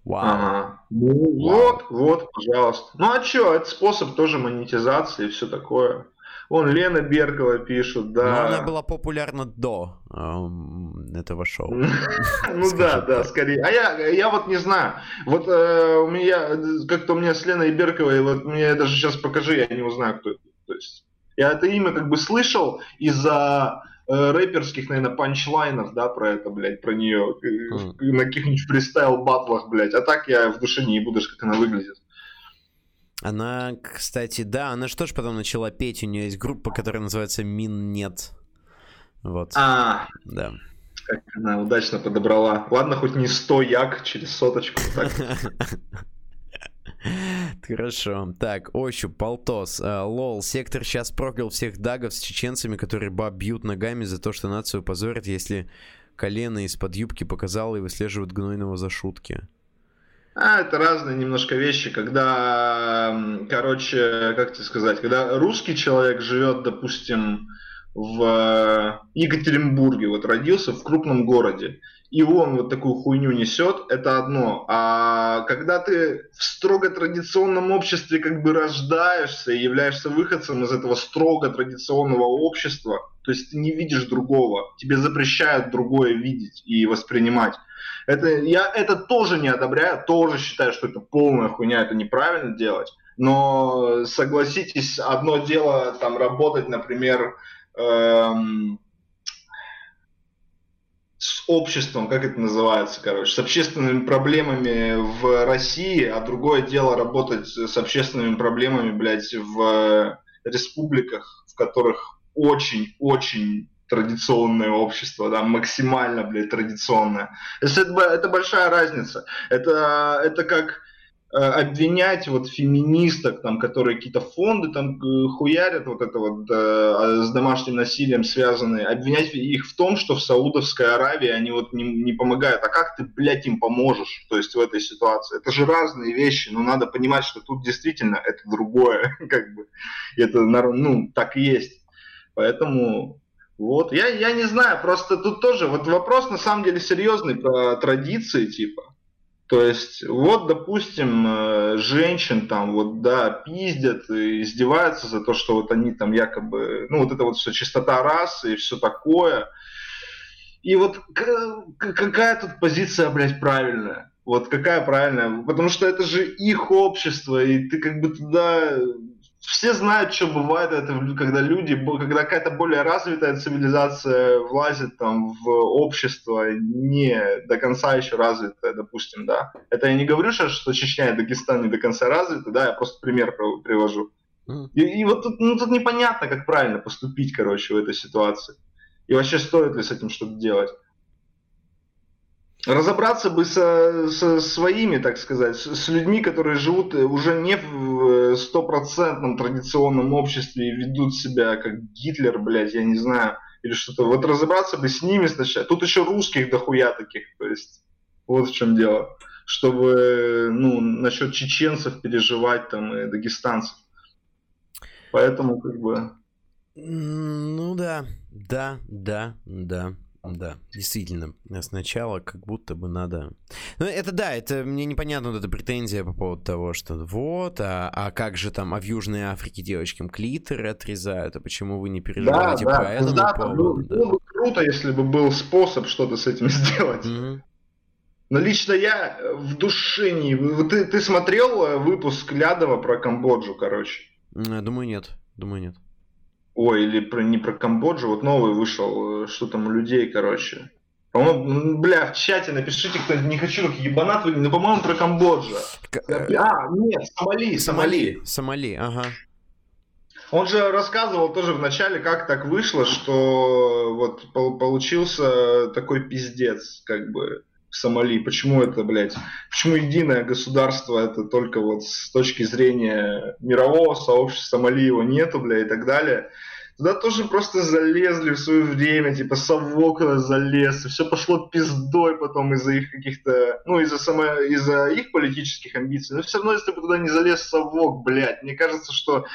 Speaker 2: Вау. Ага. Ну, Вау. Вот, вот, пожалуйста. Ну а что, это способ тоже монетизации и все такое. Вон Лена Беркова пишут, да. Но
Speaker 1: она была популярна до эм, этого шоу.
Speaker 2: Ну да, да, скорее. А я, я вот не знаю. Вот э, у меня, как-то у меня с Леной Берковой, вот мне даже сейчас покажи, я не узнаю, кто это. То есть, я это имя как бы слышал из-за э, рэперских, наверное, панчлайнов, да, про это, блядь, про нее, mm. на каких-нибудь фристайл батлах, блядь. А так я в душе не буду, как она выглядит.
Speaker 1: Она, кстати, да, она же тоже потом начала петь. У нее есть группа, которая называется Мин Нет. Вот.
Speaker 2: А,
Speaker 1: да.
Speaker 2: Как она удачно подобрала. Ладно, хоть не 100 як через соточку.
Speaker 1: Хорошо. Так, Ощуп, Полтос. А, лол, сектор сейчас проклял всех дагов с чеченцами, которые баб бьют ногами за то, что нацию позорят, если колено из-под юбки показало и выслеживают гнойного за шутки.
Speaker 2: А, это разные немножко вещи, когда, короче, как тебе сказать, когда русский человек живет, допустим, в э, Екатеринбурге, вот родился в крупном городе, и он вот такую хуйню несет, это одно. А когда ты в строго традиционном обществе как бы рождаешься и являешься выходцем из этого строго традиционного общества, то есть ты не видишь другого, тебе запрещают другое видеть и воспринимать. Это, я это тоже не одобряю, тоже считаю, что это полная хуйня, это неправильно делать. Но согласитесь, одно дело там работать, например, эм, с обществом, как это называется, короче, с общественными проблемами в России, а другое дело работать с общественными проблемами, блядь, в республиках, в которых очень-очень традиционное общество, да, максимально, блядь, традиционное. Это, это большая разница. Это, это как Э, обвинять вот феминисток, там, которые какие-то фонды там э, хуярят, вот это вот э, с домашним насилием связанные, обвинять их в том, что в Саудовской Аравии они вот не, не помогают. А как ты, блядь, им поможешь, то есть в этой ситуации? Это же разные вещи, но надо понимать, что тут действительно это другое, как бы, это, ну, так и есть. Поэтому вот, я, я не знаю, просто тут тоже вот вопрос на самом деле серьезный про традиции, типа. То есть, вот, допустим, э, женщин там вот, да, пиздят и издеваются за то, что вот они там якобы, ну, вот это вот все чистота расы и все такое. И вот какая тут позиция, блядь, правильная? Вот какая правильная? Потому что это же их общество, и ты как бы туда все знают, что бывает, это когда люди, когда какая-то более развитая цивилизация влазит там в общество, не до конца еще развитое, допустим, да. Это я не говорю сейчас, что Чечня и Дагестан не до конца развиты, да, я просто пример привожу. И, и вот тут, ну, тут непонятно, как правильно поступить, короче, в этой ситуации. И вообще стоит ли с этим что-то делать разобраться бы со, со своими, так сказать, с, людьми, которые живут уже не в э, стопроцентном традиционном обществе и ведут себя как Гитлер, блядь, я не знаю, или что-то. Вот разобраться бы с ними сначала. Тут еще русских дохуя таких, то есть вот в чем дело. Чтобы, ну, насчет чеченцев переживать там и дагестанцев. Поэтому как бы...
Speaker 1: Ну да, да, да, да. Да, действительно, сначала как будто бы надо... Ну, это да, это мне непонятно вот эта претензия по поводу того, что вот, а, а как же там, а в Южной Африке девочкам клиторы отрезают, а почему вы не переживаете да, по да, этому да, поводу?
Speaker 2: Да. было бы круто, если бы был способ что-то с этим сделать. Mm-hmm. Но лично я в душе не... Ты, ты смотрел э, выпуск Лядова про Камбоджу, короче?
Speaker 1: Думаю, нет. Думаю, нет.
Speaker 2: Ой, или про, не про Камбоджу, вот новый вышел, э, что там у людей, короче. По-моему, бля, в чате напишите, кто не хочу, как ебанат выглядит, но, по-моему, про Камбоджу. Э, а, нет, Сомали, Сомали.
Speaker 1: Сомали, ага.
Speaker 2: Он же рассказывал тоже в начале, как так вышло, что вот получился такой пиздец, как бы в Сомали. Почему это, блядь, почему единое государство, это только вот с точки зрения мирового сообщества Сомали его нету, бля, и так далее. Туда тоже просто залезли в свое время, типа совок залез, и все пошло пиздой потом из-за их каких-то, ну, из-за само... из-за их политических амбиций. Но все равно, если бы туда не залез совок, блядь, мне кажется, что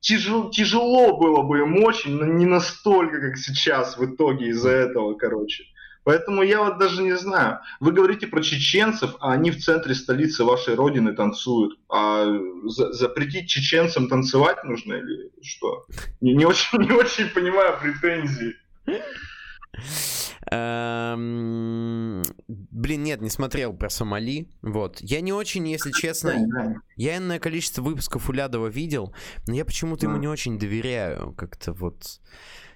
Speaker 2: тяжело, тяжело было бы им очень, но не настолько, как сейчас в итоге из-за этого, короче. Поэтому я вот даже не знаю. Вы говорите про чеченцев, а они в центре столицы вашей родины танцуют. А за запретить чеченцам танцевать нужно или что? Не, не, очень, не очень понимаю претензии.
Speaker 1: Эм, блин, нет, не смотрел про Сомали. Вот. Я не очень, если честно, я иное количество выпусков Улядова видел, но я почему-то ему не очень доверяю. Как-то вот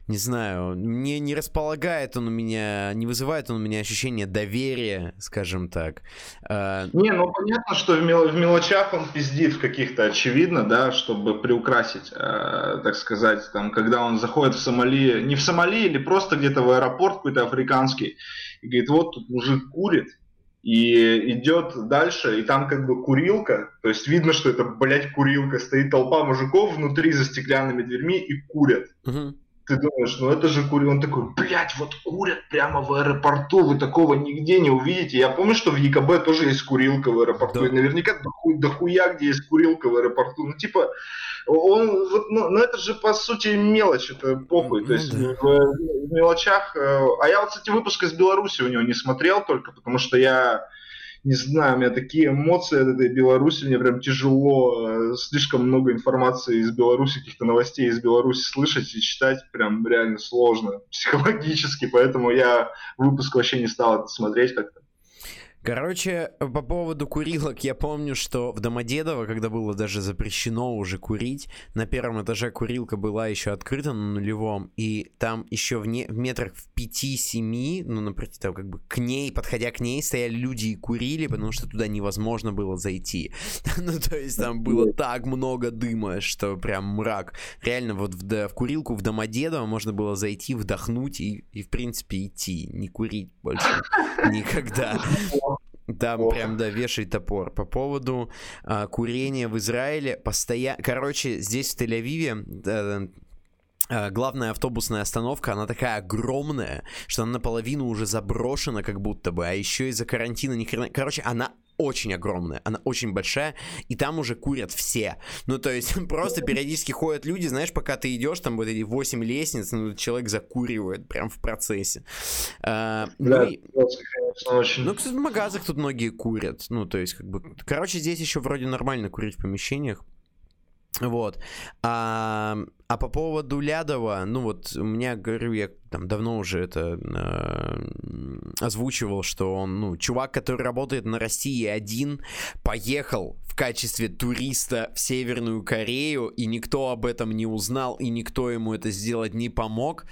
Speaker 1: не знаю, не, не располагает он у меня, не вызывает он у меня ощущение доверия, скажем так.
Speaker 2: А, не, ну понятно, что в, мел, в мелочах он пиздит в каких-то, очевидно, да, чтобы приукрасить, э, так сказать, там, когда он заходит в Сомали, не в Сомали или просто где-то в аэропорт какой-то африканский, и говорит, вот тут мужик курит, и идет дальше, и там как бы курилка, то есть видно, что это, блядь, курилка, стоит толпа мужиков внутри за стеклянными дверьми и курят. Uh-huh. Ты думаешь, ну это же курил. Он такой, блядь, вот курят прямо в аэропорту, вы такого нигде не увидите. Я помню, что в ЕКБ тоже есть курилка в аэропорту. Да. И наверняка дохуя, дохуя, где есть курилка в аэропорту. Ну, типа, он, вот, ну, ну это же по сути мелочь, это похуй. Ну, То есть да. в, в мелочах. Э, а я вот, кстати, выпуск из Беларуси у него не смотрел только, потому что я не знаю, у меня такие эмоции от этой Беларуси, мне прям тяжело, э, слишком много информации из Беларуси, каких-то новостей из Беларуси слышать и читать прям реально сложно психологически, поэтому я выпуск вообще не стал смотреть как-то.
Speaker 1: Короче, по поводу курилок, я помню, что в Домодедово, когда было даже запрещено уже курить, на первом этаже курилка была еще открыта на нулевом, и там еще в, не, в метрах в 5-7, ну, напротив, там, как бы к ней, подходя к ней, стояли люди и курили, потому что туда невозможно было зайти. ну, то есть там было так много дыма, что прям мрак. Реально, вот в, в курилку в Домодедово можно было зайти, вдохнуть и, и, в принципе, идти, не курить больше никогда. Там Плохо. прям, да, вешай топор. По поводу а, курения в Израиле, постоянно... Короче, здесь в Тель-Авиве а, главная автобусная остановка, она такая огромная, что она наполовину уже заброшена как будто бы, а еще из-за карантина ни хрена... Короче, она очень огромная, она очень большая, и там уже курят все. Ну, то есть, просто периодически ходят люди, знаешь, пока ты идешь, там вот эти 8 лестниц, ну, человек закуривает прям в процессе. А, да, ну, и... конечно, очень. Ну, кстати, в магазах тут многие курят. Ну, то есть, как бы... Короче, здесь еще вроде нормально курить в помещениях. Вот. А, а по поводу Лядова, ну вот у меня, говорю, я там давно уже это э, озвучивал, что он, ну, чувак, который работает на России один, поехал в качестве туриста в Северную Корею, и никто об этом не узнал, и никто ему это сделать не помог.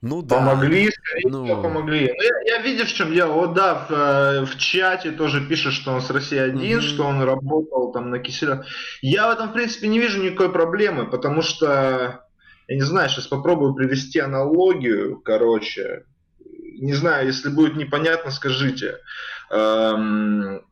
Speaker 2: Ну да. Помогли, скорее ну... всего, помогли. Ну, я, я видишь, в чем дело. Вот да, в, э, в чате тоже пишет, что он с России один, mm-hmm. что он работал там на киселе. Я в этом, в принципе, не вижу никакой проблемы, потому что, я не знаю, сейчас попробую привести аналогию, короче. Не знаю, если будет непонятно, скажите. Эм,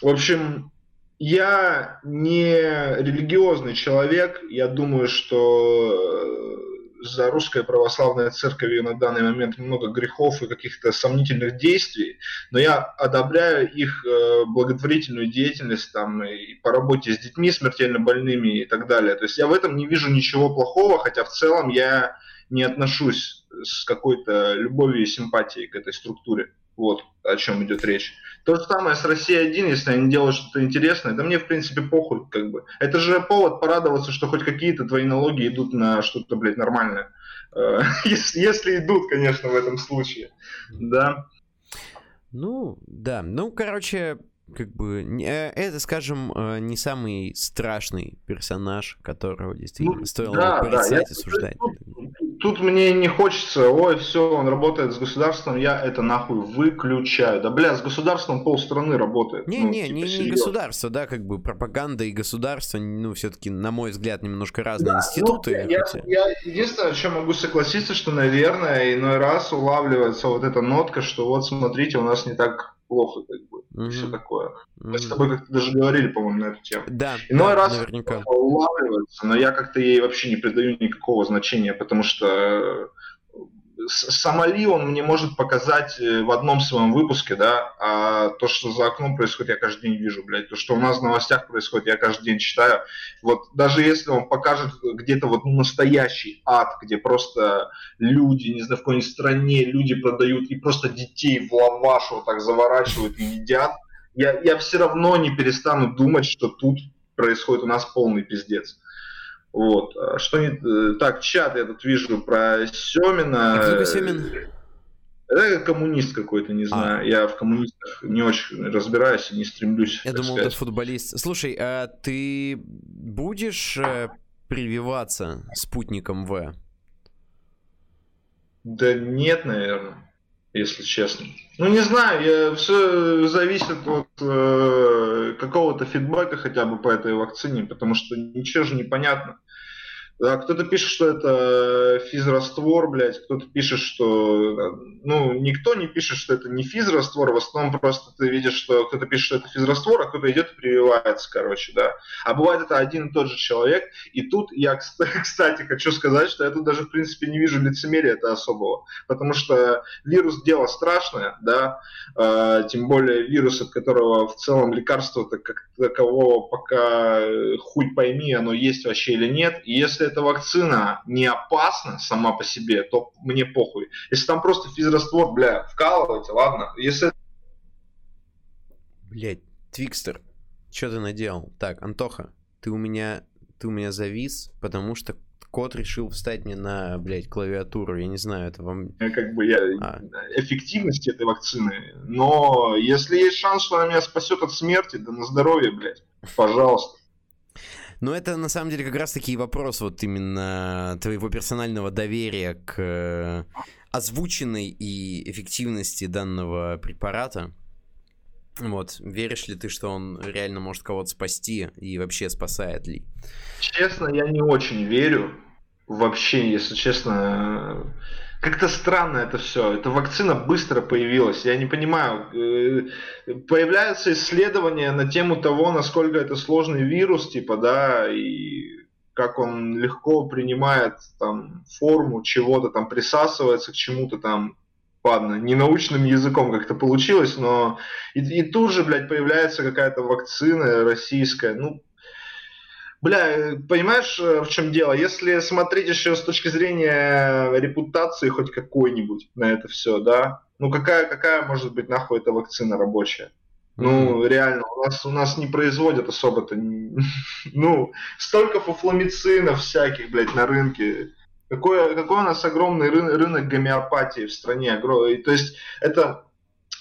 Speaker 2: в общем, я не религиозный человек. Я думаю, что за русской православной церковью на данный момент много грехов и каких-то сомнительных действий, но я одобряю их э, благотворительную деятельность там и по работе с детьми смертельно больными и так далее. То есть я в этом не вижу ничего плохого, хотя в целом я не отношусь с какой-то любовью и симпатией к этой структуре. Вот о чем идет речь. То же самое с Россией 1, если они делают что-то интересное, да мне в принципе похуй, как бы. Это же повод порадоваться, что хоть какие-то твои налоги идут на что-то, блядь, нормальное. Э, если, если идут, конечно, в этом случае. Да.
Speaker 1: Ну, да. Ну, короче, как бы э, это, скажем, э, не самый страшный персонаж, которого действительно ну, стоило да, порицать да, и осуждать.
Speaker 2: Тут, мне не хочется, ой, все, он работает с государством, я это нахуй выключаю. Да, бля, с государством полстраны работает.
Speaker 1: Не, ну, не, типа, не, не государство, да, как бы пропаганда и государство, ну, все-таки, на мой взгляд, немножко разные да, институты.
Speaker 2: Ну, я, хотя... я единственное, чем могу согласиться, что, наверное, иной раз улавливается вот эта нотка, что вот смотрите, у нас не так плохо, как бы, mm-hmm. и все такое. Mm-hmm. Мы с тобой как-то даже говорили, по-моему, на эту тему.
Speaker 1: Да,
Speaker 2: Иной
Speaker 1: да,
Speaker 2: раз
Speaker 1: наверняка.
Speaker 2: улавливается, но я как-то ей вообще не придаю никакого значения, потому что Сомали он мне может показать э, в одном своем выпуске, да, а то, что за окном происходит, я каждый день вижу, блядь. То, что у нас в новостях происходит, я каждый день читаю. Вот даже если он покажет где-то вот настоящий ад, где просто люди, не знаю, в какой-нибудь стране люди продают и просто детей в лаваш вот так заворачивают и едят, я, я все равно не перестану думать, что тут происходит у нас полный пиздец. Вот. А что не... Э, так, чат я тут вижу про Семина. А кто Семин? Это коммунист какой-то, не а. знаю. А. Я в коммунистах не очень разбираюсь и не стремлюсь.
Speaker 1: Я думал, сказать. это футболист. Слушай, а ты будешь э, прививаться спутником В?
Speaker 2: Да нет, наверное, если честно. Ну, не знаю, я, все зависит от э, какого-то фидбэка хотя бы по этой вакцине, потому что ничего же не понятно. Да, кто-то пишет, что это физраствор, блядь, кто-то пишет, что... Ну, никто не пишет, что это не физраствор, в основном просто ты видишь, что кто-то пишет, что это физраствор, а кто-то идет и прививается, короче, да. А бывает это один и тот же человек, и тут я, кстати, хочу сказать, что я тут даже, в принципе, не вижу лицемерия это особого, потому что вирус – дело страшное, да, э, тем более вирус, от которого в целом лекарства-то как такового пока э, хуй пойми, оно есть вообще или нет, и если эта вакцина не опасна сама по себе, то мне похуй. Если там просто физраствор, бля, вкалывайте, ладно. Если...
Speaker 1: Блять, Твикстер, что ты наделал? Так, Антоха, ты у меня, ты у меня завис, потому что кот решил встать мне на, блядь, клавиатуру. Я не знаю, это вам...
Speaker 2: Как бы я... А. Эффективность этой вакцины. Но если есть шанс, что она меня спасет от смерти, да на здоровье, блядь. Пожалуйста.
Speaker 1: Но это на самом деле как раз таки вопрос вот именно твоего персонального доверия к э, озвученной и эффективности данного препарата. Вот, веришь ли ты, что он реально может кого-то спасти и вообще спасает ли?
Speaker 2: Честно, я не очень верю. Вообще, если честно, как-то странно это все. Эта вакцина быстро появилась. Я не понимаю. Э, появляются исследования на тему того, насколько это сложный вирус, типа, да, и как он легко принимает там форму чего-то, там присасывается к чему-то там. Ладно, не научным языком как-то получилось, но и, и тут же, блядь, появляется какая-то вакцина российская. Ну, Бля, понимаешь, э, в чем дело? Если смотреть еще с точки зрения репутации хоть какой-нибудь на это все, да, ну какая, какая может быть нахуй эта вакцина рабочая? Ну, mm-hmm. реально, у нас, у нас не производят особо-то, ну, столько фуфломицинов всяких, блядь, на рынке. Какой, какой у нас огромный рынок гомеопатии в стране. То есть это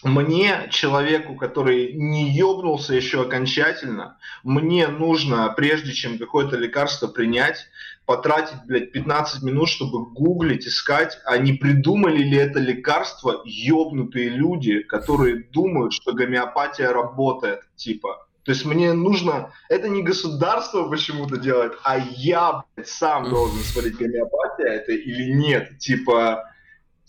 Speaker 2: мне, человеку, который не ёбнулся еще окончательно, мне нужно, прежде чем какое-то лекарство принять, потратить, блядь, 15 минут, чтобы гуглить, искать, а не придумали ли это лекарство ёбнутые люди, которые думают, что гомеопатия работает, типа. То есть мне нужно... Это не государство почему-то делает, а я, блядь, сам должен смотреть, гомеопатия это или нет. Типа,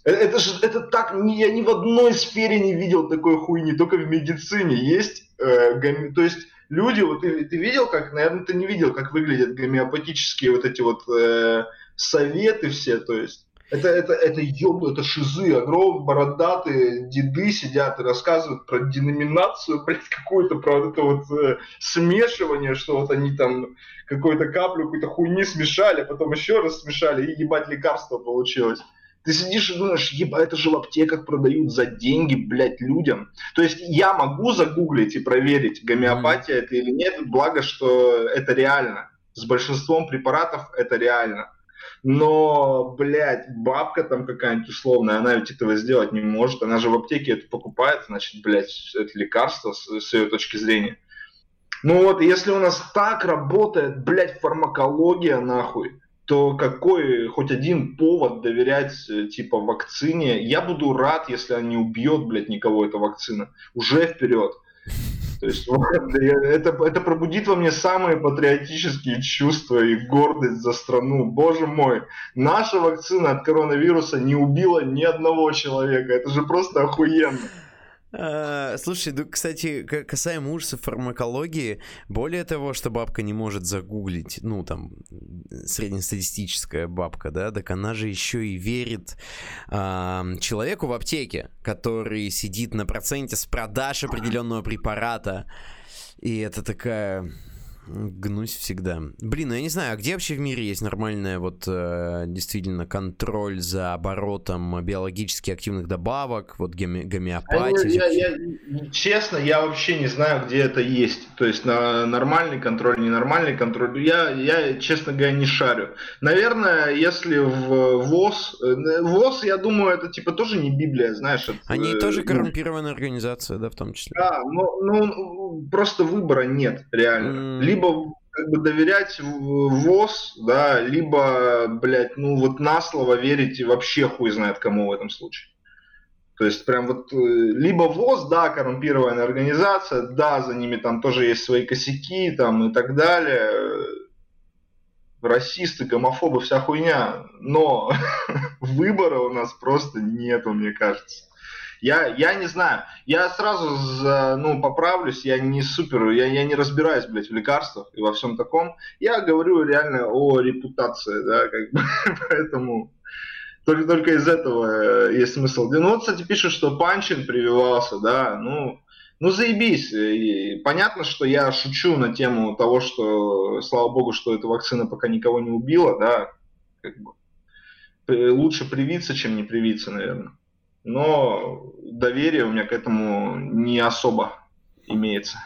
Speaker 2: это же это так, я ни в одной сфере не видел такой хуйни, только в медицине есть, э, гами, то есть люди, вот ты, ты видел, как, наверное, ты не видел, как выглядят гомеопатические вот эти вот э, советы все, то есть это, это, это ёбну, это шизы, огромные бородатые деды сидят и рассказывают про деноминацию, блядь, какую-то, про это вот э, смешивание, что вот они там какую-то каплю, какую-то хуйни смешали, потом еще раз смешали, и ебать лекарство получилось. Ты сидишь и думаешь, еба, это же в аптеках продают за деньги, блядь, людям. То есть я могу загуглить и проверить, гомеопатия mm. это или нет, благо, что это реально. С большинством препаратов это реально. Но, блядь, бабка там какая-нибудь условная, она ведь этого сделать не может. Она же в аптеке это покупает, значит, блядь, это лекарство с, с ее точки зрения. Ну вот, если у нас так работает, блядь, фармакология, нахуй, то какой хоть один повод доверять э, типа вакцине? Я буду рад, если она не убьет, блядь, никого эта вакцина. Уже вперед. То есть это, это пробудит во мне самые патриотические чувства и гордость за страну. Боже мой, наша вакцина от коронавируса не убила ни одного человека. Это же просто охуенно.
Speaker 1: А, слушай, ну, кстати, касаемо ужасов фармакологии, более того, что бабка не может загуглить, ну, там, среднестатистическая бабка, да, так она же еще и верит а, человеку в аптеке, который сидит на проценте с продаж определенного препарата, и это такая Гнусь всегда. Блин, ну я не знаю, а где вообще в мире есть нормальная вот э, действительно контроль за оборотом биологически активных добавок, вот гоме гомеопатии?
Speaker 2: Я, я, я, честно, я вообще не знаю, где это есть. То есть на нормальный контроль, ненормальный контроль. Я, я, честно говоря, не шарю. Наверное, если в ВОЗ... Э, ВОЗ, я думаю, это типа тоже не Библия, знаешь. Это,
Speaker 1: Они тоже коррумпированная организация, да, в том числе.
Speaker 2: Да, но, ну, просто выбора нет, реально. Mm. Либо как бы доверять ВОЗ, да, либо, блядь, ну вот на слово верить и вообще хуй знает кому в этом случае. То есть прям вот э, либо ВОЗ, да, коррумпированная организация, да, за ними там тоже есть свои косяки там и так далее. расисты, гомофобы, вся хуйня, но выбора у нас просто нету, мне кажется. Я, я не знаю, я сразу за, ну, поправлюсь, я не супер, я, я не разбираюсь, блядь, в лекарствах и во всем таком. Я говорю реально о репутации, да, как бы, поэтому только, только из этого э, есть смысл. Ну вот, кстати, пишут, что Панчин прививался, да, ну, ну заебись. И понятно, что я шучу на тему того, что, слава богу, что эта вакцина пока никого не убила, да, как бы. Лучше привиться, чем не привиться, наверное но доверие у меня к этому не особо имеется.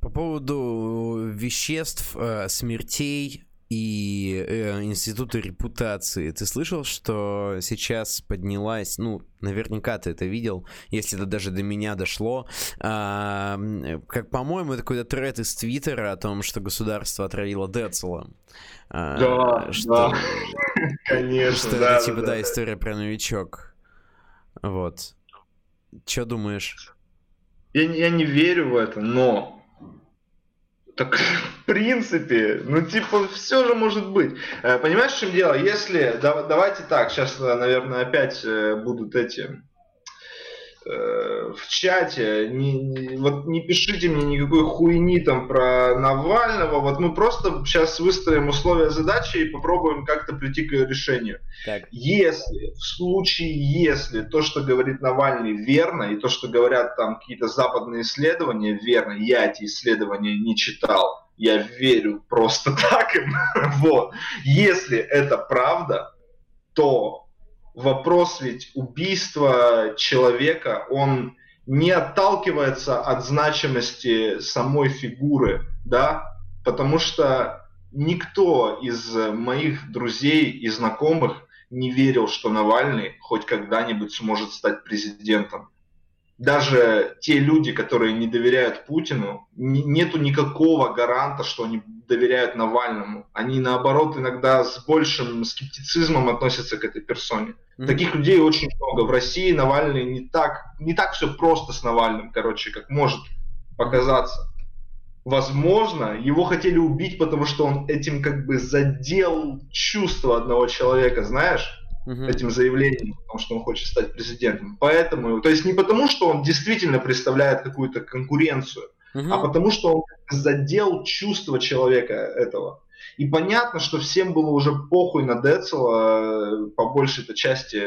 Speaker 1: По поводу веществ, э, смертей и э, института репутации. Ты слышал, что сейчас поднялась, ну, наверняка ты это видел, если это даже до меня дошло, а, как, по-моему, это какой-то тред из Твиттера о том, что государство отравило Децела.
Speaker 2: А, да, что, да, конечно,
Speaker 1: что да, это, типа, да, да, история про новичок. Вот. Что думаешь?
Speaker 2: Я, я не верю в это, но так, в принципе, ну, типа, все же может быть. Э, понимаешь, в чем дело? Если, да, давайте так, сейчас, наверное, опять э, будут эти Э, в чате, не, не, вот не пишите мне никакой хуйни там про Навального, вот мы просто сейчас выстроим условия задачи и попробуем как-то прийти к решению. Так. Если, в случае, если то, что говорит Навальный, верно, и то, что говорят там какие-то западные исследования, верно, я эти исследования не читал, я верю просто так им, вот. Если это правда, то вопрос ведь убийства человека, он не отталкивается от значимости самой фигуры, да, потому что никто из моих друзей и знакомых не верил, что Навальный хоть когда-нибудь сможет стать президентом даже те люди, которые не доверяют Путину, нету никакого гаранта, что они доверяют Навальному. Они, наоборот, иногда с большим скептицизмом относятся к этой персоне. Mm-hmm. Таких людей очень много. В России Навальный не так, не так все просто с Навальным, короче, как может показаться. Возможно, его хотели убить, потому что он этим как бы задел чувство одного человека, знаешь? Uh-huh. этим заявлением, потому что он хочет стать президентом. Поэтому, то есть не потому, что он действительно представляет какую-то конкуренцию, uh-huh. а потому что он задел чувство человека этого. И понятно, что всем было уже похуй на Децела, по большей -то части,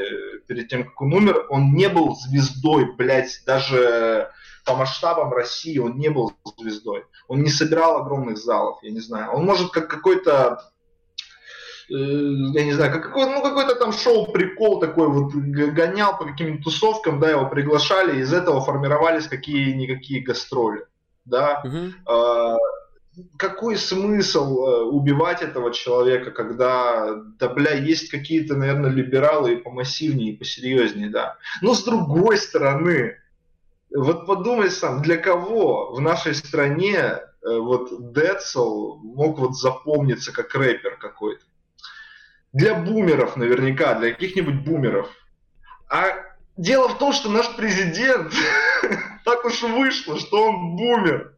Speaker 2: перед тем, как он умер. Он не был звездой, блядь, даже по масштабам России он не был звездой. Он не собирал огромных залов, я не знаю. Он может как какой-то Э, я не знаю, как, ну какой-то там шоу-прикол такой вот гонял по каким-то тусовкам, да, его приглашали, из этого формировались какие-никакие гастроли, да. Uh-huh. А, какой смысл э, убивать этого человека, когда, да, бля, есть какие-то, наверное, либералы и помассивнее, и посерьезнее, да. Но с другой стороны, вот подумай сам, для кого в нашей стране э, вот Децл мог вот запомниться как рэпер какой-то? Для бумеров наверняка, для каких-нибудь бумеров. А дело в том, что наш президент так уж вышло, что он бумер.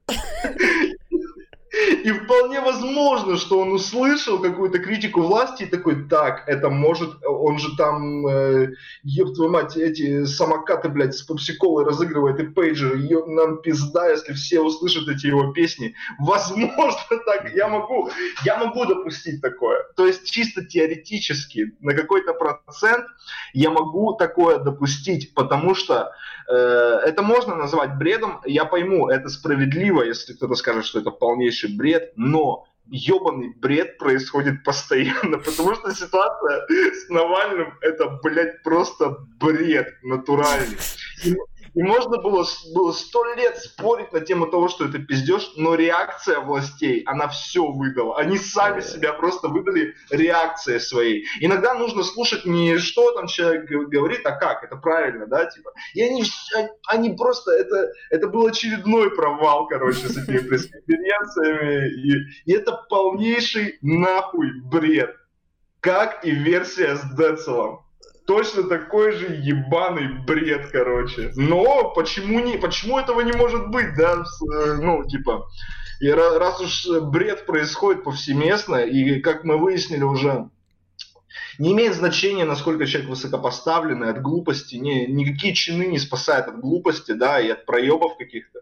Speaker 2: И вполне возможно, что он услышал какую-то критику власти и такой, так, это может, он же там, э, еб твою мать, эти самокаты, блядь, с попсиколой разыгрывает и пейджер, еб нам пизда, если все услышат эти его песни. Возможно так, я могу, я могу допустить такое. То есть чисто теоретически на какой-то процент я могу такое допустить, потому что это можно назвать бредом, я пойму, это справедливо, если кто-то скажет, что это полнейший бред, но ебаный бред происходит постоянно, потому что ситуация с Навальным это, блядь, просто бред натуральный. И можно было, было сто лет спорить на тему того, что это пиздеж, но реакция властей, она все выдала. Они сами себя просто выдали реакцией своей. Иногда нужно слушать не что там человек говорит, а как, это правильно, да, типа. И они, они просто, это, это был очередной провал, короче, с этими пресс-конференциями. И, и это полнейший нахуй бред. Как и версия с Децелом точно такой же ебаный бред, короче. Но почему не, почему этого не может быть, да? Э, ну, типа, И раз уж бред происходит повсеместно, и как мы выяснили уже, не имеет значения, насколько человек высокопоставленный от глупости, не, никакие чины не спасают от глупости, да, и от проебов каких-то.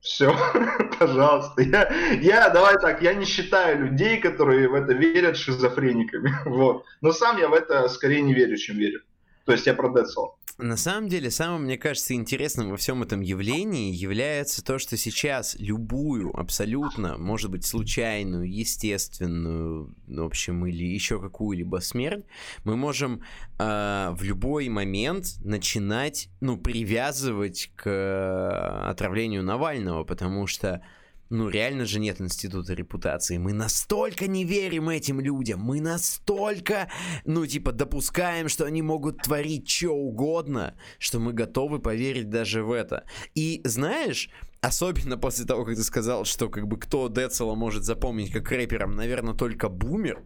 Speaker 2: Все, пожалуйста. Я, я, давай так, я не считаю людей, которые в это верят шизофрениками. Вот. Но сам я в это скорее не верю, чем верю. То есть я про Dead Cell.
Speaker 1: На самом деле, самым, мне кажется, интересным во всем этом явлении является то, что сейчас любую, абсолютно, может быть, случайную, естественную, в общем, или еще какую-либо смерть, мы можем э, в любой момент начинать, ну, привязывать к отравлению Навального, потому что ну, реально же нет института репутации. Мы настолько не верим этим людям. Мы настолько, ну, типа, допускаем, что они могут творить что угодно, что мы готовы поверить даже в это. И знаешь, особенно после того, как ты сказал, что как бы кто Децела может запомнить как рэпером, наверное, только бумер,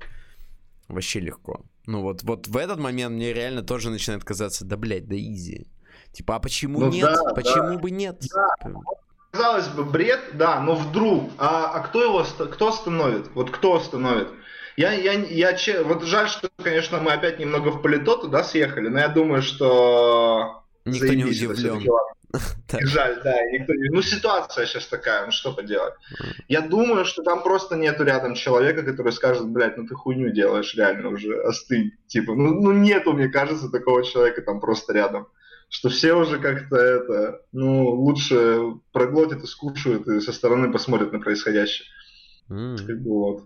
Speaker 1: вообще легко. Ну вот, вот в этот момент мне реально тоже начинает казаться, да, блядь, да изи. Типа, а почему ну, нет? Да, почему
Speaker 2: да.
Speaker 1: бы нет?
Speaker 2: Да казалось бы, бред, да, но вдруг, а, а кто его, кто остановит? Вот кто остановит? Я, я, я, вот жаль, что, конечно, мы опять немного в полито туда съехали, но я думаю, что...
Speaker 1: Никто не удивлен.
Speaker 2: Жаль, да, никто не... Ну, ситуация сейчас такая, ну что поделать. Я думаю, что там просто нету рядом человека, который скажет, блядь, ну ты хуйню делаешь, реально уже, остынь. Типа, ну, ну нету, мне кажется, такого человека там просто рядом что все уже как-то это, ну, лучше проглотят и скушают, и со стороны посмотрят на происходящее. Mm. Как бы вот.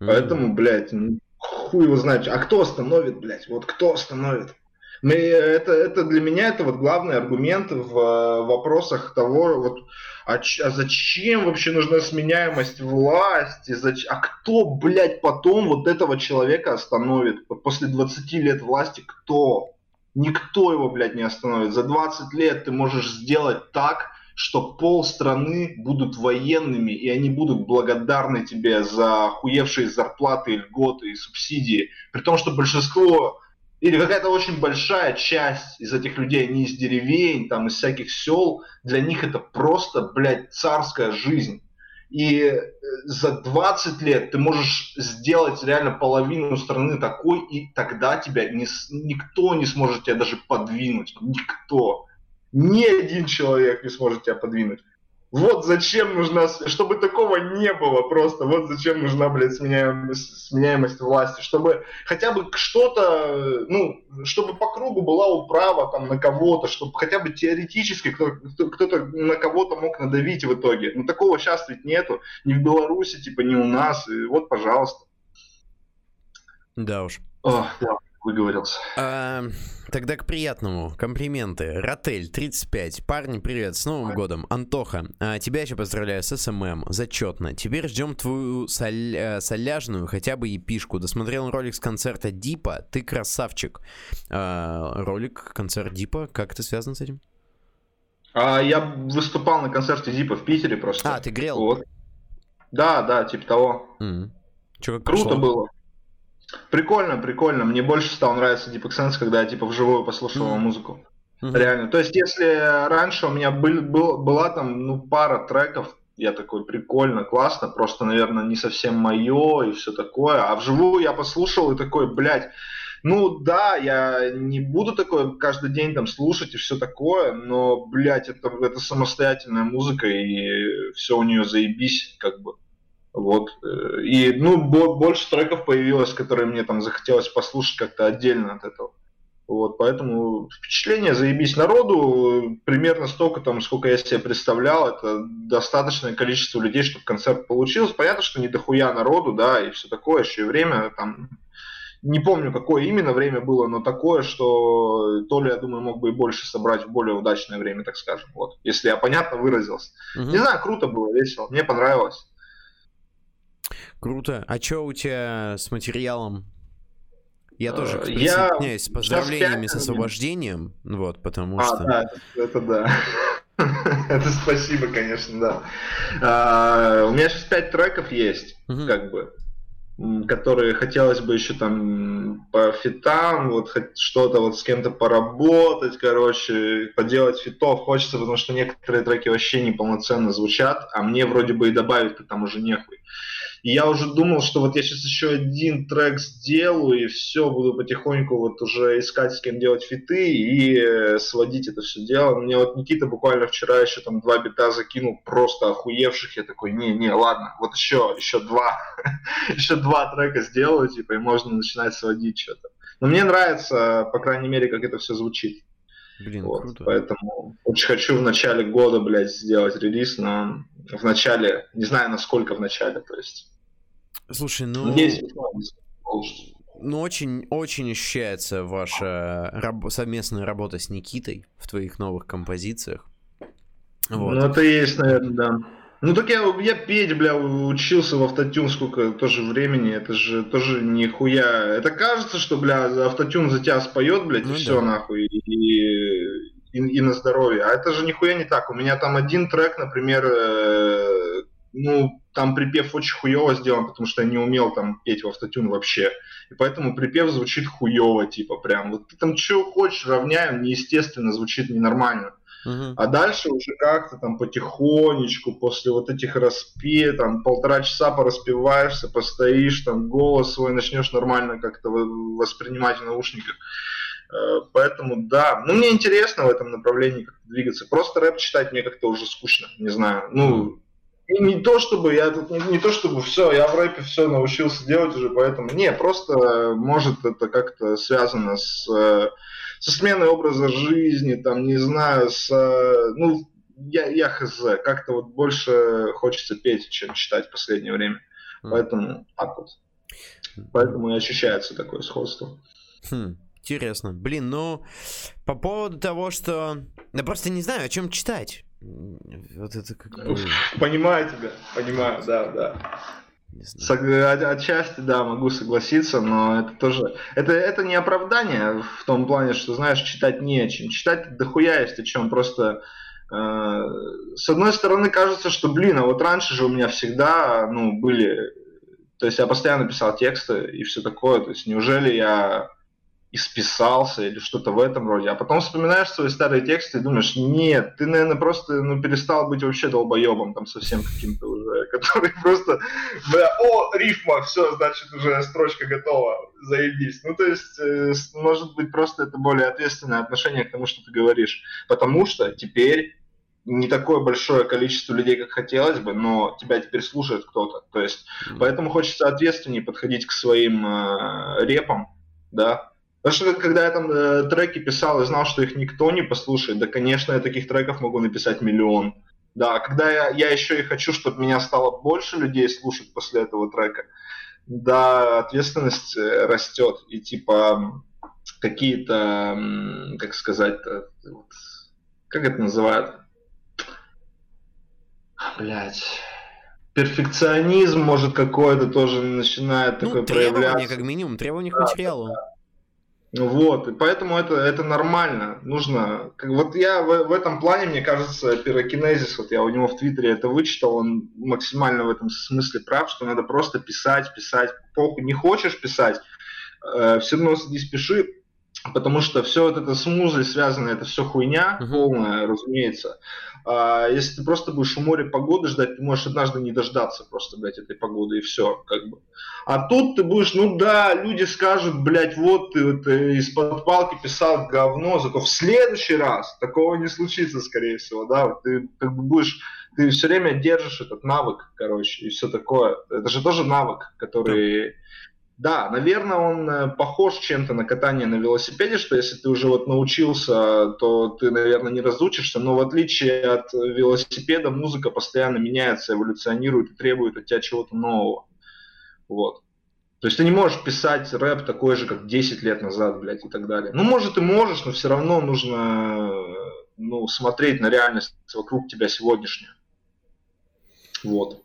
Speaker 2: Mm. Поэтому, блядь, ну, хуй его знает. А кто остановит, блядь? Вот кто остановит? Мы, это, это для меня это вот главный аргумент в э, вопросах того, вот, а, а зачем вообще нужна сменяемость власти? Зач, а кто, блядь, потом вот этого человека остановит? После 20 лет власти кто? Никто его, блядь, не остановит. За 20 лет ты можешь сделать так, что пол страны будут военными, и они будут благодарны тебе за хуевшие зарплаты, льготы и субсидии. При том, что большинство или какая-то очень большая часть из этих людей, они из деревень, там, из всяких сел, для них это просто, блядь, царская жизнь. И э, за 20 лет ты можешь сделать реально половину страны такой, и тогда тебя не, никто не сможет тебя даже подвинуть. Никто. Ни один человек не сможет тебя подвинуть. Вот зачем нужна, чтобы такого не было просто, вот зачем нужна, блядь, сменяемость, сменяемость власти, чтобы хотя бы что-то, ну, чтобы по кругу была управа там на кого-то, чтобы хотя бы теоретически кто-то, кто-то на кого-то мог надавить в итоге. Но такого сейчас ведь нету, ни в Беларуси, типа, ни у нас, и вот, пожалуйста.
Speaker 1: Да уж.
Speaker 2: О, да выговорился.
Speaker 1: А, тогда к приятному. Комплименты. Ротель, 35. Парни, привет. С Новым годом. Антоха, а, тебя еще поздравляю с СММ. Зачетно. Теперь ждем твою соль, э, соляжную, хотя бы епишку. Досмотрел ролик с концерта Дипа. Ты красавчик. А, ролик, концерт Дипа. Как это связано с этим?
Speaker 2: А, я выступал на концерте Дипа в Питере просто.
Speaker 1: А, ты грел?
Speaker 2: Вот. Да, да, типа того.
Speaker 1: Mm. Чё, как
Speaker 2: Круто прошло? было. Прикольно, прикольно. Мне больше стал нравиться Deep Sense, когда я типа вживую послушал mm-hmm. музыку. Mm-hmm. Реально. То есть, если раньше у меня был, был, была там ну, пара треков, я такой, прикольно, классно, просто, наверное, не совсем мое и все такое. А вживую я послушал и такой, блядь, ну да, я не буду такое каждый день там слушать и все такое, но, блядь, это, это самостоятельная музыка и все у нее заебись, как бы. Вот. И, ну, больше треков появилось, которые мне там захотелось послушать как-то отдельно от этого. Вот, поэтому впечатление заебись народу, примерно столько, там, сколько я себе представлял, это достаточное количество людей, чтобы концерт получился. Понятно, что не дохуя народу, да, и все такое, еще и время там, не помню, какое именно время было, но такое, что то ли, я думаю, мог бы и больше собрать в более удачное время, так скажем, вот, если я понятно выразился. Угу. Не знаю, круто было, весело, мне понравилось.
Speaker 1: Круто. А что у тебя с материалом? Я тоже присоединяюсь с поздравлениями с освобождением, вот, потому а, что...
Speaker 2: Да, это да. это спасибо, конечно, да. А, у меня сейчас пять треков есть, как бы. которые хотелось бы еще там по фитам, вот что-то вот с кем-то поработать, короче, поделать фитов хочется, потому что некоторые треки вообще неполноценно звучат, а мне вроде бы и добавить-то там уже нехуй. И я уже думал, что вот я сейчас еще один трек сделаю, и все, буду потихоньку вот уже искать, с кем делать фиты и э, сводить это все дело. Мне вот Никита буквально вчера еще там два бита закинул, просто охуевших. Я такой, не-не, ладно, вот еще, еще два, еще два трека сделаю, типа, и можно начинать сводить что-то. Но мне нравится, по крайней мере, как это все звучит. Блин, вот, круто. Поэтому очень хочу в начале года, блядь, сделать релиз, но в начале, не знаю, насколько в начале, то есть.
Speaker 1: Слушай, ну... Есть, ну, очень, очень ощущается ваша раб- совместная работа с Никитой в твоих новых композициях.
Speaker 2: Вот. Ну, это есть, наверное, да. Ну так я, я петь, бля, учился в автотюн сколько тоже времени, это же тоже нихуя. Это кажется, что, бля, автотюн за тебя споет, блядь, ну, и да. все нахуй, и, и, и на здоровье. А это же нихуя не так. У меня там один трек, например, э, ну, там припев очень хуево сделан, потому что я не умел там петь в автотюн вообще. И поэтому припев звучит хуево, типа прям. Вот ты там что хочешь, равняем, неестественно, звучит ненормально. А дальше уже как-то там потихонечку, после вот этих распе, там полтора часа пораспеваешься, постоишь, там голос свой начнешь нормально как-то воспринимать в наушниках. Э, поэтому да, ну мне интересно в этом направлении как двигаться. Просто рэп читать мне как-то уже скучно, не знаю. Ну, не, не то чтобы я тут не, не то чтобы все, я в рэпе все научился делать уже, поэтому не, просто может это как-то связано с э, со сменой образа жизни, там, не знаю, с, э, ну, я, я хз, как-то вот больше хочется петь, чем читать в последнее время. Mm. Поэтому так вот. Поэтому и ощущается такое сходство.
Speaker 1: Хм, интересно. Блин, ну, по поводу того, что... Я просто не знаю, о чем читать. Вот это как бы...
Speaker 2: Понимаю тебя, понимаю, да, да. Сог... Отчасти, да, могу согласиться, но это тоже... Это, это не оправдание в том плане, что, знаешь, читать не о чем. Читать дохуя есть о чем. Просто э, с одной стороны кажется, что, блин, а вот раньше же у меня всегда, ну, были... То есть я постоянно писал тексты и все такое. То есть неужели я исписался или что-то в этом роде. А потом вспоминаешь свои старые тексты и думаешь, нет, ты, наверное, просто ну, перестал быть вообще долбоебом там совсем каким-то который просто, о, рифма, все, значит, уже строчка готова, заебись. Ну, то есть, э, может быть, просто это более ответственное отношение к тому, что ты говоришь. Потому что теперь не такое большое количество людей, как хотелось бы, но тебя теперь слушает кто-то. То есть, mm-hmm. поэтому хочется ответственнее подходить к своим э, репам, да, Потому что когда я там э, треки писал и знал, что их никто не послушает, да, конечно, я таких треков могу написать миллион. Да, когда я, я еще и хочу, чтобы меня стало больше людей слушать после этого трека, да, ответственность э, растет. И типа какие-то, как сказать, вот, как это называют? Блять перфекционизм, может, какой-то тоже начинает ну, такой проявляться.
Speaker 1: как минимум, требования к материалу. Да,
Speaker 2: вот, и поэтому это, это нормально. Нужно. Вот я в, в этом плане, мне кажется, пирокинезис, вот я у него в Твиттере это вычитал, он максимально в этом смысле прав, что надо просто писать, писать. Похуй, не хочешь писать, э, все равно садись, пиши, потому что все вот это с музой связано, это все хуйня uh-huh. полная, разумеется. А если ты просто будешь у моря погоды ждать, ты можешь однажды не дождаться просто, блядь, этой погоды, и все, как бы. А тут ты будешь, ну да, люди скажут, блядь, вот ты вот э, из-под палки писал говно, зато в следующий раз такого не случится, скорее всего, да, вот ты как бы будешь, ты все время держишь этот навык, короче, и все такое. Это же тоже навык, который... Да, наверное, он э, похож чем-то на катание на велосипеде, что если ты уже вот научился, то ты, наверное, не разучишься, но в отличие от велосипеда музыка постоянно меняется, эволюционирует и требует от тебя чего-то нового. Вот. То есть ты не можешь писать рэп такой же, как 10 лет назад, блядь, и так далее. Ну, может, и можешь, но все равно нужно ну, смотреть на реальность вокруг тебя сегодняшнюю. Вот.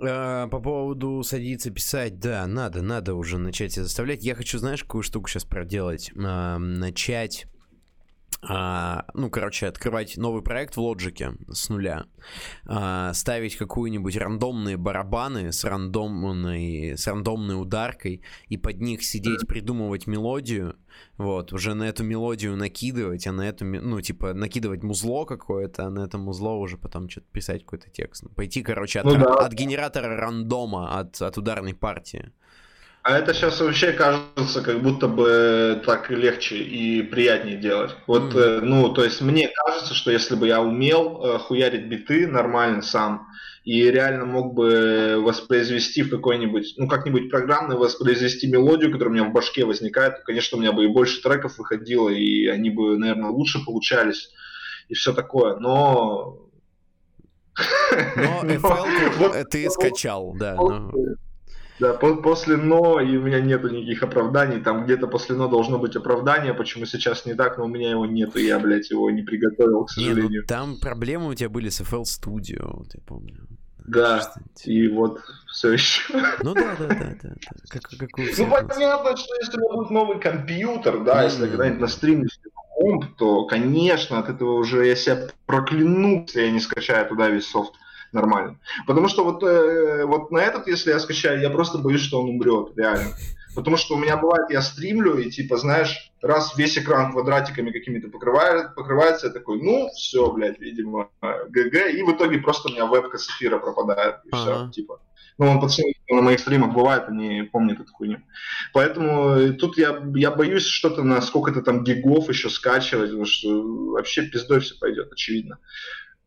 Speaker 1: А, по поводу садиться писать, да, надо, надо уже начать заставлять. Я хочу, знаешь, какую штуку сейчас проделать? Начать а, ну, короче, открывать новый проект в лоджике с нуля, а, ставить какую-нибудь рандомные барабаны с рандомной, с рандомной ударкой и под них сидеть, придумывать мелодию, вот, уже на эту мелодию накидывать, а на эту, ну, типа, накидывать музло какое-то, а на это музло уже потом что-то писать какой-то текст. Пойти, короче, от, ну, да. от генератора рандома, от, от ударной партии.
Speaker 2: А это сейчас вообще кажется, как будто бы так легче и приятнее делать. Вот, mm-hmm. ну, то есть мне кажется, что если бы я умел э, хуярить биты нормально сам, и реально мог бы воспроизвести в какой-нибудь, ну, как-нибудь программно воспроизвести мелодию, которая у меня в башке возникает, то, конечно, у меня бы и больше треков выходило, и они бы, наверное, лучше получались, и все такое. Но...
Speaker 1: Но FL ты скачал, да.
Speaker 2: Да, по после «но» и у меня нету никаких оправданий. Там где-то после «но» должно быть оправдание, почему сейчас не так, но у меня его нету, я, блядь, его не приготовил, к сожалению. Не, ну,
Speaker 1: там проблемы у тебя были с FL Studio, вот я помню.
Speaker 2: Да, и вот все еще.
Speaker 1: Ну да, да, да, да. Как,
Speaker 2: как ну понятно, что если у меня будет новый компьютер, да, mm-hmm. если когда-нибудь на стриме комп, то, конечно, от этого уже я себя прокляну, если я не скачаю туда весь софт нормально. Потому что вот, э, вот на этот, если я скачаю, я просто боюсь, что он умрет, реально. Потому что у меня бывает, я стримлю, и типа, знаешь, раз весь экран квадратиками какими-то покрывает, покрывается, я такой, ну, все, блядь, видимо, ГГ, и в итоге просто у меня вебка с эфира пропадает, и все, типа. Ну, он пацаны на моих стримах бывает, они помнят эту хуйню. Поэтому э, тут я, я боюсь что-то на сколько-то там гигов еще скачивать, потому что вообще пиздой все пойдет, очевидно.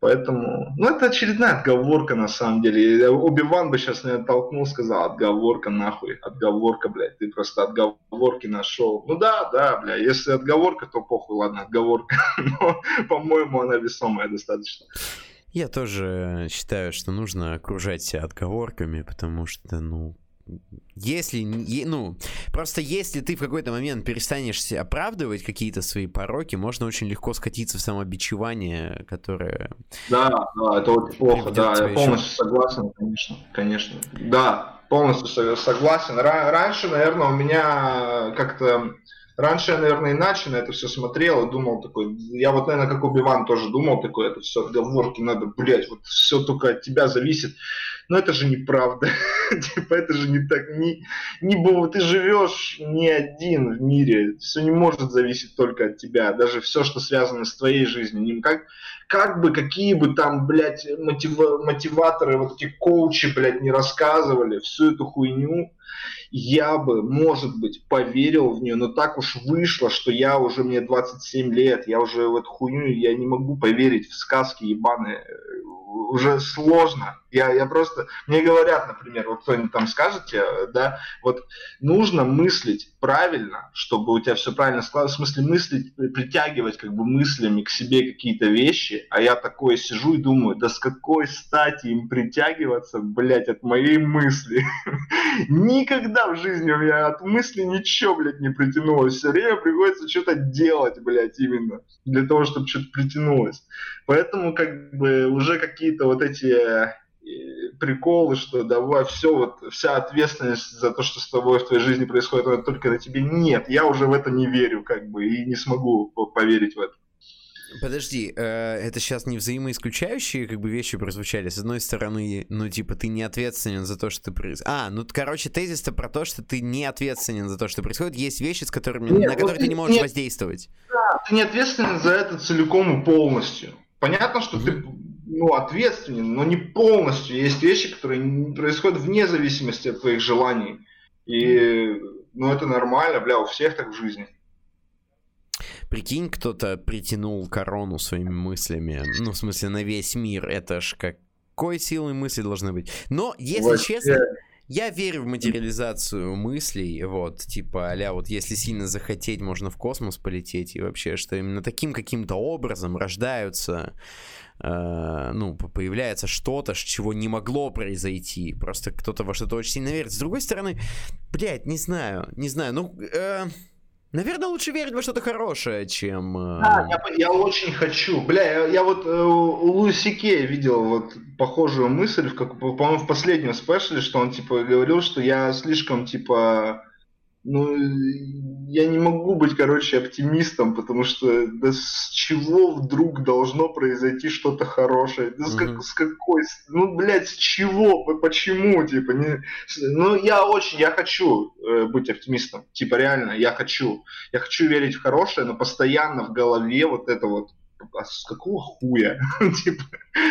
Speaker 2: Поэтому, ну, это очередная отговорка, на самом деле. Оби-Ван бы сейчас меня толкнул, сказал, отговорка нахуй, отговорка, блядь, ты просто отговорки нашел. Ну да, да, бля, если отговорка, то похуй, ладно, отговорка. Но, по-моему, она весомая достаточно.
Speaker 1: Я тоже считаю, что нужно окружать себя отговорками, потому что, ну, если, ну, просто если ты в какой-то момент перестанешь оправдывать какие-то свои пороки, можно очень легко скатиться в самобичевание, которое...
Speaker 2: Да, да, это очень плохо, да, я полностью согласен, конечно, конечно. Да, полностью согласен. Раньше, наверное, у меня как-то Раньше я, наверное, иначе на это все смотрел и думал такой, я вот, наверное, как Убиван тоже думал такой, это все отговорки, надо, блядь, вот все только от тебя зависит. Но это же неправда. типа, это же не так, не, не было, ты живешь не один в мире, все не может зависеть только от тебя, даже все, что связано с твоей жизнью. Как, как бы, какие бы там, блядь, мотива, мотиваторы, вот эти коучи, блядь, не рассказывали всю эту хуйню, я бы, может быть, поверил в нее, но так уж вышло, что я уже, мне 27 лет, я уже в эту хуйню, я не могу поверить в сказки ебаные, уже сложно. Я, я просто, мне говорят, например, вот кто-нибудь там скажете, да, вот нужно мыслить правильно, чтобы у тебя все правильно складывалось, в смысле мыслить, притягивать как бы мыслями к себе какие-то вещи, а я такое сижу и думаю, да с какой стати им притягиваться, блядь, от моей мысли? Никогда в жизни у меня от мысли ничего, блядь, не притянулось. Все время приходится что-то делать, блядь, именно, для того, чтобы что-то притянулось. Поэтому как бы уже какие-то вот эти приколы, что давай все, вот вся ответственность за то, что с тобой в твоей жизни происходит, только на тебе. Нет, я уже в это не верю, как бы, и не смогу поверить в это.
Speaker 1: Подожди, э, это сейчас не взаимоисключающие как бы вещи прозвучали. С одной стороны, ну типа ты не ответственен за то, что ты происходит. А, ну короче, тезис-то про то, что ты не ответственен за то, что происходит. Есть вещи, с которыми, нет, на которые ты не можешь нет, воздействовать.
Speaker 2: Да, ты не ответственен за это целиком и полностью. Понятно, что mm-hmm. ты ну, ответственен, но не полностью. Есть вещи, которые происходят вне зависимости от твоих желаний. И, ну, это нормально, бля, у всех так в жизни.
Speaker 1: Прикинь, кто-то притянул корону своими мыслями. Ну, в смысле, на весь мир. Это ж какой силой мысли должны быть. Но, если Вообще... честно, я верю в материализацию мыслей, вот, типа, а вот если сильно захотеть, можно в космос полететь, и вообще, что именно таким каким-то образом рождаются э, ну, появляется что-то, чего не могло произойти. Просто кто-то во что-то очень сильно верит. С другой стороны, блядь, не знаю, не знаю, ну... Э, Наверное, лучше верить во что-то хорошее, чем...
Speaker 2: Э, да, я, я очень хочу. Бля, я, я вот э, у Луиси Кей видел вот похожую мысль, в, как, по-моему, в последнем спешле, что он, типа, говорил, что я слишком, типа, ну, я не могу быть, короче, оптимистом, потому что да с чего вдруг должно произойти что-то хорошее? Да с, как, с какой? Ну, блядь, с чего? Почему? Типа, не... Ну, я очень, я хочу э, быть оптимистом. Типа, реально, я хочу. Я хочу верить в хорошее, но постоянно в голове вот это вот а с какого хуя? типа,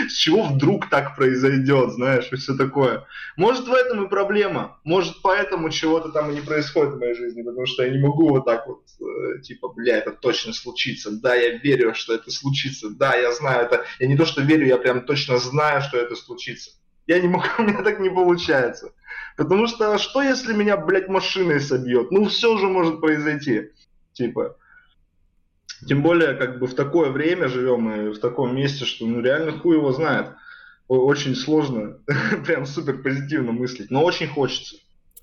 Speaker 2: с чего вдруг так произойдет, знаешь, и все такое. Может, в этом и проблема. Может, поэтому чего-то там и не происходит в моей жизни, потому что я не могу вот так вот, э, типа, бля, это точно случится. Да, я верю, что это случится. Да, я знаю это. Я не то, что верю, я прям точно знаю, что это случится. Я не могу, у меня так не получается. Потому что что, если меня, блядь, машиной собьет? Ну, все же может произойти. Типа, тем более, как бы в такое время живем и в таком месте, что ну реально хуй его знает. Очень сложно, прям супер позитивно мыслить, но очень хочется.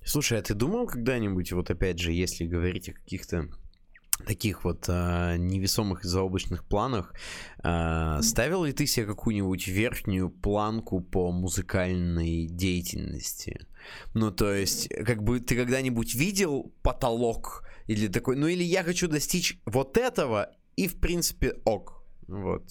Speaker 1: Слушай, а ты думал когда-нибудь, вот опять же, если говорить о каких-то таких вот а, невесомых и заоблачных планах, а, ставил ли ты себе какую-нибудь верхнюю планку по музыкальной деятельности? Ну, то есть, как бы ты когда-нибудь видел потолок или такой, ну или я хочу достичь вот этого, и в принципе ок. Вот.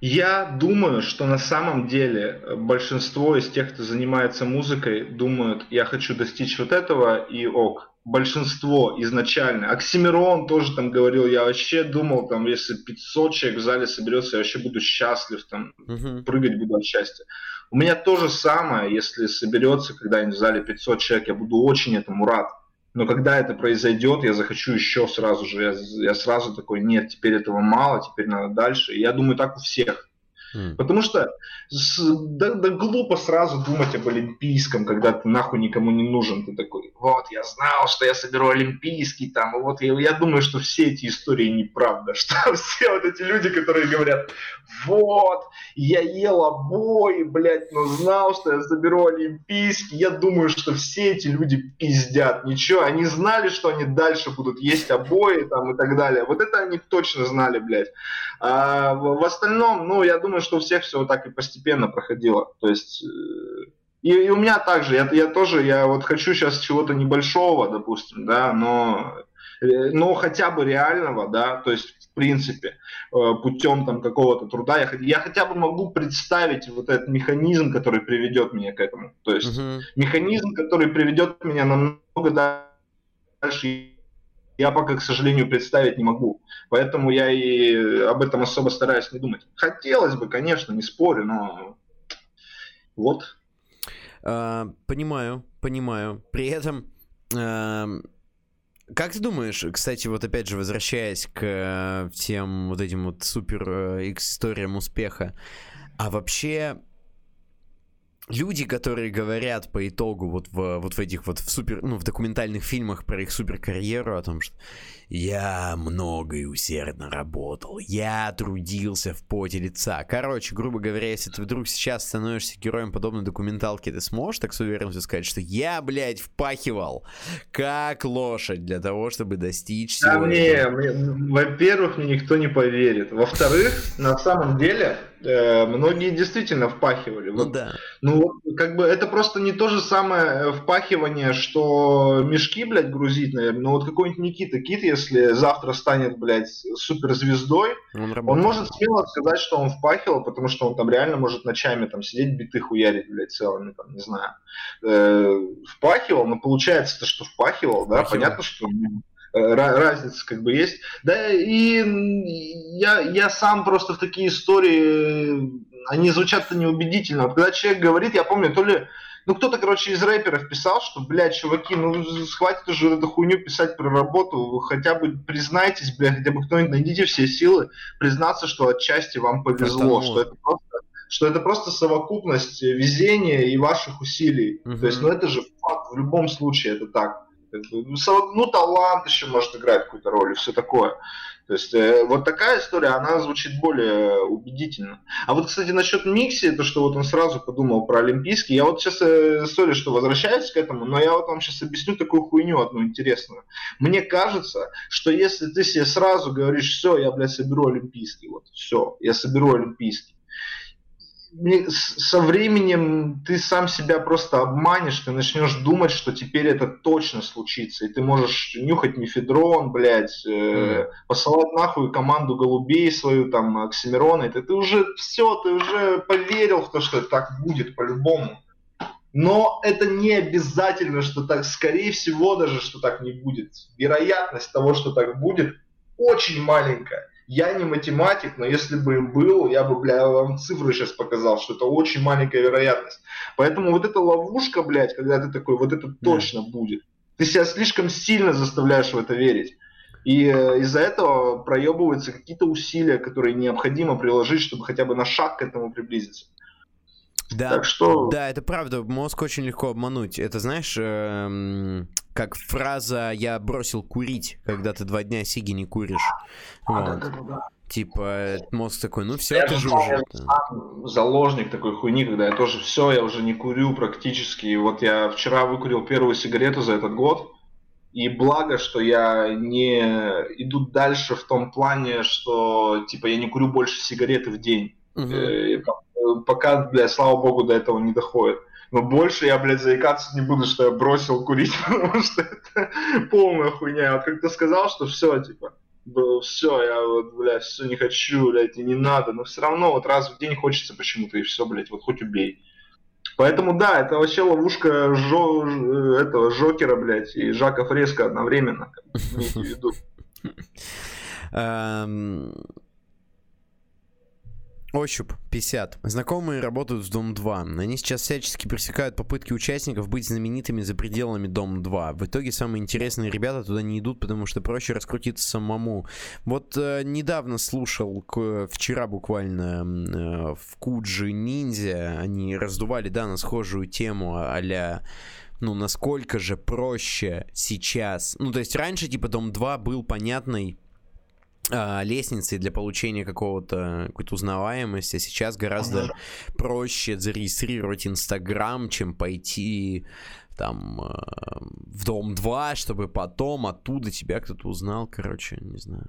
Speaker 2: Я думаю, что на самом деле большинство из тех, кто занимается музыкой, думают, я хочу достичь вот этого и ок. Большинство изначально. Оксимирон тоже там говорил, я вообще думал, там, если 500 человек в зале соберется, я вообще буду счастлив, там, uh-huh. прыгать буду от счастья. У меня то же самое, если соберется когда-нибудь в зале 500 человек, я буду очень этому рад но когда это произойдет, я захочу еще сразу же, я, я сразу такой, нет, теперь этого мало, теперь надо дальше. Я думаю, так у всех. Потому что с, да, да глупо сразу думать об Олимпийском, когда ты нахуй никому не нужен. Ты такой, вот, я знал, что я соберу Олимпийский там. И вот я, я думаю, что все эти истории неправда. Что все вот эти люди, которые говорят, вот, я ел обои, блядь, но знал, что я соберу Олимпийский. Я думаю, что все эти люди пиздят. Ничего, они знали, что они дальше будут есть обои там и так далее. Вот это они точно знали, блядь. А в, в остальном, ну, я думаю, что у всех все вот так и постепенно проходило. То есть э, и, и у меня также, я, я тоже, я вот хочу сейчас чего-то небольшого, допустим, да, но, э, но хотя бы реального, да, то есть в принципе э, путем там какого-то труда я, я хотя бы могу представить вот этот механизм, который приведет меня к этому, то есть uh-huh. механизм, который приведет меня намного дальше я пока, к сожалению, представить не могу. Поэтому я и об этом особо стараюсь не думать. Хотелось бы, конечно, не спорю, но вот.
Speaker 1: А, понимаю, понимаю. При этом, а, как ты думаешь, кстати, вот опять же, возвращаясь к э, всем вот этим вот супер э, историям успеха, а вообще люди, которые говорят по итогу вот в, вот в этих вот в супер, ну, в документальных фильмах про их супер карьеру о том, что я много и усердно работал, я трудился в поте лица. Короче, грубо говоря, если ты вдруг сейчас становишься героем подобной документалки, ты сможешь так с уверенностью сказать, что я, блядь, впахивал как лошадь для того, чтобы достичь
Speaker 2: да, всего не, мне, во-первых, мне никто не поверит. Во-вторых, на самом деле, многие действительно впахивали. Ну вот, да. Ну, как бы это просто не то же самое э, впахивание, что мешки, блядь, грузить, наверное. Но вот какой-нибудь Никита Кит, если завтра станет, блядь, суперзвездой, он, он может смело сказать, что он впахивал, потому что он там реально может ночами там сидеть, биты хуярить, блядь, целыми, там, не знаю. Э, впахивал, но получается-то, что впахивал, да, впахивал. понятно, что Э, разница как бы есть. Да, и я, я сам просто в такие истории, они звучат-то неубедительно. Вот когда человек говорит, я помню, то ли ну, кто-то, короче, из рэперов писал, что, блядь, чуваки, ну, хватит уже эту хуйню писать про работу, вы хотя бы признайтесь, блядь, хотя бы кто-нибудь найдите все силы, признаться, что отчасти вам повезло, что это просто что это просто совокупность везения и ваших усилий. Угу. То есть, ну это же факт, в любом случае это так. Ну, талант еще может играть какую-то роль и все такое. То есть э, вот такая история, она звучит более убедительно. А вот, кстати, насчет Микси, то, что вот он сразу подумал про Олимпийский, я вот сейчас, э, что возвращаюсь к этому, но я вот вам сейчас объясню такую хуйню одну интересную. Мне кажется, что если ты себе сразу говоришь, все, я, блядь, соберу Олимпийский, вот, все, я соберу Олимпийский, со временем ты сам себя просто обманешь, ты начнешь думать, что теперь это точно случится, и ты можешь нюхать мифедрон, блядь, э, посылать нахуй команду голубей свою, там, Оксимирона, это ты уже все, ты уже поверил в то, что так будет по-любому. Но это не обязательно, что так, скорее всего даже, что так не будет. Вероятность того, что так будет, очень маленькая. Я не математик, но если бы был, я бы, бля, вам цифры сейчас показал, что это очень маленькая вероятность. Поэтому вот эта ловушка, блядь, когда ты такой, вот это точно да. будет. Ты себя слишком сильно заставляешь в это верить. И э, из-за этого проебываются какие-то усилия, которые необходимо приложить, чтобы хотя бы на шаг к этому приблизиться.
Speaker 1: Да, так что... да, это правда, мозг очень легко обмануть. Это знаешь, эм, как фраза «я бросил курить», когда ты два дня сиги не куришь. А, вот. да, да, да. Типа, мозг такой, ну все,
Speaker 2: я ты же уже... заложник такой хуйни, когда я тоже все, я уже не курю практически. И вот я вчера выкурил первую сигарету за этот год, и благо, что я не иду дальше в том плане, что типа я не курю больше сигареты в день. Угу пока, блядь, слава богу, до этого не доходит. Но больше я, блядь, заикаться не буду, что я бросил курить, потому что это полная хуйня. Вот как ты сказал, что все, типа, все, я вот, блядь, все не хочу, блядь, и не надо. Но все равно вот раз в день хочется почему-то, и все, блядь, вот хоть убей. Поэтому да, это вообще ловушка жо... этого Жокера, блядь, и Жака Фреско одновременно.
Speaker 1: Ощуп 50. Знакомые работают в Дом 2. Они сейчас всячески пресекают попытки участников быть знаменитыми за пределами Дом 2. В итоге самые интересные ребята туда не идут, потому что проще раскрутиться самому. Вот э, недавно слушал, к, вчера буквально э, в Куджи Ниндзя, они раздували, да, на схожую тему а ну, насколько же проще сейчас. Ну, то есть раньше, типа, Дом 2 был понятный а, лестницей для получения какого-то какой-то узнаваемости. Сейчас гораздо ага. проще зарегистрировать Инстаграм, чем пойти там э, в Дом 2, чтобы потом оттуда тебя кто-то узнал, короче, не знаю.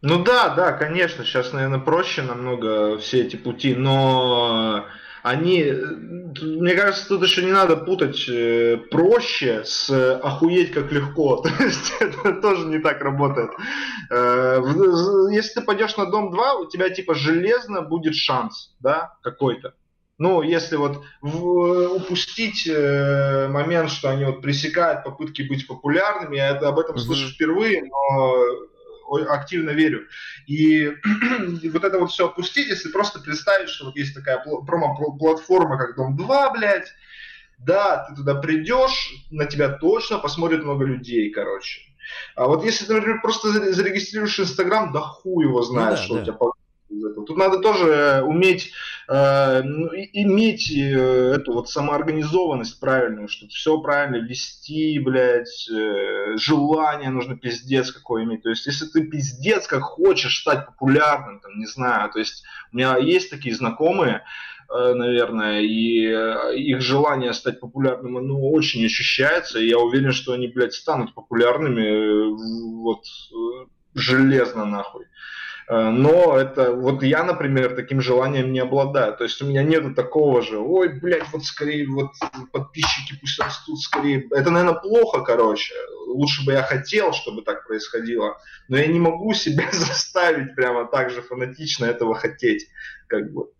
Speaker 2: Ну да, да, конечно, сейчас, наверное, проще намного все эти пути, но они, мне кажется, тут еще не надо путать э, проще с охуеть как легко. То есть это тоже не так работает. Э, если ты пойдешь на дом 2, у тебя типа железно будет шанс, да, какой-то. Ну, если вот в, упустить э, момент, что они вот пресекают попытки быть популярными, я это, об этом mm-hmm. слышу впервые, но активно верю. И, вот это вот все опустить, если просто представить, что вот есть такая промо-платформа, как Дом-2, блядь, да, ты туда придешь, на тебя точно посмотрит много людей, короче. А вот если ты, например, просто зарегистрируешь Инстаграм, да хуй его знает, ну, да, что да. у тебя из этого. Тут надо тоже уметь э, ну, иметь э, эту вот самоорганизованность правильную, чтобы все правильно вести, блядь, э, желание нужно пиздец какое иметь. То есть, если ты пиздец как хочешь стать популярным, там, не знаю, то есть, у меня есть такие знакомые, э, наверное, и э, их желание стать популярным, оно очень ощущается, и я уверен, что они, блядь, станут популярными э, вот железно нахуй. Э, но это, вот я, например, таким желанием не обладаю. То есть у меня нету такого же, ой, блядь, вот скорее, вот подписчики пусть растут скорее. Это, наверное, плохо, короче. Лучше бы я хотел, чтобы так происходило. Но я не могу себя заставить прямо так же фанатично этого хотеть. Как бы.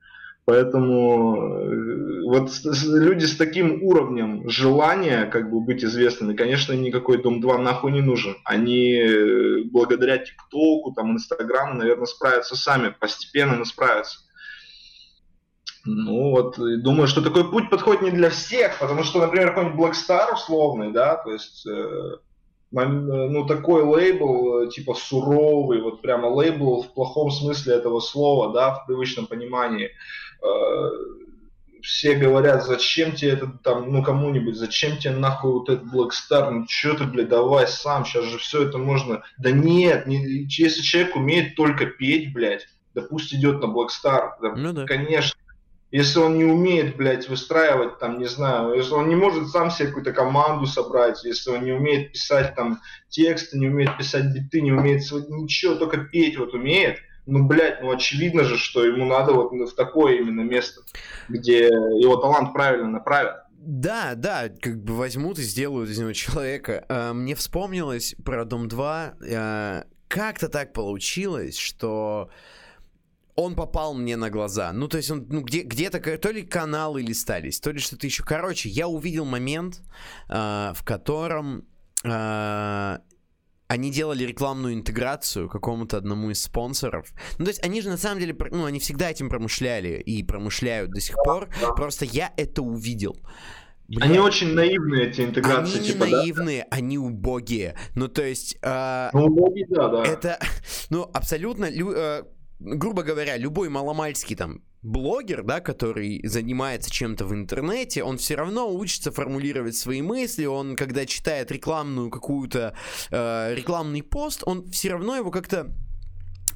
Speaker 2: Поэтому э, вот люди с таким уровнем желания как бы быть известными, конечно, никакой Дом 2 нахуй не нужен. Они э, благодаря ТикТоку, там, Инстаграму, наверное, справятся сами, постепенно, но справятся. Ну вот, думаю, что такой путь подходит не для всех, потому что, например, какой-нибудь Blackstar условный, да, то есть, э, ну, такой лейбл, типа, суровый, вот прямо лейбл в плохом смысле этого слова, да, в привычном понимании – все говорят, зачем тебе это там, ну кому-нибудь, зачем тебе нахуй вот этот Black Star, ну что ты, блядь, давай сам, сейчас же все это можно. Да нет, не, если человек умеет только петь, блядь, да пусть идет на Black Star, да, ну, да. конечно. Если он не умеет, блядь, выстраивать там, не знаю, если он не может сам себе какую-то команду собрать, если он не умеет писать там тексты, не умеет писать биты, не умеет ничего, только петь вот умеет, ну, блядь, ну, очевидно же, что ему надо вот в такое именно место, где его талант правильно направят.
Speaker 1: Да, да, как бы возьмут и сделают из него человека. А, мне вспомнилось про Дом 2. А, как-то так получилось, что он попал мне на глаза. Ну, то есть он, ну, где, где-то, то ли каналы листались, то ли что-то еще. Короче, я увидел момент, э, в котором они делали рекламную интеграцию какому-то одному из спонсоров. Ну, то есть они же на самом деле, ну, они всегда этим промышляли и промышляют до сих пор. Просто я это увидел.
Speaker 2: Блин. Они очень наивные, эти интеграции.
Speaker 1: Они
Speaker 2: типа,
Speaker 1: не наивные, да? они убогие. Ну, то есть... Э,
Speaker 2: ну, убогие, да, да.
Speaker 1: Это, ну, абсолютно... Лю, э, грубо говоря, любой маломальский там блогер, да, который занимается чем-то в интернете, он все равно учится формулировать свои мысли, он, когда читает рекламную какую-то, э, рекламный пост, он все равно его как-то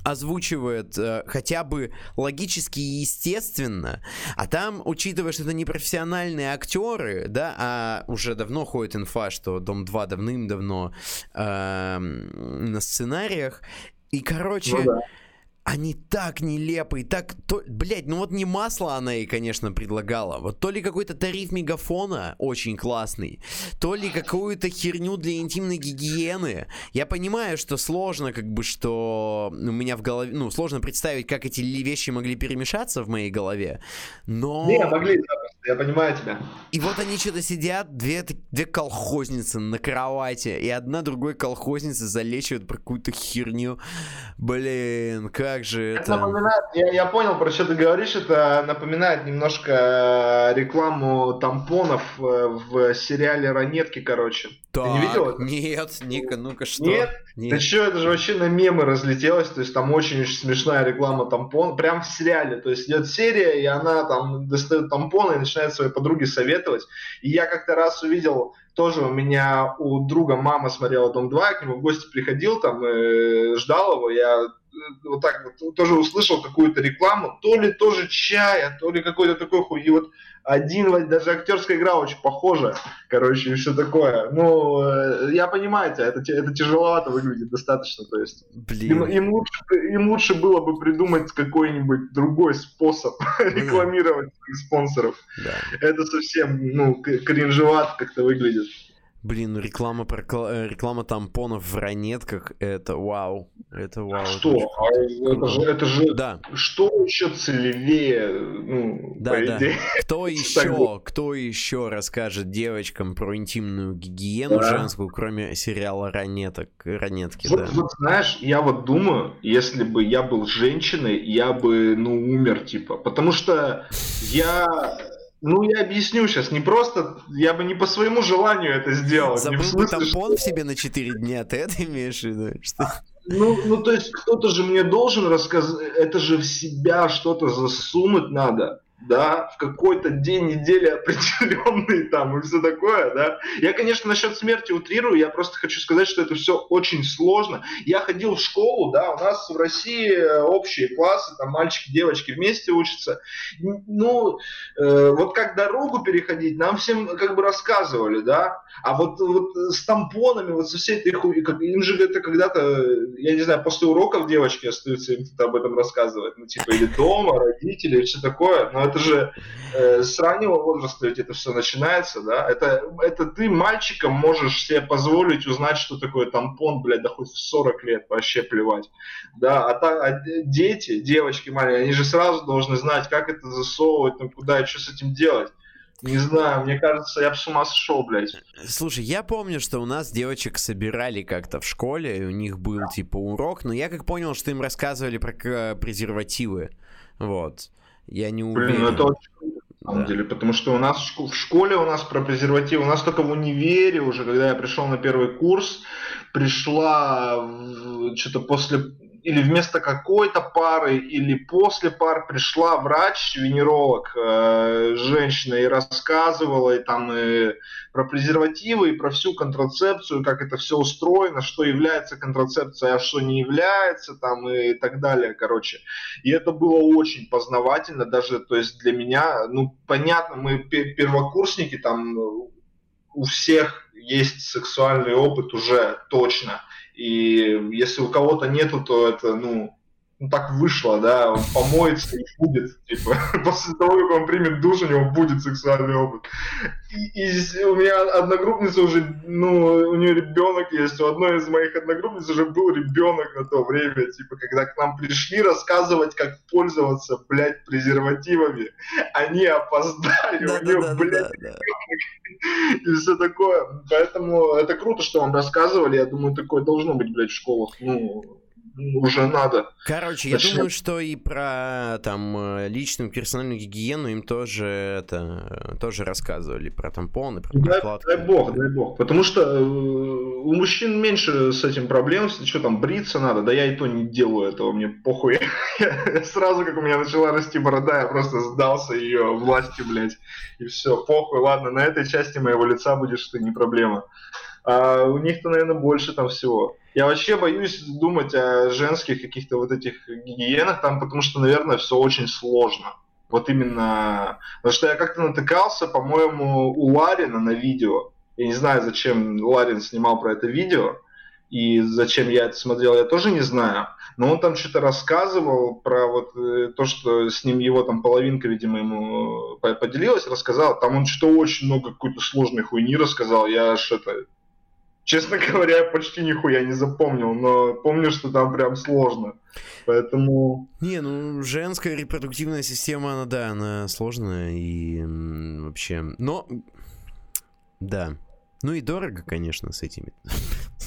Speaker 1: озвучивает э, хотя бы логически и естественно, а там, учитывая, что это не профессиональные актеры, да, а уже давно ходит инфа, что Дом 2 давным-давно э, на сценариях, и, короче, ну, да они так нелепые, так, то, блядь, ну вот не масло она ей, конечно, предлагала, вот то ли какой-то тариф мегафона очень классный, то ли какую-то херню для интимной гигиены. Я понимаю, что сложно, как бы, что у меня в голове, ну, сложно представить, как эти вещи могли перемешаться в моей голове, но...
Speaker 2: Не, могли, я понимаю тебя.
Speaker 1: И вот они что-то сидят, две, две колхозницы на кровати, и одна другой колхозница залечивает про какую-то херню. Блин, как же это... это
Speaker 2: напоминает, я, я понял, про что ты говоришь, это напоминает немножко э, рекламу тампонов э, в сериале «Ранетки», короче.
Speaker 1: Так,
Speaker 2: ты не видел это?
Speaker 1: Нет, Ника, ну-ка что?
Speaker 2: Нет? нет? Да что, это же вообще на мемы разлетелось, то есть там очень-очень смешная реклама тампон, прям в сериале, то есть идет серия, и она там достает тампоны и начинает своей подруге советовать. И я как-то раз увидел тоже у меня у друга мама смотрела Дом 2, я к нему в гости приходил, там, э, ждал его, я вот так вот тоже услышал какую-то рекламу, то ли тоже чая, то ли какой-то такой хуй. И вот один, даже актерская игра очень похожа, короче, и все такое. Ну, э, я понимаю тебя, это, это тяжеловато выглядит достаточно, то есть. Блин. Им, им, лучше, им лучше было бы придумать какой-нибудь другой способ ну, рекламировать своих спонсоров. Да. Это совсем, ну, кринжевато как-то выглядит.
Speaker 1: Блин, ну реклама, про, э, реклама тампонов в ранетках, это вау. Это вау. А
Speaker 2: что? Это, это, же, это же да. что еще целевее, ну,
Speaker 1: да, да. идее. Кто еще, кто еще расскажет девочкам про интимную гигиену да. женскую, кроме сериала ранеток, ранетки,
Speaker 2: вот,
Speaker 1: да.
Speaker 2: Вот знаешь, я вот думаю, если бы я был женщиной, я бы, ну, умер, типа, потому что я ну, я объясню сейчас. Не просто, я бы не по своему желанию это сделал.
Speaker 1: Забыл бы тампон что... в себе на 4 дня, ты это имеешь в виду? Что?
Speaker 2: Ну, ну, то есть кто-то же мне должен рассказать, это же в себя что-то засунуть надо да, в какой-то день недели определенный там и все такое, да. Я, конечно, насчет смерти утрирую, я просто хочу сказать, что это все очень сложно. Я ходил в школу, да, у нас в России общие классы, там мальчики, девочки вместе учатся. Ну, э, вот как дорогу переходить, нам всем как бы рассказывали, да, а вот, вот с тампонами, вот со всей этой хуй, им же это когда-то, я не знаю, после уроков девочки остаются им об этом рассказывать, ну, типа, или дома, родители, или все такое, но это же э, с раннего возраста ведь это все начинается, да, это, это ты мальчиком можешь себе позволить узнать, что такое тампон, блядь, да хоть в 40 лет, вообще плевать, да, а, та, а дети, девочки маленькие, они же сразу должны знать, как это засовывать, там, куда и что с этим делать. Не знаю, мне кажется, я бы с ума сошел, блядь.
Speaker 1: Слушай, я помню, что у нас девочек собирали как-то в школе, и у них был, типа, урок, но я как понял, что им рассказывали про презервативы, вот. Я не уверен. Блин, ну это
Speaker 2: очень круто, на самом да. деле, потому что у нас в школе у нас про презервативы, у нас только в универе уже, когда я пришел на первый курс, пришла что-то после или вместо какой-то пары, или после пар пришла врач-венеролог, э, женщина, и рассказывала и там и про презервативы, и про всю контрацепцию, как это все устроено, что является контрацепцией, а что не является, там и так далее, короче. И это было очень познавательно, даже, то есть для меня, ну, понятно, мы первокурсники, там у всех есть сексуальный опыт уже точно, и если у кого-то нету, то это, ну, ну, так вышло, да, он помоется и будет, типа, после того, как он примет душ, у него будет сексуальный опыт. И, и у меня одногруппница уже, ну, у нее ребенок есть, у одной из моих одногруппниц уже был ребенок на то время, типа, когда к нам пришли рассказывать, как пользоваться, блядь, презервативами, они опоздали, да, у нее, да, блядь, да, да. и все такое. Поэтому это круто, что вам рассказывали, я думаю, такое должно быть, блядь, в школах, ну, уже надо.
Speaker 1: Короче, я думаю, что и про там э, личную персональную гигиену им тоже это тоже рассказывали про тампоны, про.
Speaker 2: Дай, дай бог, дай бог. Потому что э, у мужчин меньше с этим проблем, что там бриться надо, да я и то не делаю этого, мне похуй. Я, сразу, как у меня начала расти борода, я просто сдался ее власти, блядь. И все, похуй, ладно, на этой части моего лица будешь ты, не проблема. А у них-то, наверное, больше там всего. Я вообще боюсь думать о женских каких-то вот этих гигиенах там, потому что, наверное, все очень сложно. Вот именно... Потому что я как-то натыкался, по-моему, у Ларина на видео. Я не знаю, зачем Ларин снимал про это видео. И зачем я это смотрел, я тоже не знаю. Но он там что-то рассказывал про вот э, то, что с ним его там половинка, видимо, ему поделилась, рассказал. Там он что-то очень много какой-то сложной хуйни рассказал. Я аж это Честно говоря, я почти нихуя не запомнил, но помню, что там прям сложно. Поэтому...
Speaker 1: Не, ну, женская репродуктивная система, она, да, она сложная и вообще... Но, да. Ну и дорого, конечно, с этими.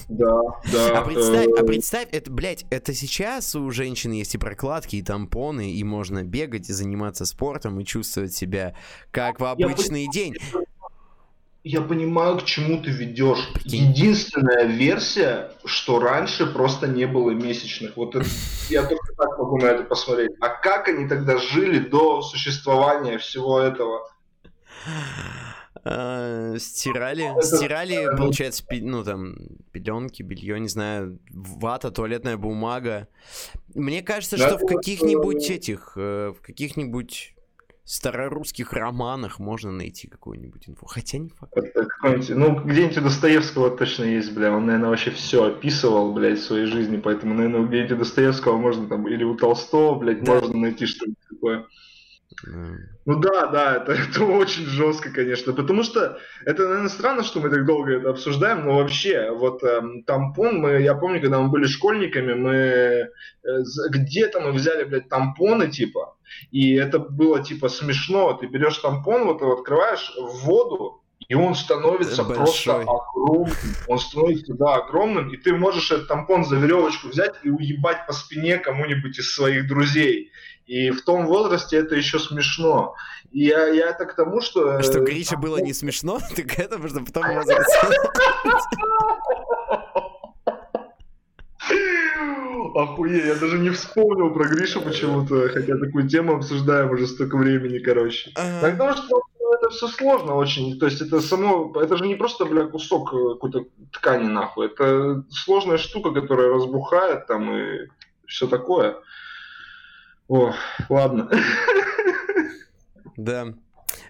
Speaker 2: Да, да.
Speaker 1: А представь, а представь, это, блядь, это сейчас у женщин есть и прокладки, и тампоны, и можно бегать и заниматься спортом, и чувствовать себя как в обычный день
Speaker 2: я понимаю, к чему ты ведешь. Единственная версия, что раньше просто не было месячных. Вот это, я только так могу на это посмотреть. А как они тогда жили до существования всего этого?
Speaker 1: А, стирали, стирали, получается, ну там пеленки, белье, не знаю, вата, туалетная бумага. Мне кажется, что в каких-нибудь этих, э, в каких-нибудь старорусских романах можно найти какую-нибудь инфу. Хотя не факт.
Speaker 2: Ну, где-нибудь у Достоевского точно есть, бля. Он, наверное, вообще все описывал, блядь, в своей жизни. Поэтому, наверное, где-нибудь у Достоевского можно там, или у Толстого, блядь, да. можно найти что-нибудь такое. Ну да, да, это, это очень жестко, конечно, потому что это, наверное, странно, что мы так долго это обсуждаем, но вообще, вот эм, тампон, мы, я помню, когда мы были школьниками, мы э, где-то мы взяли, блядь, тампоны, типа, и это было, типа, смешно, ты берешь тампон, вот его открываешь в воду, и он становится Большой. просто огромным. Он становится, да, огромным, и ты можешь этот тампон за веревочку взять и уебать по спине кому-нибудь из своих друзей. И в том возрасте это еще смешно. И я, я это к тому, что...
Speaker 1: А что Грише было не смешно, так это что в том возрасте...
Speaker 2: Охуеть, я даже не вспомнил про Гришу почему-то, хотя такую тему обсуждаем уже столько времени, короче. Потому что ну, это все сложно очень. То есть это само, это же не просто, бля, кусок какой-то ткани, нахуй. Это сложная штука, которая разбухает там и все такое. О, ладно.
Speaker 1: Да.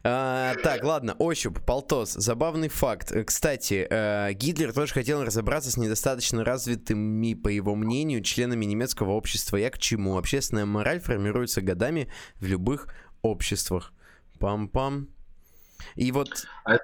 Speaker 1: А, так, ладно, ощупь, полтос, забавный факт. Кстати, э, Гитлер тоже хотел разобраться с недостаточно развитыми, по его мнению, членами немецкого общества. Я к чему? Общественная мораль формируется годами в любых обществах. Пам-пам. И вот...
Speaker 2: А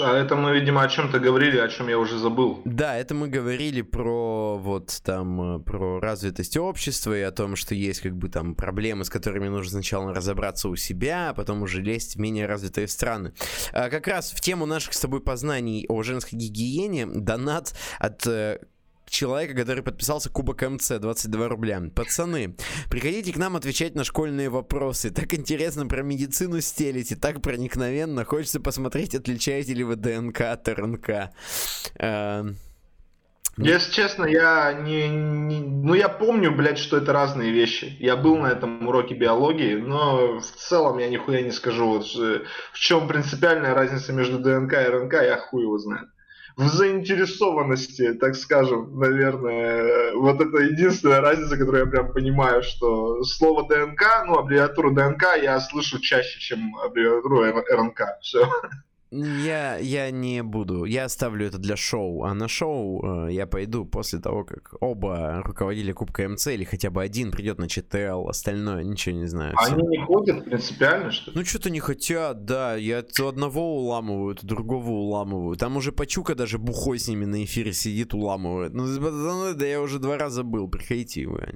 Speaker 2: а это мы, видимо, о чем-то говорили, о чем я уже забыл.
Speaker 1: Да, это мы говорили про вот там э, про развитость общества и о том, что есть как бы там проблемы, с которыми нужно сначала разобраться у себя, а потом уже лезть в менее развитые страны. А как раз в тему наших с тобой познаний о женской гигиене донат от э, человека, который подписался Кубок МЦ, 22 рубля. Пацаны, приходите к нам отвечать на школьные вопросы. Так интересно про медицину стелите, так проникновенно. Хочется посмотреть, отличаете ли вы ДНК от РНК.
Speaker 2: Э, если честно, я не, не... Ну, я помню, блядь, что это разные вещи. Я был на этом уроке биологии, но в целом я нихуя не скажу. Вот, в чем принципиальная разница между ДНК и РНК, я хуй его знаю в заинтересованности, так скажем, наверное. Вот это единственная разница, которую я прям понимаю, что слово ДНК, ну, аббревиатуру ДНК я слышу чаще, чем аббревиатуру РНК. Все.
Speaker 1: Я, я не буду. Я оставлю это для шоу. А на шоу э, я пойду после того, как оба руководили Кубка МЦ, или хотя бы один придет на ЧТЛ, остальное ничего не знаю.
Speaker 2: А они не ходят принципиально, что ли?
Speaker 1: Ну, что-то не хотят, да. Я то одного уламываю, то другого уламываю. Там уже Пачука даже бухой с ними на эфире сидит, уламывает. Ну, да я уже два раза был, приходите вы.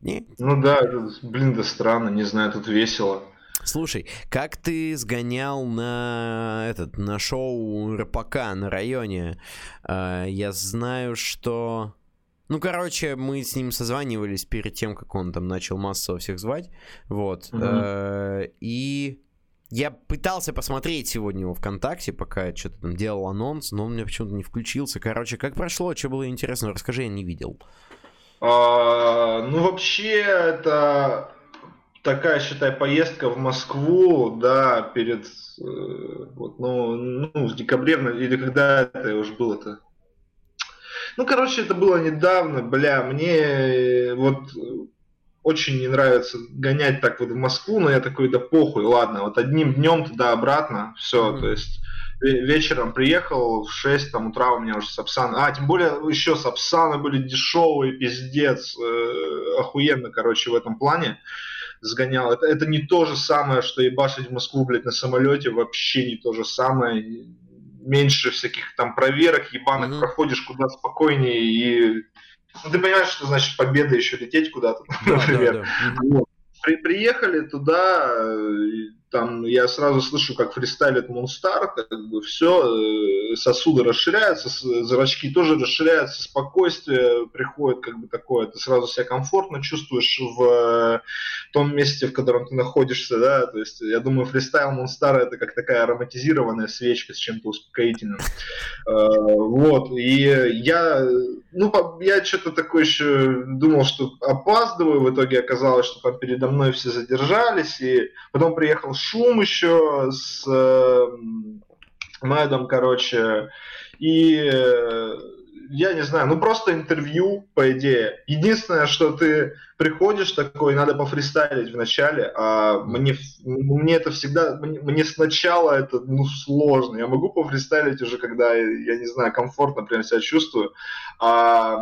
Speaker 1: Нет?
Speaker 2: Ну да, блин, да странно, не знаю, тут весело.
Speaker 1: Слушай, как ты сгонял на этот на шоу РПК на районе? Uh, я знаю, что ну, короче, мы с ним созванивались перед тем, как он там начал массово всех звать. Вот. Mm-hmm. И я пытался посмотреть сегодня его ВКонтакте, пока что-то там делал анонс, но он мне почему-то не включился. Короче, как прошло, что было интересно, расскажи, я не видел.
Speaker 2: А, ну, вообще, это такая, считай, поездка в Москву, да, перед, э, вот, ну, ну, в декабре, или когда это уже было-то? Ну, короче, это было недавно, бля, мне э, вот очень не нравится гонять так вот в Москву, но я такой, да похуй, ладно, вот одним днем туда-обратно, все, mm-hmm. то есть вечером приехал, в 6 там, утра у меня уже сапсаны. А, тем более еще сапсаны были дешевые, пиздец. Э, охуенно, короче, в этом плане сгонял. Это, это не то же самое, что ебашить в Москву, блядь, на самолете. Вообще не то же самое. Меньше всяких там проверок ебаных. Mm-hmm. Проходишь куда спокойнее и... Ну, ты понимаешь, что значит победа еще лететь куда-то, да, например. Да, да. Вот. При, приехали туда, там я сразу слышу, как фристайлит Монстар, как бы все, э, сосуды расширяются, зрачки тоже расширяются, спокойствие приходит, как бы такое, ты сразу себя комфортно чувствуешь в э, том месте, в котором ты находишься, да, то есть я думаю, фристайл Монстара это как такая ароматизированная свечка с чем-то успокоительным. Э, вот, и я, ну, я что-то такое еще думал, что опаздываю, в итоге оказалось, что там передо мной все задержались, и потом приехал шум еще с э, Мэдом, короче, и э, я не знаю, ну просто интервью, по идее. Единственное, что ты приходишь такой, надо пофристайлить вначале, а мне, мне это всегда, мне, мне сначала это ну, сложно. Я могу пофристайлить уже, когда, я не знаю, комфортно прям себя чувствую, а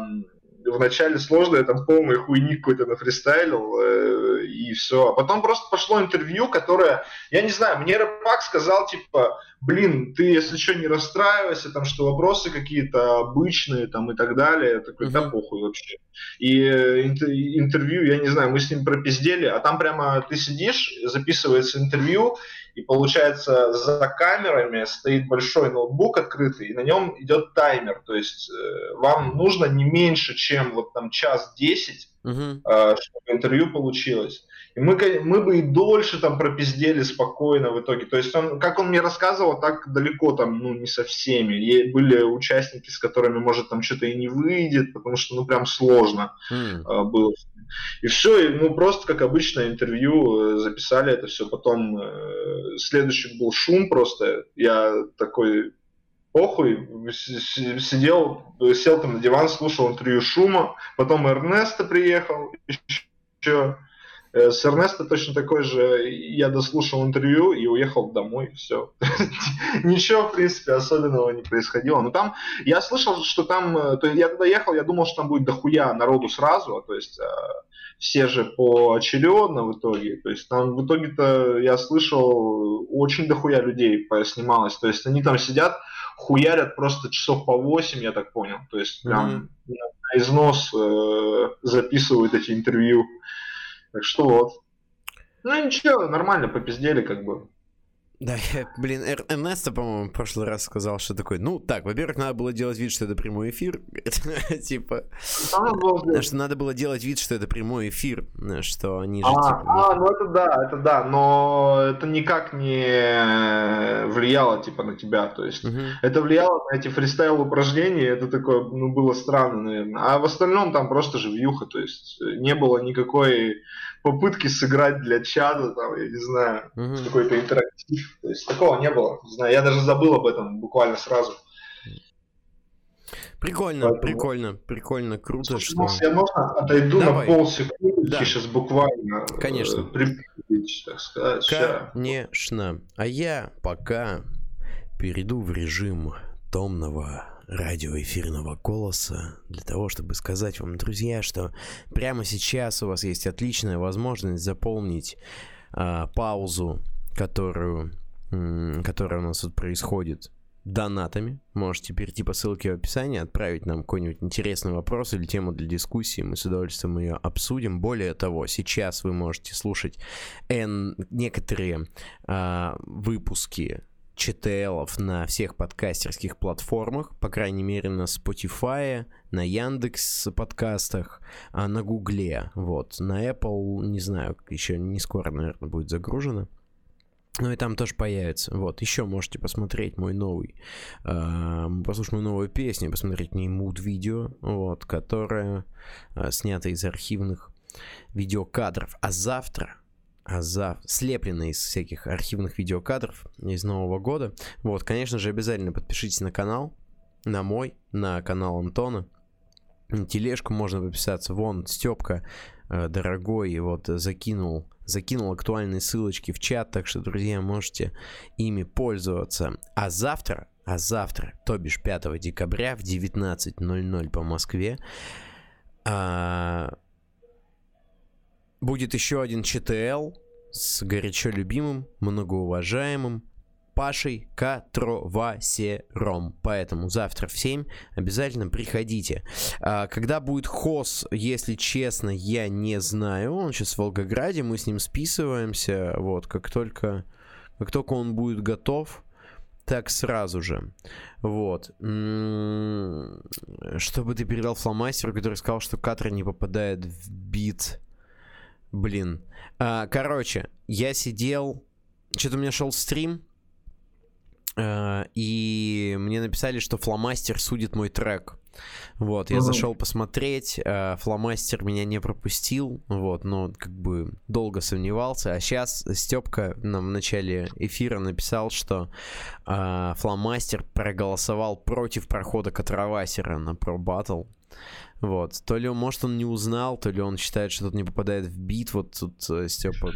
Speaker 2: вначале сложно, я там полный хуйни какой-то нафристайлил, э, и все. А потом просто пошло интервью, которое, я не знаю, мне Рэпак сказал, типа, блин, ты, если что, не расстраивайся, там, что вопросы какие-то обычные, там, и так далее. Я такой, да похуй вообще. И э, интервью, я не знаю, мы с ним пропиздели, а там прямо ты сидишь, записывается интервью, и получается за камерами стоит большой ноутбук открытый, и на нем идет таймер, то есть э, вам нужно не меньше, чем вот там час десять, uh-huh. э, чтобы интервью получилось. И мы, мы бы и дольше там пропиздели спокойно в итоге. То есть он, как он мне рассказывал, так далеко там, ну, не со всеми. И были участники, с которыми, может, там что-то и не выйдет, потому что, ну, прям сложно mm. было. И все, и, ну, просто, как обычно, интервью э, записали это все. Потом э, следующий был шум просто. Я такой, похуй, сидел, сел там на диван, слушал интервью шума. Потом Эрнесто приехал еще с Эрнесто точно такой же. Я дослушал интервью и уехал домой. Все. Ничего, в принципе, особенного не происходило. Но там, я слышал, что там, э, то я когда ехал, я думал, что там будет дохуя народу сразу, то есть э, все же поочередно в итоге. То есть там в итоге-то я слышал очень дохуя людей снималось. То есть они там сидят, хуярят просто часов по 8, я так понял. То есть прям mm-hmm. на износ э, записывают эти интервью. Так что вот. Ну ничего, нормально, попиздели как бы.
Speaker 1: Да, я, блин, Эрнесто, по-моему, в прошлый раз сказал, что такой, ну, так, во-первых, надо было делать вид, что это прямой эфир, типа, что надо было делать вид, что это прямой эфир, что они же,
Speaker 2: а, типа... А, ну это да, это да, но это никак не влияло, типа, на тебя, то есть, угу. это влияло на эти фристайл-упражнения, это такое, ну, было странно, наверное, а в остальном там просто живьюха, то есть, не было никакой попытки сыграть для чата, там, я не знаю, mm-hmm. какой-то интерактив. То есть такого не было. Не знаю, я даже забыл об этом буквально сразу.
Speaker 1: Прикольно, Поэтому... прикольно, прикольно, круто, Слушай, что...
Speaker 2: Я можно отойду Давай. на полсекунды, да. сейчас буквально
Speaker 1: э, Конечно.
Speaker 2: Припить, так сказать.
Speaker 1: Конечно. А я пока перейду в режим томного радиоэфирного голоса для того, чтобы сказать вам, друзья, что прямо сейчас у вас есть отличная возможность заполнить а, паузу, которую, которая у нас тут происходит донатами. Можете перейти по ссылке в описании, отправить нам какой-нибудь интересный вопрос или тему для дискуссии. Мы с удовольствием ее обсудим. Более того, сейчас вы можете слушать N, некоторые а, выпуски ЧТЛ на всех подкастерских платформах, по крайней мере на Spotify, на Яндекс подкастах, а на Гугле, вот. На Apple, не знаю, еще не скоро, наверное, будет загружено. Ну и там тоже появится. Вот, еще можете посмотреть мой новый, э, послушать мою новую песню, посмотреть мне муд-видео, вот, которая э, снята из архивных видеокадров. А завтра за слепленные из всяких архивных видеокадров из Нового года. Вот, конечно же, обязательно подпишитесь на канал, на мой, на канал Антона. На тележку можно подписаться. Вон, Степка, э, дорогой, вот закинул, закинул актуальные ссылочки в чат, так что, друзья, можете ими пользоваться. А завтра, а завтра, то бишь 5 декабря в 19.00 по Москве, а, будет еще один ЧТЛ с горячо любимым, многоуважаемым Пашей Катровасером. Поэтому завтра в 7 обязательно приходите. А, когда будет хос, если честно, я не знаю. Он сейчас в Волгограде, мы с ним списываемся. Вот, как только, как только он будет готов, так сразу же. Вот. М-м, чтобы ты передал фломастеру, который сказал, что Катра не попадает в бит Блин. А, короче, я сидел... Что-то у меня шел стрим, а, и мне написали, что фломастер судит мой трек. Вот, я зашел посмотреть, а, фломастер меня не пропустил, вот, но как бы долго сомневался, а сейчас Степка нам в начале эфира написал, что а, фломастер проголосовал против прохода Катравасера на Pro Battle, вот. То ли, он, может, он не узнал, то ли он считает, что тут не попадает в бит. Вот тут э, Степа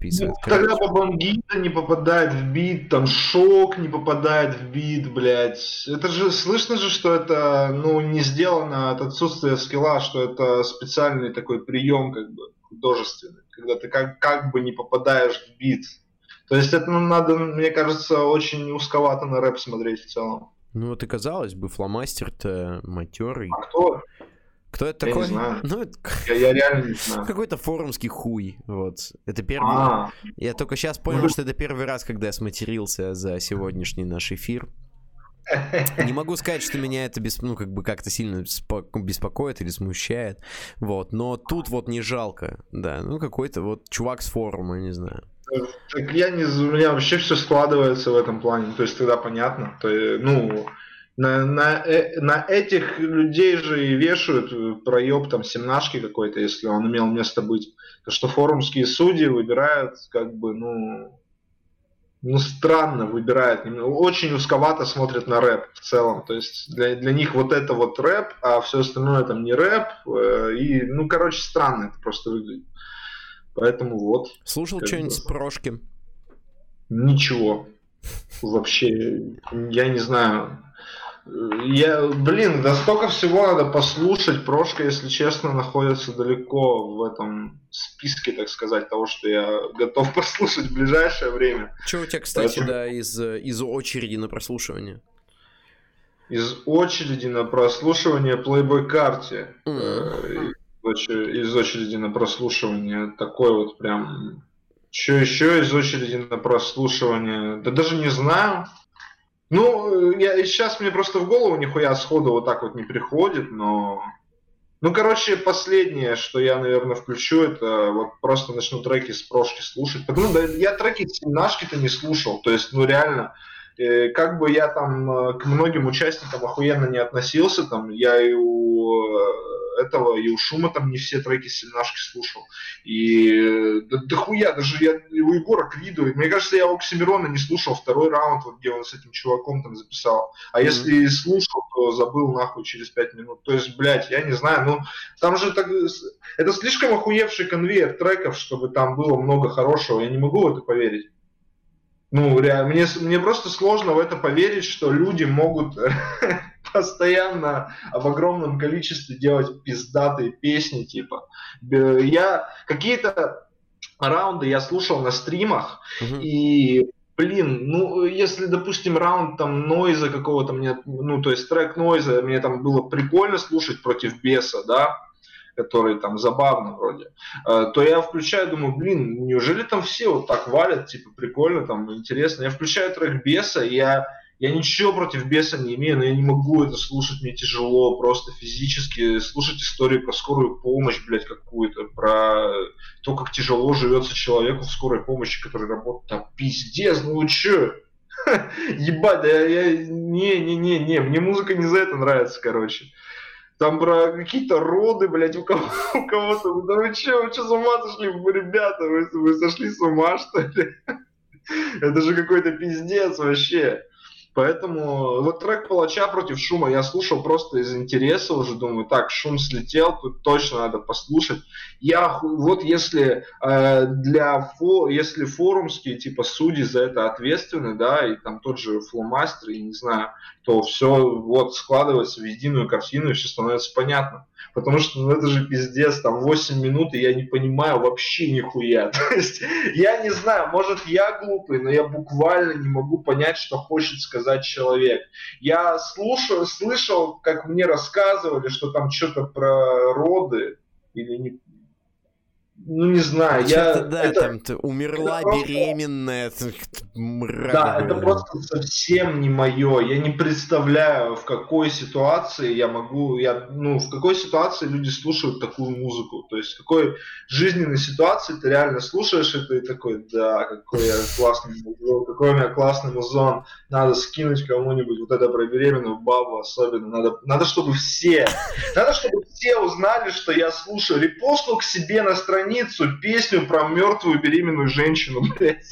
Speaker 1: писает.
Speaker 2: Ну, тогда Бабангита не попадает в бит, там Шок не попадает в бит, блядь. Это же, слышно же, что это, ну, не сделано от отсутствия скилла, что это специальный такой прием, как бы, художественный. Когда ты как, как бы не попадаешь в бит. То есть это ну, надо, мне кажется, очень узковато на рэп смотреть в целом.
Speaker 1: Ну вот и казалось бы, фломастер-то матерый.
Speaker 2: А кто?
Speaker 1: Кто это я такой?
Speaker 2: Не знаю.
Speaker 1: Ну, это...
Speaker 2: я, я реально не знаю.
Speaker 1: Какой-то форумский хуй. Вот. Это первый. А-а-а. Я только сейчас понял, что это первый раз, когда я сматерился за сегодняшний наш эфир. Не могу сказать, что меня это без, ну, как бы как-то сильно беспокоит или смущает. Вот. Но тут вот не жалко. Да. Ну, какой-то вот чувак с форума, не знаю.
Speaker 2: Так я не... У меня вообще все складывается в этом плане. То есть тогда понятно. То, ну, на, на, э, на этих людей же и вешают проеб там семнашки какой-то, если он имел место быть. То, что форумские судьи выбирают как бы, ну, ну, странно выбирают, очень узковато смотрят на рэп в целом. То есть для, для них вот это вот рэп, а все остальное там не рэп. Э, и, ну, короче, странно это просто выглядит. Поэтому вот.
Speaker 1: Слушал что-нибудь с Прошки?
Speaker 2: Ничего. Вообще, я не знаю. Я, блин, да столько всего надо послушать. Прошка, если честно, находится далеко в этом списке, так сказать, того, что я готов послушать в ближайшее время.
Speaker 1: Что у тебя, кстати, Поэтому... да, из, из очереди на прослушивание?
Speaker 2: Из очереди на прослушивание Playboy карте. Mm-hmm. Из очереди на прослушивание такой вот прям... Что еще из очереди на прослушивание? Да даже не знаю. Ну, я, сейчас мне просто в голову нихуя сходу вот так вот не приходит, но... Ну, короче, последнее, что я, наверное, включу, это вот просто начну треки с прошки слушать. Потому да, я треки семнашки-то не слушал, то есть, ну, реально, как бы я там э, к многим участникам охуенно не относился, там, я и у э, этого и у Шума там не все треки семнашки слушал. И да, да хуя, даже я у Егора Квиду, мне кажется, я у Оксимирона не слушал второй раунд, вот где он с этим чуваком там записал. А mm-hmm. если слушал, то забыл нахуй через пять минут. То есть, блядь, я не знаю, ну там же так, это слишком охуевший конвейер треков, чтобы там было много хорошего, я не могу в это поверить. Ну, реально, мне, мне просто сложно в это поверить, что люди могут постоянно об огромном количестве делать пиздатые песни, типа. Я какие-то раунды я слушал на стримах, и блин, ну, если, допустим, раунд там нойза какого-то мне, ну, то есть трек нойза мне там было прикольно слушать против беса, да, который там забавно вроде, э, то я включаю, думаю, блин, неужели там все вот так валят, типа, прикольно, там, интересно. Я включаю трек беса, и я я ничего против беса не имею, но я не могу это слушать, мне тяжело просто физически слушать историю про скорую помощь, блядь, какую-то, про то, как тяжело живется человеку в скорой помощи, который работает там, пиздец, ну чё? Ебать, да я, не-не-не-не, мне музыка не за это нравится, короче. Там про какие-то роды, блядь, у, кого, кого-то. Да вы че, вы че с ума сошли, ребята? Вы, вы сошли с ума, что ли? Это же какой-то пиздец вообще. Поэтому вот трек Палача против шума я слушал просто из интереса уже, думаю, так, шум слетел, тут точно надо послушать. Я вот если э, для фо, если форумские типа судьи за это ответственны, да, и там тот же фломастер, я не знаю, то все вот складывается в единую картину и все становится понятно потому что ну, это же пиздец, там 8 минут, и я не понимаю вообще нихуя. То есть я не знаю, может я глупый, но я буквально не могу понять, что хочет сказать человек. Я слушал, слышал, как мне рассказывали, что там что-то про роды, или не, ну не знаю, я...
Speaker 1: Да, это, там ты умерла это беременная.
Speaker 2: Мразь. Да, это просто совсем не мое. Я не представляю, в какой ситуации я могу, я, ну, в какой ситуации люди слушают такую музыку. То есть в какой жизненной ситуации ты реально слушаешь это и такой, да, какой я классный музон, какой у меня классный музон, надо скинуть кому-нибудь вот это про беременную бабу особенно. Надо, надо, чтобы все, надо, чтобы все узнали, что я слушаю. Репостнул к себе на странице страницу песню про мертвую беременную женщину, блядь.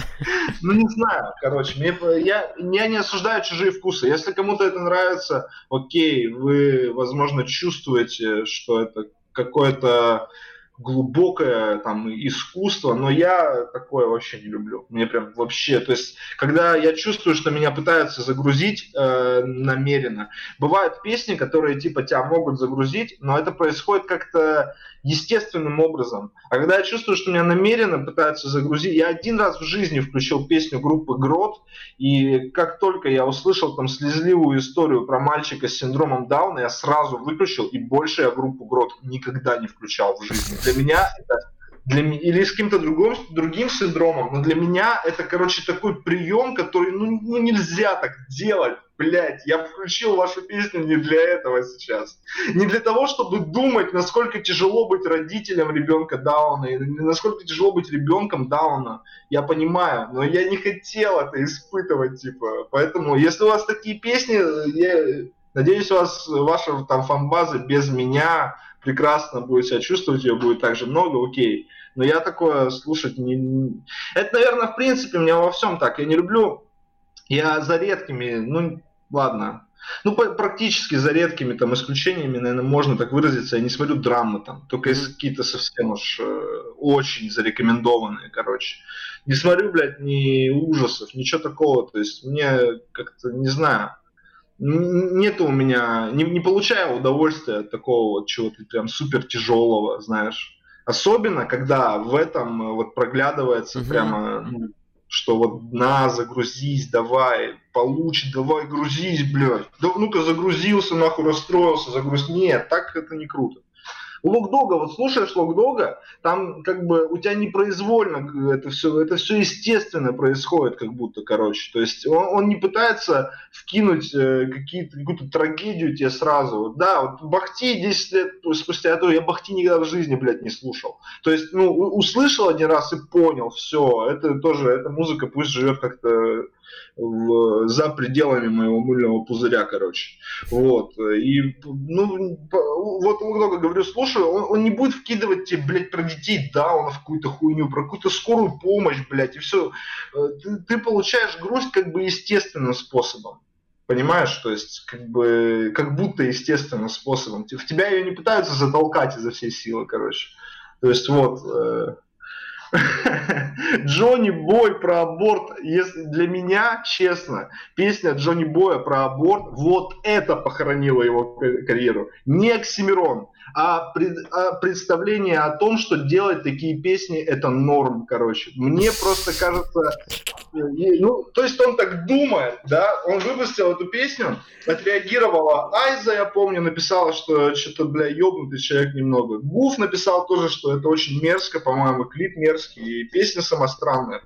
Speaker 2: Ну, не знаю, короче, мне, я, я не осуждаю чужие вкусы. Если кому-то это нравится, окей, вы, возможно, чувствуете, что это какое-то глубокое там искусство, но я такое вообще не люблю. Мне прям вообще, то есть, когда я чувствую, что меня пытаются загрузить э, намеренно, бывают песни, которые типа тебя могут загрузить, но это происходит как-то естественным образом. А когда я чувствую, что меня намеренно пытаются загрузить, я один раз в жизни включил песню группы Грот, и как только я услышал там слезливую историю про мальчика с синдромом Дауна, я сразу выключил, и больше я группу Грот никогда не включал в жизни. Для меня это для, или с каким-то другим, другим синдромом, но для меня это, короче, такой прием, который, ну, ну нельзя так делать, блядь, я включил вашу песню не для этого сейчас. Не для того, чтобы думать, насколько тяжело быть родителем ребенка Дауна, и насколько тяжело быть ребенком Дауна. Я понимаю, но я не хотел это испытывать, типа. Поэтому, если у вас такие песни, я надеюсь, у вас ваша там фанбаза без меня прекрасно будет себя чувствовать, ее будет также много, окей но я такое слушать не... Это, наверное, в принципе, у меня во всем так. Я не люблю... Я за редкими, ну, ладно, ну, практически за редкими там исключениями, наверное, можно так выразиться. Я не смотрю драмы там, только если какие-то совсем уж э, очень зарекомендованные, короче. Не смотрю, блядь, ни ужасов, ничего такого. То есть мне как-то, не знаю, нет у меня, не, не получаю удовольствия от такого вот чего-то прям супер тяжелого, знаешь. Особенно, когда в этом э, вот проглядывается угу. прямо, ну, что вот на, загрузись, давай, получи, давай, грузись, блядь. Да ну-ка загрузился, нахуй расстроился, загруз. Нет, так это не круто. У Локдога, вот слушаешь Локдога, там как бы у тебя непроизвольно это все, это все естественно происходит, как будто, короче. То есть он, он не пытается вкинуть э, какие-то, какую-то трагедию тебе сразу. Да, вот Бахти 10 лет спустя, то я Бахти никогда в жизни, блядь, не слушал. То есть, ну, услышал один раз и понял, все, это тоже, эта музыка пусть живет как-то в, за пределами моего мыльного пузыря, короче. Вот. И, ну, вот много говорю, слушай, он, он не будет вкидывать тебе, блядь, про детей Дауна в какую-то хуйню, про какую-то скорую помощь, блядь, и все. Э, ты, ты получаешь грусть как бы естественным способом. Понимаешь, то есть как бы как будто естественным способом. В тебя ее не пытаются затолкать изо всей силы, короче. То есть вот. Джонни Бой про аборт, если для меня, честно, песня Джонни Боя про аборт, вот это похоронило его карьеру. Не Оксимирон, а, пред, а представление о том, что делать такие песни это норм, короче. Мне просто кажется, ну, то есть он так думает, да, он выпустил эту песню, отреагировала Айза, я помню, написала, что что-то, бля, ёбнутый человек немного. Гуф написал тоже, что это очень мерзко, по-моему, клип мерзкий, и песня сама странная.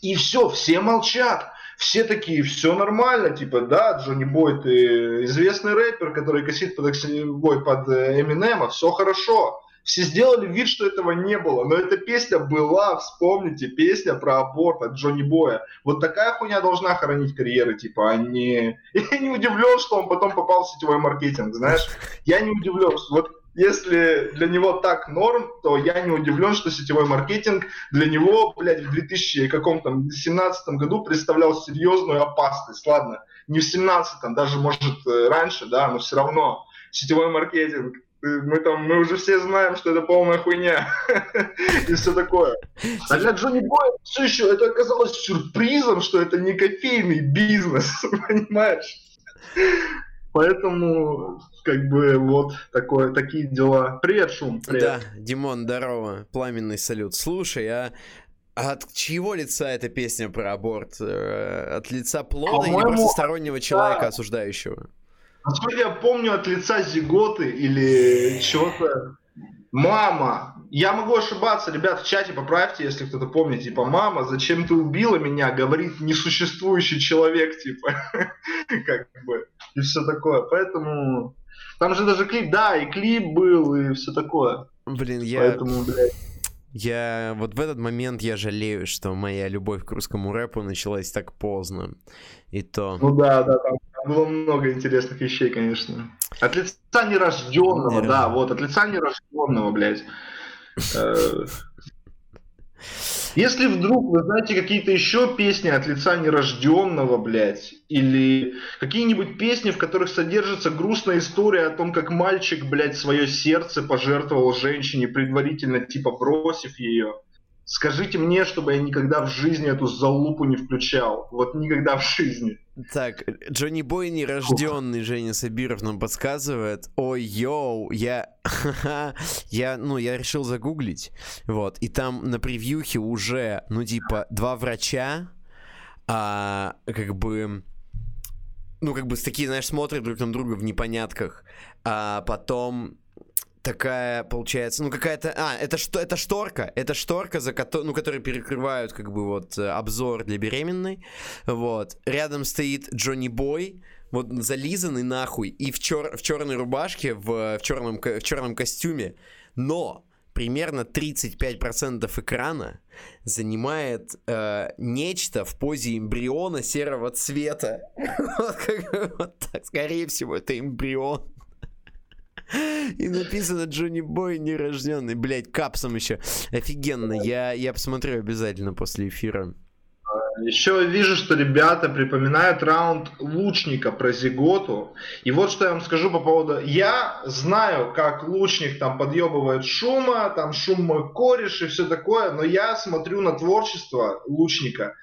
Speaker 2: И все, все молчат все такие, все нормально, типа, да, Джонни Бой, ты известный рэпер, который косит под, Бой, под Эминема, все хорошо. Все сделали вид, что этого не было, но эта песня была, вспомните, песня про аборт от Джонни Боя. Вот такая хуйня должна хоронить карьеры, типа, а не... Я не удивлен, что он потом попал в сетевой маркетинг, знаешь? Я не удивлен, вот если для него так норм, то я не удивлен, что сетевой маркетинг для него, блядь, в 2017 году представлял серьезную опасность. Ладно, не в 17 даже, может, э, раньше, да, но все равно сетевой маркетинг, мы там, мы уже все знаем, что это полная хуйня и все такое. А для Джонни Боя все еще это оказалось сюрпризом, что это не кофейный бизнес, понимаешь? Поэтому, как бы, вот такое, такие дела. Привет, Шум, привет.
Speaker 1: Да, Димон, здорово, пламенный салют. Слушай, а от чьего лица эта песня про аборт? Э, от лица плода или просто стороннего человека, да. осуждающего?
Speaker 2: Насколько я помню, от лица Зиготы или чего-то Мама, я могу ошибаться, ребят, в чате поправьте, если кто-то помнит, типа, мама, зачем ты убила меня, говорит несуществующий человек, типа, как бы, и все такое. Поэтому, там же даже клип, да, и клип был, и все такое.
Speaker 1: Блин, я... Поэтому, блядь. Я вот в этот момент я жалею, что моя любовь к русскому рэпу началась так поздно. И то...
Speaker 2: Ну да, да, там было много интересных вещей, конечно. От лица нерожденного, Не да, вот, от лица нерожденного, блядь. Если вдруг вы знаете какие-то еще песни от лица нерожденного, блядь, или какие-нибудь песни, в которых содержится грустная история о том, как мальчик, блядь, свое сердце пожертвовал женщине, предварительно типа бросив ее, Скажите мне, чтобы я никогда в жизни эту залупу не включал. Вот никогда в жизни.
Speaker 1: Так, Джонни Бой нерожденный, Женя Сабиров нам подсказывает. Ой, йоу, я... я, ну, я решил загуглить. Вот, и там на превьюхе уже, ну, типа, два врача, а, как бы... Ну, как бы такие, знаешь, смотрят друг на друга в непонятках. А потом такая, получается, ну какая-то... А, это что? Это шторка. Это шторка, за ко... ну, которой перекрывают как бы вот э, обзор для беременной. Вот. Рядом стоит Джонни Бой, вот зализанный нахуй, и в, чер... в черной рубашке, в, в, черном... в черном костюме. Но примерно 35% экрана занимает э, нечто в позе эмбриона серого цвета. вот, как, вот так, скорее всего, это эмбрион. И написано Джонни Бой нерожденный. Блять, капсом еще. Офигенно. Я, я посмотрю обязательно после эфира.
Speaker 2: Еще вижу, что ребята припоминают раунд лучника про Зиготу. И вот что я вам скажу по поводу... Я знаю, как лучник там подъебывает шума, там шум мой кореш и все такое, но я смотрю на творчество лучника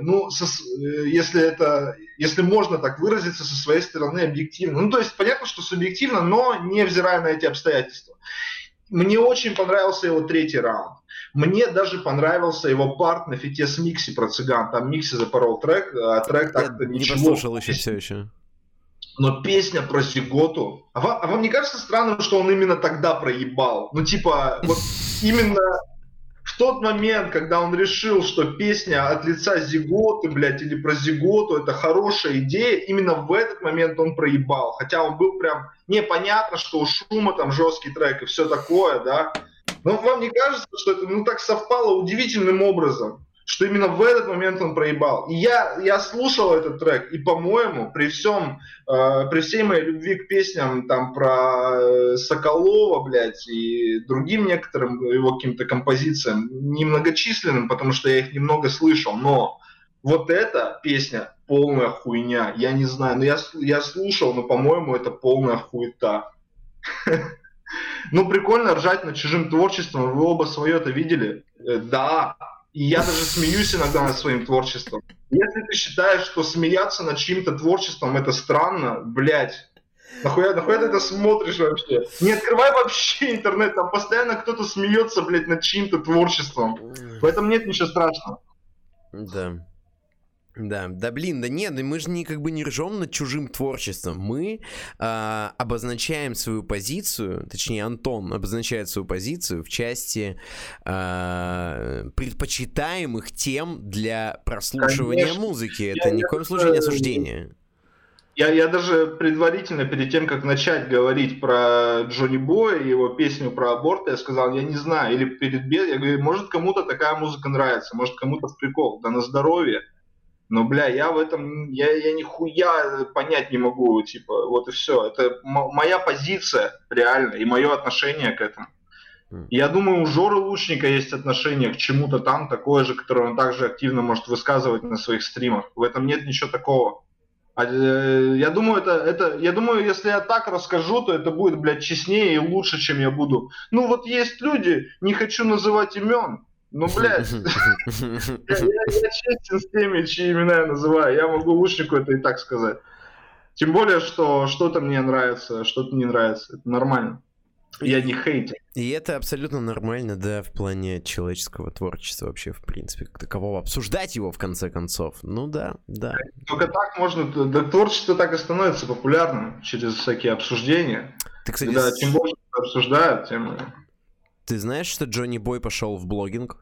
Speaker 2: ну, со, э, если это, если можно так выразиться со своей стороны объективно. Ну, то есть понятно, что субъективно, но невзирая на эти обстоятельства. Мне очень понравился его третий раунд. Мне даже понравился его парт на фите с Микси про цыган. Там Микси запорол трек, а трек так-то
Speaker 1: Я ничего. не послушал еще все еще.
Speaker 2: Но песня про Зиготу... А вам, а вам не кажется странным, что он именно тогда проебал? Ну, типа, вот именно тот момент, когда он решил, что песня от лица Зиготы, блядь, или про Зиготу, это хорошая идея, именно в этот момент он проебал. Хотя он был прям непонятно, что у Шума там жесткий трек и все такое, да. Но вам не кажется, что это ну так совпало удивительным образом? Что именно в этот момент он проебал. И я, я слушал этот трек, и, по-моему, при всем, э, при всей моей любви к песням там про э, Соколова, блядь, и другим некоторым его каким-то композициям, немногочисленным, потому что я их немного слышал, но вот эта песня полная хуйня, я не знаю, но я, я слушал, но, по-моему, это полная хуета. Ну, прикольно ржать над чужим творчеством. Вы оба свое это видели? Э, да. И я даже смеюсь иногда над своим творчеством. Если ты считаешь, что смеяться над чьим-то творчеством это странно, блядь, Нахуя, нахуя ты это смотришь вообще? Не открывай вообще интернет, там постоянно кто-то смеется, блядь, над чьим-то творчеством. В этом нет ничего страшного.
Speaker 1: Да. Да, да блин, да нет, мы же не как бы не ржем над чужим творчеством. Мы э, обозначаем свою позицию, точнее Антон обозначает свою позицию в части э, предпочитаемых тем для прослушивания Конечно. музыки. Это я, ни в коем случае не осуждение.
Speaker 2: Я, я даже предварительно, перед тем, как начать говорить про Джонни Боя и его песню про аборт, я сказал, я не знаю, или перед я говорю, может кому-то такая музыка нравится, может кому-то в прикол, да на здоровье. Но, бля, я в этом, я, я нихуя понять не могу, типа, вот и все. Это моя позиция реально и мое отношение к этому. Я думаю, у Жоры Лучника есть отношение к чему-то там такое же, которое он также активно может высказывать на своих стримах. В этом нет ничего такого. А, э, я думаю, это, это, я думаю, если я так расскажу, то это будет, блядь, честнее и лучше, чем я буду. Ну вот есть люди, не хочу называть имен, ну, блядь, я, я, честен с теми, чьи имена я называю. Я могу лучнику это и так сказать. Тем более, что что-то мне нравится, что-то не нравится. Это нормально. Я не хейтер.
Speaker 1: И это абсолютно нормально, да, в плане человеческого творчества вообще, в принципе, как такового. Обсуждать его, в конце концов. Ну да, да.
Speaker 2: Только так можно... Да, творчество так и становится популярным через всякие обсуждения. Ты, кстати, Когда чем больше обсуждают, тем
Speaker 1: ты знаешь, что Джонни Бой пошел в блогинг?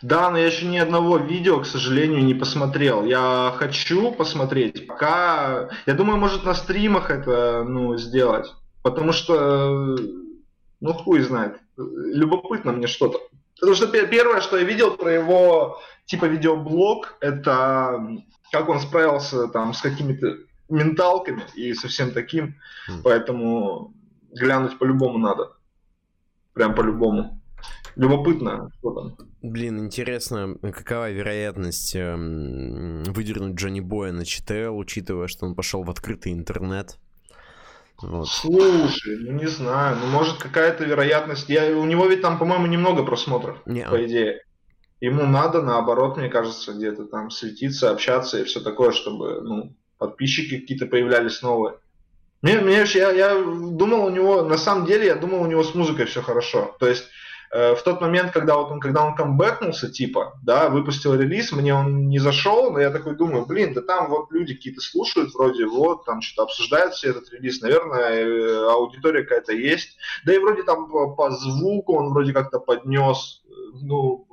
Speaker 2: Да, но я еще ни одного видео, к сожалению, не посмотрел. Я хочу посмотреть. Пока, я думаю, может на стримах это, ну, сделать. Потому что, ну, хуй знает. Любопытно мне что-то. Потому что первое, что я видел про его, типа, видеоблог, это как он справился там с какими-то менталками и со всем таким. Mm. Поэтому глянуть по-любому надо. Прям по-любому. Любопытно, что там.
Speaker 1: Блин, интересно, какова вероятность эм, выдернуть Джонни Боя на ЧТЛ, учитывая, что он пошел в открытый интернет?
Speaker 2: Вот. Слушай, ну не знаю, ну может какая-то вероятность. Я, у него ведь там, по-моему, немного просмотров, не. по идее. Ему надо, наоборот, мне кажется, где-то там светиться, общаться и все такое, чтобы ну, подписчики какие-то появлялись новые. Мне, мне, я, я думал у него, на самом деле, я думал у него с музыкой все хорошо. То есть э, в тот момент, когда вот он, когда он камбэкнулся, типа, да, выпустил релиз, мне он не зашел, но я такой думаю, блин, да там вот люди какие-то слушают, вроде вот, там что-то обсуждают все этот релиз, наверное, э, аудитория какая-то есть. Да и вроде там по, по звуку он вроде как-то поднес, ну,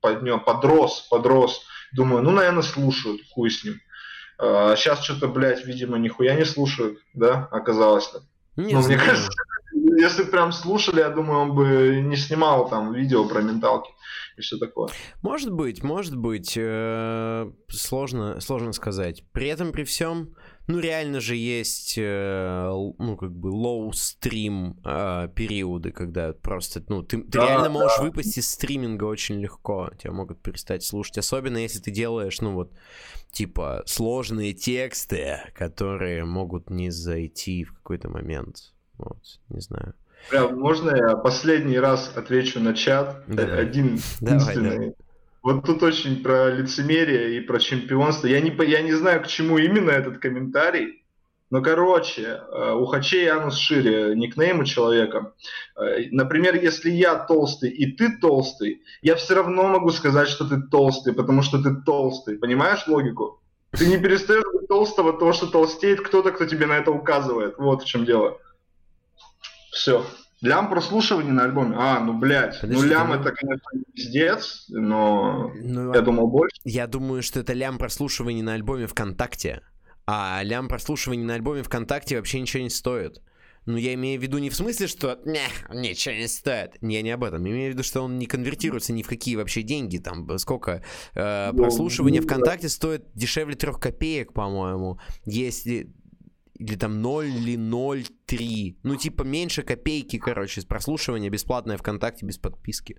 Speaker 2: поднес, подрос, подрос. Думаю, ну, наверное, слушают, хуй с ним. А сейчас что-то, блядь, видимо, нихуя не слушают, да, оказалось-то. Не ну, мне кажется, если прям слушали, я думаю, он бы не снимал там видео про менталки и все такое.
Speaker 1: Может быть, может быть. Э, сложно, сложно сказать. При этом, при всем, ну, реально же есть, э, ну, как бы, лоу-стрим э, периоды, когда просто, ну, ты, ты да, реально можешь да. выпасть из стриминга очень легко. Тебя могут перестать слушать. Особенно, если ты делаешь, ну, вот, типа, сложные тексты, которые могут не зайти в какой-то момент. Вот, не знаю.
Speaker 2: Прям, можно я последний раз отвечу на чат? Давай. Один единственный. Давай, да. Вот тут очень про лицемерие и про чемпионство. Я не, я не знаю, к чему именно этот комментарий. Но, короче, э, у Хачей Анус шире никнейм у человека. Э, например, если я толстый и ты толстый, я все равно могу сказать, что ты толстый, потому что ты толстый. Понимаешь логику? Ты не перестаешь быть толстого, того, что толстеет кто-то, кто тебе на это указывает. Вот в чем дело. Все. Лям прослушивания на альбоме. А, ну блядь. Подожди, ну лям ну... это, конечно, пиздец, но ну, я думал больше.
Speaker 1: Я думаю, что это лям прослушивания на альбоме ВКонтакте. А лям прослушивания на альбоме ВКонтакте вообще ничего не стоит. Ну, я имею в виду не в смысле, что не, ничего не стоит. Не, не об этом. Я имею в виду, что он не конвертируется ни в какие вообще деньги. Там сколько э, ну, прослушивание ну, ВКонтакте стоит дешевле трех копеек, по-моему. Если или там 0 или 0,3. Ну, типа, меньше копейки, короче, прослушивания бесплатное ВКонтакте без подписки.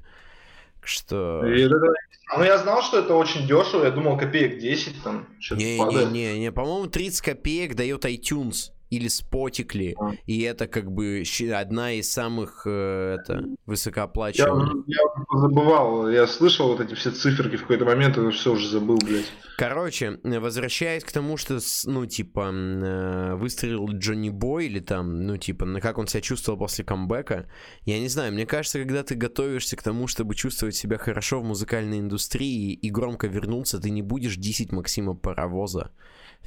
Speaker 1: Что...
Speaker 2: Ну, я знал, что это очень дешево, я думал, копеек 10 там.
Speaker 1: Не-не-не, по-моему, 30 копеек дает iTunes. Или спотикли, а. и это как бы одна из самых э, это, высокооплачиваемых.
Speaker 2: Я, я забывал, я слышал вот эти все циферки в какой-то момент, и все уже забыл, блядь.
Speaker 1: Короче, возвращаясь к тому, что, ну, типа, э, выстрелил Джонни Бой, или там, ну, типа, как он себя чувствовал после камбэка, я не знаю, мне кажется, когда ты готовишься к тому, чтобы чувствовать себя хорошо в музыкальной индустрии и громко вернуться, ты не будешь дисить Максима Паровоза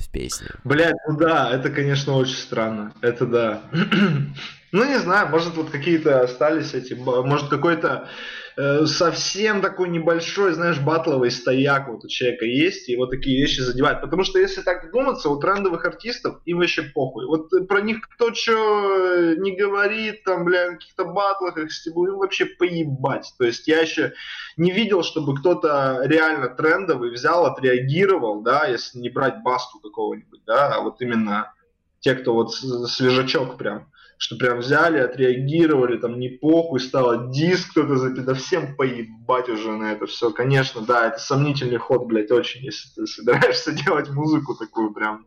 Speaker 1: в песне.
Speaker 2: Блять, ну да, это, конечно, очень странно. Это да. ну, не знаю, может, вот какие-то остались эти, может, какой-то Э, совсем такой небольшой, знаешь, батловый стояк вот у человека есть, и вот такие вещи задевают. Потому что если так думаться, у трендовых артистов им вообще похуй. Вот про них кто что не говорит, там, бля, каких-то батлах, их стебу, им вообще поебать. То есть я еще не видел, чтобы кто-то реально трендовый взял, отреагировал, да, если не брать басту какого-нибудь, да, а вот именно те, кто вот свежачок прям что прям взяли, отреагировали, там не похуй, стало диск кто-то запит, да всем поебать уже на это все. Конечно, да, это сомнительный ход, блядь, очень, если ты собираешься делать музыку такую прям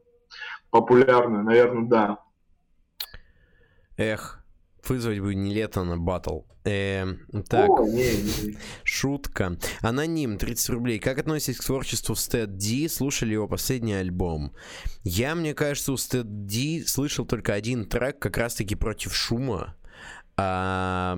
Speaker 2: популярную, наверное, да.
Speaker 1: Эх, вызвать бы не лето на батл. Э, так, О, не, не. шутка. Аноним, 30 рублей. Как относитесь к творчеству Стэд Ди? Слушали его последний альбом? Я, мне кажется, у Стэд Ди слышал только один трек, как раз-таки против шума. А,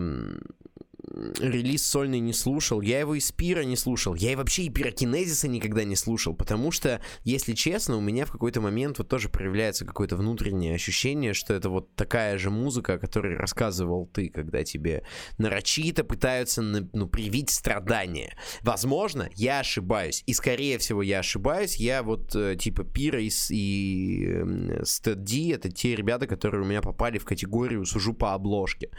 Speaker 1: релиз сольный не слушал, я его из Пира не слушал, я и вообще и Пирокинезиса никогда не слушал, потому что, если честно, у меня в какой-то момент вот тоже проявляется какое-то внутреннее ощущение, что это вот такая же музыка, о которой рассказывал ты, когда тебе нарочито пытаются ну, привить страдания. Возможно, я ошибаюсь, и скорее всего я ошибаюсь, я вот э, типа Пира и, и Стэд это те ребята, которые у меня попали в категорию «сужу по обложке».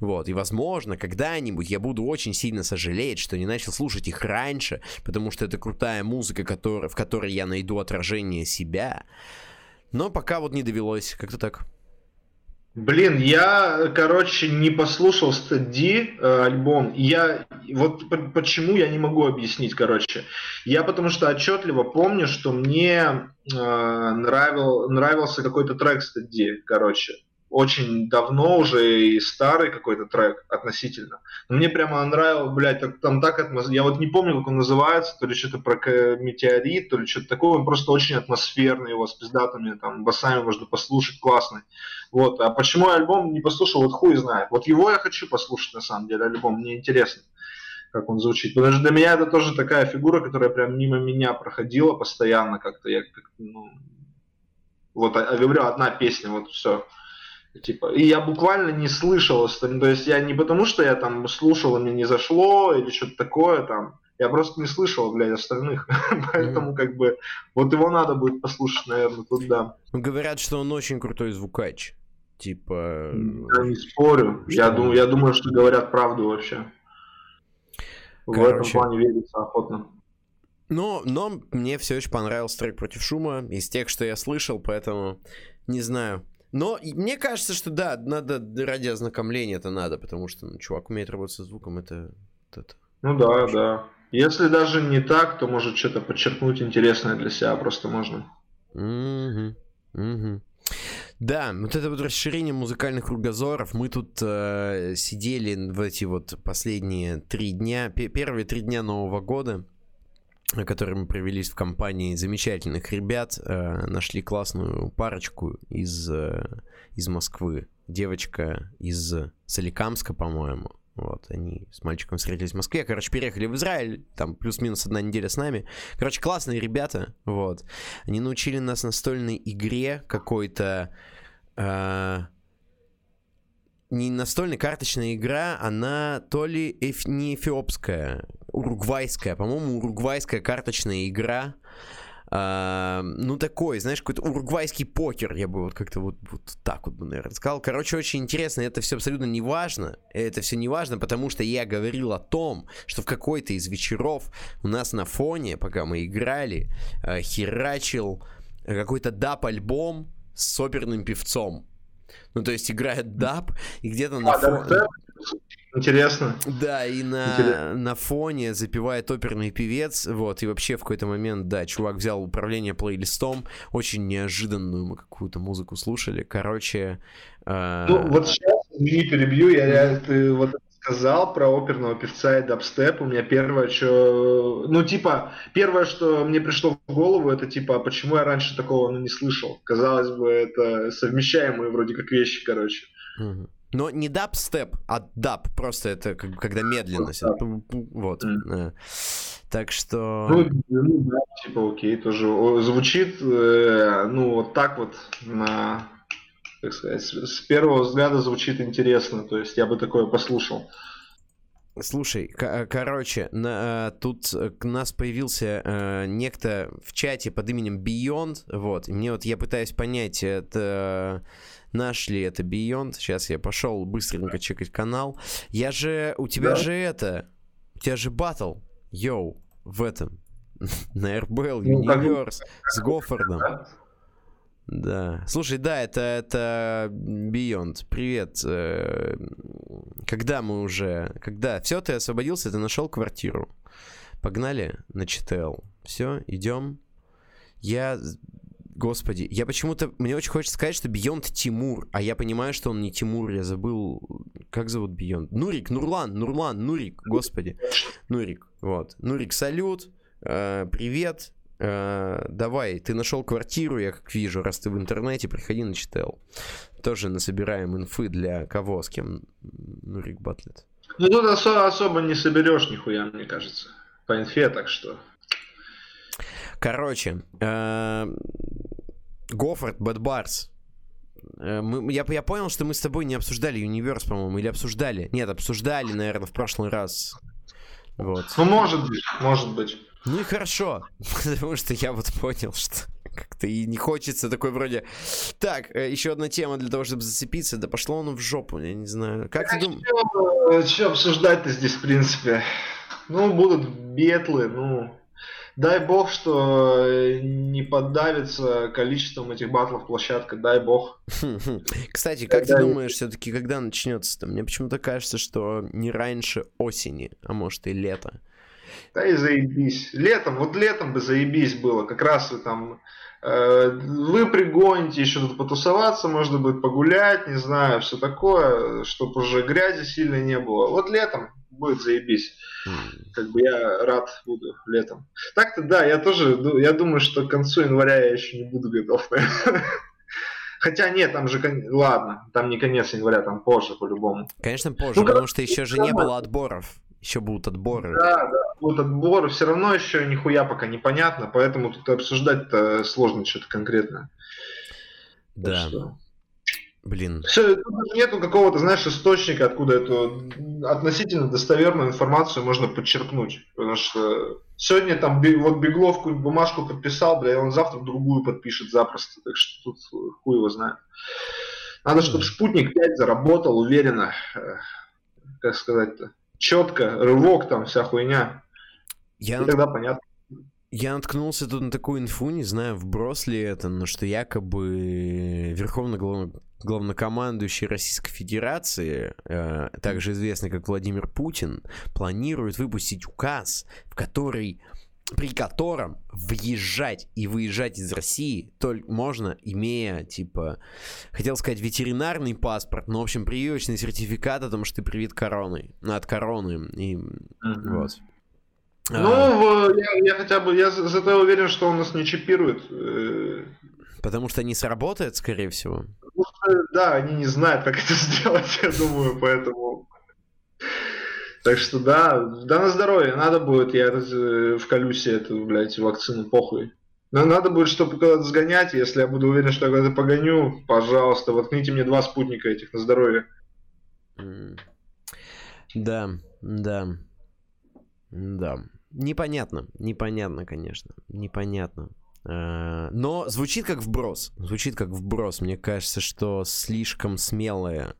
Speaker 1: Вот, и возможно, когда-нибудь я буду очень сильно сожалеть, что не начал слушать их раньше, потому что это крутая музыка, который, в которой я найду отражение себя. Но пока вот не довелось, как-то так.
Speaker 2: Блин, я, короче, не послушал Стади э, альбом. Я вот почему я не могу объяснить, короче. Я потому что отчетливо помню, что мне э, нравил, нравился какой-то трек Стади, короче очень давно уже и старый какой-то трек относительно. Но мне прямо нравилось, блядь, там так атмосфера. Я вот не помню, как он называется, то ли что-то про метеорит, то ли что-то такое. Он просто очень атмосферный, его с пиздатами, там, басами можно послушать, классный. Вот. А почему я альбом не послушал, вот хуй знает. Вот его я хочу послушать, на самом деле, альбом, мне интересно как он звучит. Потому что для меня это тоже такая фигура, которая прям мимо меня проходила постоянно как-то. Я как ну, вот, а, говорю, одна песня, вот все. Типа, и я буквально не слышал остальных. То есть я не потому, что я там слушал, и мне не зашло, или что-то такое там. Я просто не слышал, блядь, остальных. Поэтому, как бы, вот его надо будет послушать, наверное, тут да.
Speaker 1: Говорят, что он очень крутой звукач. Типа...
Speaker 2: Я не спорю. Я, думаю, я думаю, что говорят правду вообще. Короче... В этом плане верится охотно.
Speaker 1: Но, но мне все еще понравился трек против шума из тех, что я слышал, поэтому не знаю. Но мне кажется, что да, надо ради ознакомления это надо, потому что ну, чувак умеет работать со звуком, это... это
Speaker 2: ну да, хорошо. да. Если даже не так, то может что-то подчеркнуть интересное для себя просто можно.
Speaker 1: Угу, угу. Да, вот это вот расширение музыкальных кругозоров. Мы тут э, сидели в эти вот последние три дня, первые три дня Нового года которые мы провелись в компании замечательных ребят, э, нашли классную парочку из, э, из Москвы. Девочка из Соликамска, по-моему. Вот, они с мальчиком встретились в Москве. Короче, переехали в Израиль, там плюс-минус одна неделя с нами. Короче, классные ребята, вот. Они научили нас настольной игре какой-то... Э, не настольная карточная игра, она то ли эф, не эфиопская, уругвайская, по-моему, уругвайская карточная игра. Uh, ну, такой, знаешь, какой-то уругвайский покер, я бы вот как-то вот, вот так вот, наверное, сказал. Короче, очень интересно, это все абсолютно не важно. Это все не важно, потому что я говорил о том, что в какой-то из вечеров у нас на фоне, пока мы играли, uh, херачил какой-то дап-альбом с оперным певцом. Ну, то есть играет даб, и где-то на а, фоне...
Speaker 2: Интересно.
Speaker 1: Да, и на, на фоне запевает оперный певец, вот, и вообще в какой-то момент, да, чувак взял управление плейлистом, очень неожиданную мы какую-то музыку слушали, короче...
Speaker 2: Э... Ну, вот сейчас, не перебью, я, я ты вот сказал про оперного певца и дабстеп, у меня первое, что... Ну, типа, первое, что мне пришло в голову, это типа, а почему я раньше такого ну, не слышал? Казалось бы, это совмещаемые вроде как вещи, короче.
Speaker 1: Но не дабстеп, а даб, просто это как, когда медленность. Ну, вот. Mm. Так что...
Speaker 2: Ну, ну, да, типа, окей, тоже звучит, э, ну, вот так вот на как сказать, с первого взгляда звучит интересно, то есть я бы такое послушал.
Speaker 1: Слушай, э, короче, на, э, тут к нас появился э, некто в чате под именем Beyond, вот, и мне вот я пытаюсь понять, это наш ли это Beyond, сейчас я пошел быстренько чекать канал, я же, у тебя да. же это, у тебя же батл, йоу, в этом, на RBL ну, Universe с Гофордом. Да? Да. Слушай, да, это, это Beyond. Привет. Э, когда мы уже... Когда? Все, ты освободился, ты нашел квартиру. Погнали на ЧТЛ. Все, идем. Я... Господи, я почему-то... Мне очень хочется сказать, что Бионд Тимур, а я понимаю, что он не Тимур, я забыл... Как зовут Бионд? Нурик, Нурлан, Нурлан, Нурик, господи. Нурик, вот. Нурик, салют, э, привет, Э, давай, ты нашел квартиру, я как вижу, раз ты в интернете, приходи на читал. Тоже насобираем инфы для кого, с кем Нурик батлет.
Speaker 2: Ну тут особо, особо не соберешь нихуя, мне кажется. По инфе, так что.
Speaker 1: Короче, э, Гофорд, Бэт Барс. Э, я, я понял, что мы с тобой не обсуждали Универс, по-моему, или обсуждали. Нет, обсуждали, наверное, в прошлый раз. Вот.
Speaker 2: Ну, может быть, может быть.
Speaker 1: Ну и хорошо, потому что я вот понял, что как-то и не хочется такой вроде... Так, э, еще одна тема для того, чтобы зацепиться, да пошло оно в жопу, я не знаю. Как ты
Speaker 2: думаешь? Что обсуждать-то здесь, в принципе? Ну, будут бетлы, ну, Дай бог, что э, не поддавится количеством этих батлов площадка, дай бог.
Speaker 1: Кстати, как ты думаешь, все-таки когда начнется-то? Мне почему-то кажется, что не раньше осени, а может и лето.
Speaker 2: Да и заебись. Летом, вот летом бы заебись было. Как раз вы там э, вы пригоните еще тут потусоваться, можно будет погулять, не знаю, все такое, чтобы уже грязи сильно не было. Вот летом будет заебись. Как бы я рад буду летом. Так-то да, я тоже, ну, я думаю, что к концу января я еще не буду готов. Хотя нет, там же, ладно, там не конец января, там позже по-любому.
Speaker 1: Конечно позже, ну, потому что еще же не было отборов. Еще будут отборы.
Speaker 2: Да, да, будут отборы. Все равно еще нихуя пока непонятно, поэтому тут обсуждать-то сложно что-то конкретно.
Speaker 1: Да. Блин.
Speaker 2: Все, тут нету какого-то, знаешь, источника, откуда эту относительно достоверную информацию можно подчеркнуть. Потому что сегодня там вот Беглов бумажку подписал, бля, и он завтра другую подпишет запросто. Так что тут хуй его знает. Надо, чтобы спутник 5 заработал уверенно. Э, как сказать-то? Четко, рывок там, вся хуйня. Я... И тогда понятно.
Speaker 1: Я наткнулся тут на такую инфу, не знаю, вброс ли это, но что якобы Верховный глав... главнокомандующий Российской Федерации, э, также известный как Владимир Путин, планирует выпустить указ, в который при котором въезжать и выезжать из России только можно, имея, типа, хотел сказать ветеринарный паспорт, но, в общем, прививочный сертификат о том, что ты привит короной, ну, от короны, и mm-hmm. вот.
Speaker 2: Ну, а, я, я хотя бы, я зато уверен, что он нас не чипирует. Э.
Speaker 1: Потому что не сработает, скорее всего.
Speaker 2: да, они не знают, как это сделать, я думаю, поэтому так что да, да на здоровье, надо будет, я э, вколюсь эту, блядь, вакцину, похуй. Но надо будет, чтобы куда-то сгонять, если я буду уверен, что я куда-то погоню, пожалуйста, воткните мне два спутника этих на здоровье.
Speaker 1: Да, да, да. Непонятно, непонятно, конечно, непонятно. Э, но звучит как вброс. Звучит как вброс. Мне кажется, что слишком смелое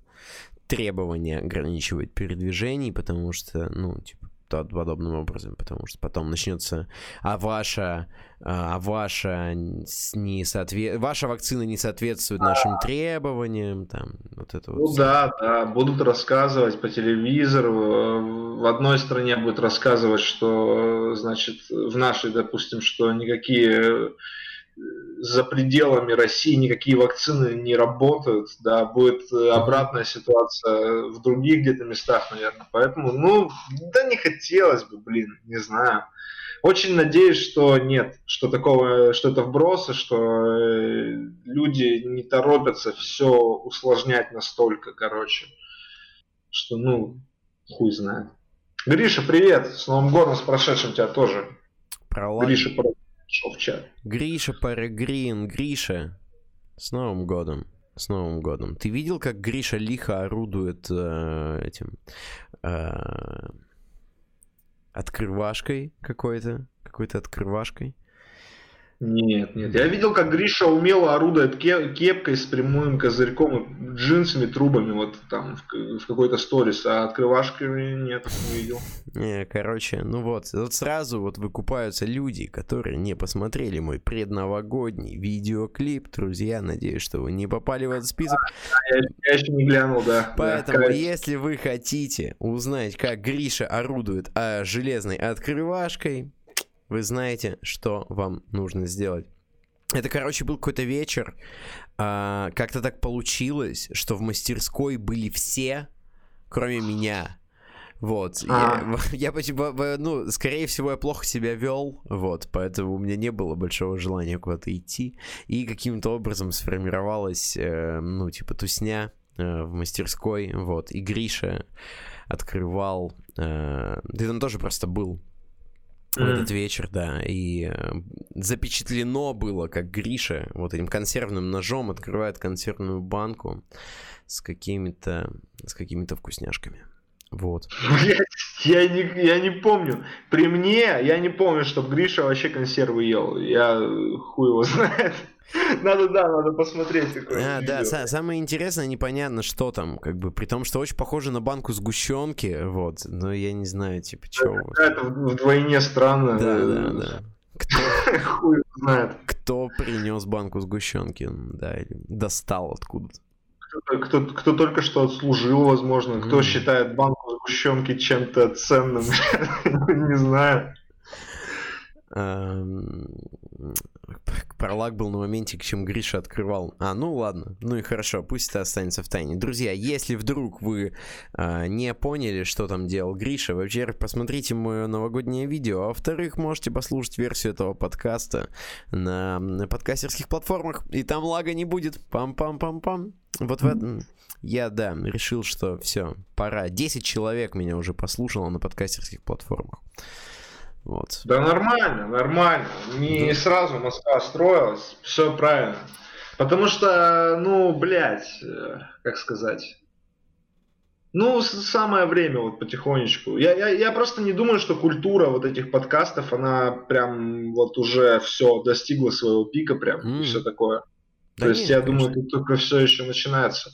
Speaker 1: требование ограничивать передвижений, потому что, ну, типа, подобным образом, потому что потом начнется, а ваша, а ваша не соответ... ваша вакцина не соответствует нашим требованиям, там, вот это
Speaker 2: вот. Ну да, да, будут рассказывать по телевизору, в одной стране будут рассказывать, что, значит, в нашей, допустим, что никакие за пределами России никакие вакцины не работают, да, будет э, обратная ситуация в других где-то местах, наверное. Поэтому, ну, да не хотелось бы, блин, не знаю. Очень надеюсь, что нет, что такого, что это вбросы, что э, люди не торопятся все усложнять настолько, короче, что, ну, хуй знает. Гриша, привет! С Новым годом, с прошедшим тебя тоже.
Speaker 1: Про Гриша, про чат. Гриша Парагрин, Гриша, с Новым годом. С Новым годом. Ты видел, как Гриша лихо орудует э, этим э, открывашкой какой-то? Какой-то открывашкой?
Speaker 2: Нет, нет. Я видел, как Гриша умело орудует кепкой с прямым козырьком, джинсами, трубами, вот там в, в какой-то сторис, а открывашками нет, не видел.
Speaker 1: Не, короче, ну вот, вот сразу вот выкупаются люди, которые не посмотрели мой предновогодний видеоклип. Друзья, надеюсь, что вы не попали в этот список.
Speaker 2: Я, я еще не глянул, да.
Speaker 1: Поэтому, да, если вы хотите узнать, как Гриша орудует а, железной открывашкой, вы знаете, что вам нужно сделать. Это, короче, был какой-то вечер. А, как-то так получилось, что в мастерской были все, кроме меня. Вот. А. Я, я, ну, скорее всего, я плохо себя вел, вот, поэтому у меня не было большого желания куда-то идти. И каким-то образом сформировалась, э, ну, типа, тусня э, в мастерской, вот. И Гриша открывал... Э, ты там тоже просто был, в mm. этот вечер, да, и э, запечатлено было, как Гриша вот этим консервным ножом открывает консервную банку с какими-то с какими-то вкусняшками. Вот.
Speaker 2: Я, не, я не помню. При мне я не помню, чтобы Гриша вообще консервы ел. Я хуй его знает. Надо, да, надо посмотреть.
Speaker 1: А, да, са- самое интересное, непонятно, что там, как бы, при том, что очень похоже на банку сгущенки, вот, но я не знаю, типа, чего.
Speaker 2: Это вдвойне странно.
Speaker 1: Да, да, да.
Speaker 2: Кто, Хуй знает.
Speaker 1: Кто принес банку сгущенки, да, или достал откуда-то.
Speaker 2: Кто, кто, кто только что отслужил, возможно, кто mm. считает банку сгущенки чем-то ценным, не знаю.
Speaker 1: Парлак был на моменте, к чем Гриша открывал. А, ну ладно. Ну и хорошо, пусть это останется в тайне. Друзья, если вдруг вы а, не поняли, что там делал Гриша, во-первых, посмотрите мое новогоднее видео, а во-вторых, можете послушать версию этого подкаста на, на подкастерских платформах, и там лага не будет. Пам-пам-пам-пам. Вот в этом... Я, да, решил, что все, пора. 10 человек меня уже послушало на подкастерских платформах. Вот.
Speaker 2: Да нормально, нормально. Не да. сразу Москва строилась, все правильно. Потому что, ну, блядь, э, как сказать. Ну, самое время вот потихонечку. Я, я, я просто не думаю, что культура вот этих подкастов, она прям вот уже все достигла своего пика прям mm. и все такое. Да То нет, есть я конечно. думаю, тут только все еще начинается.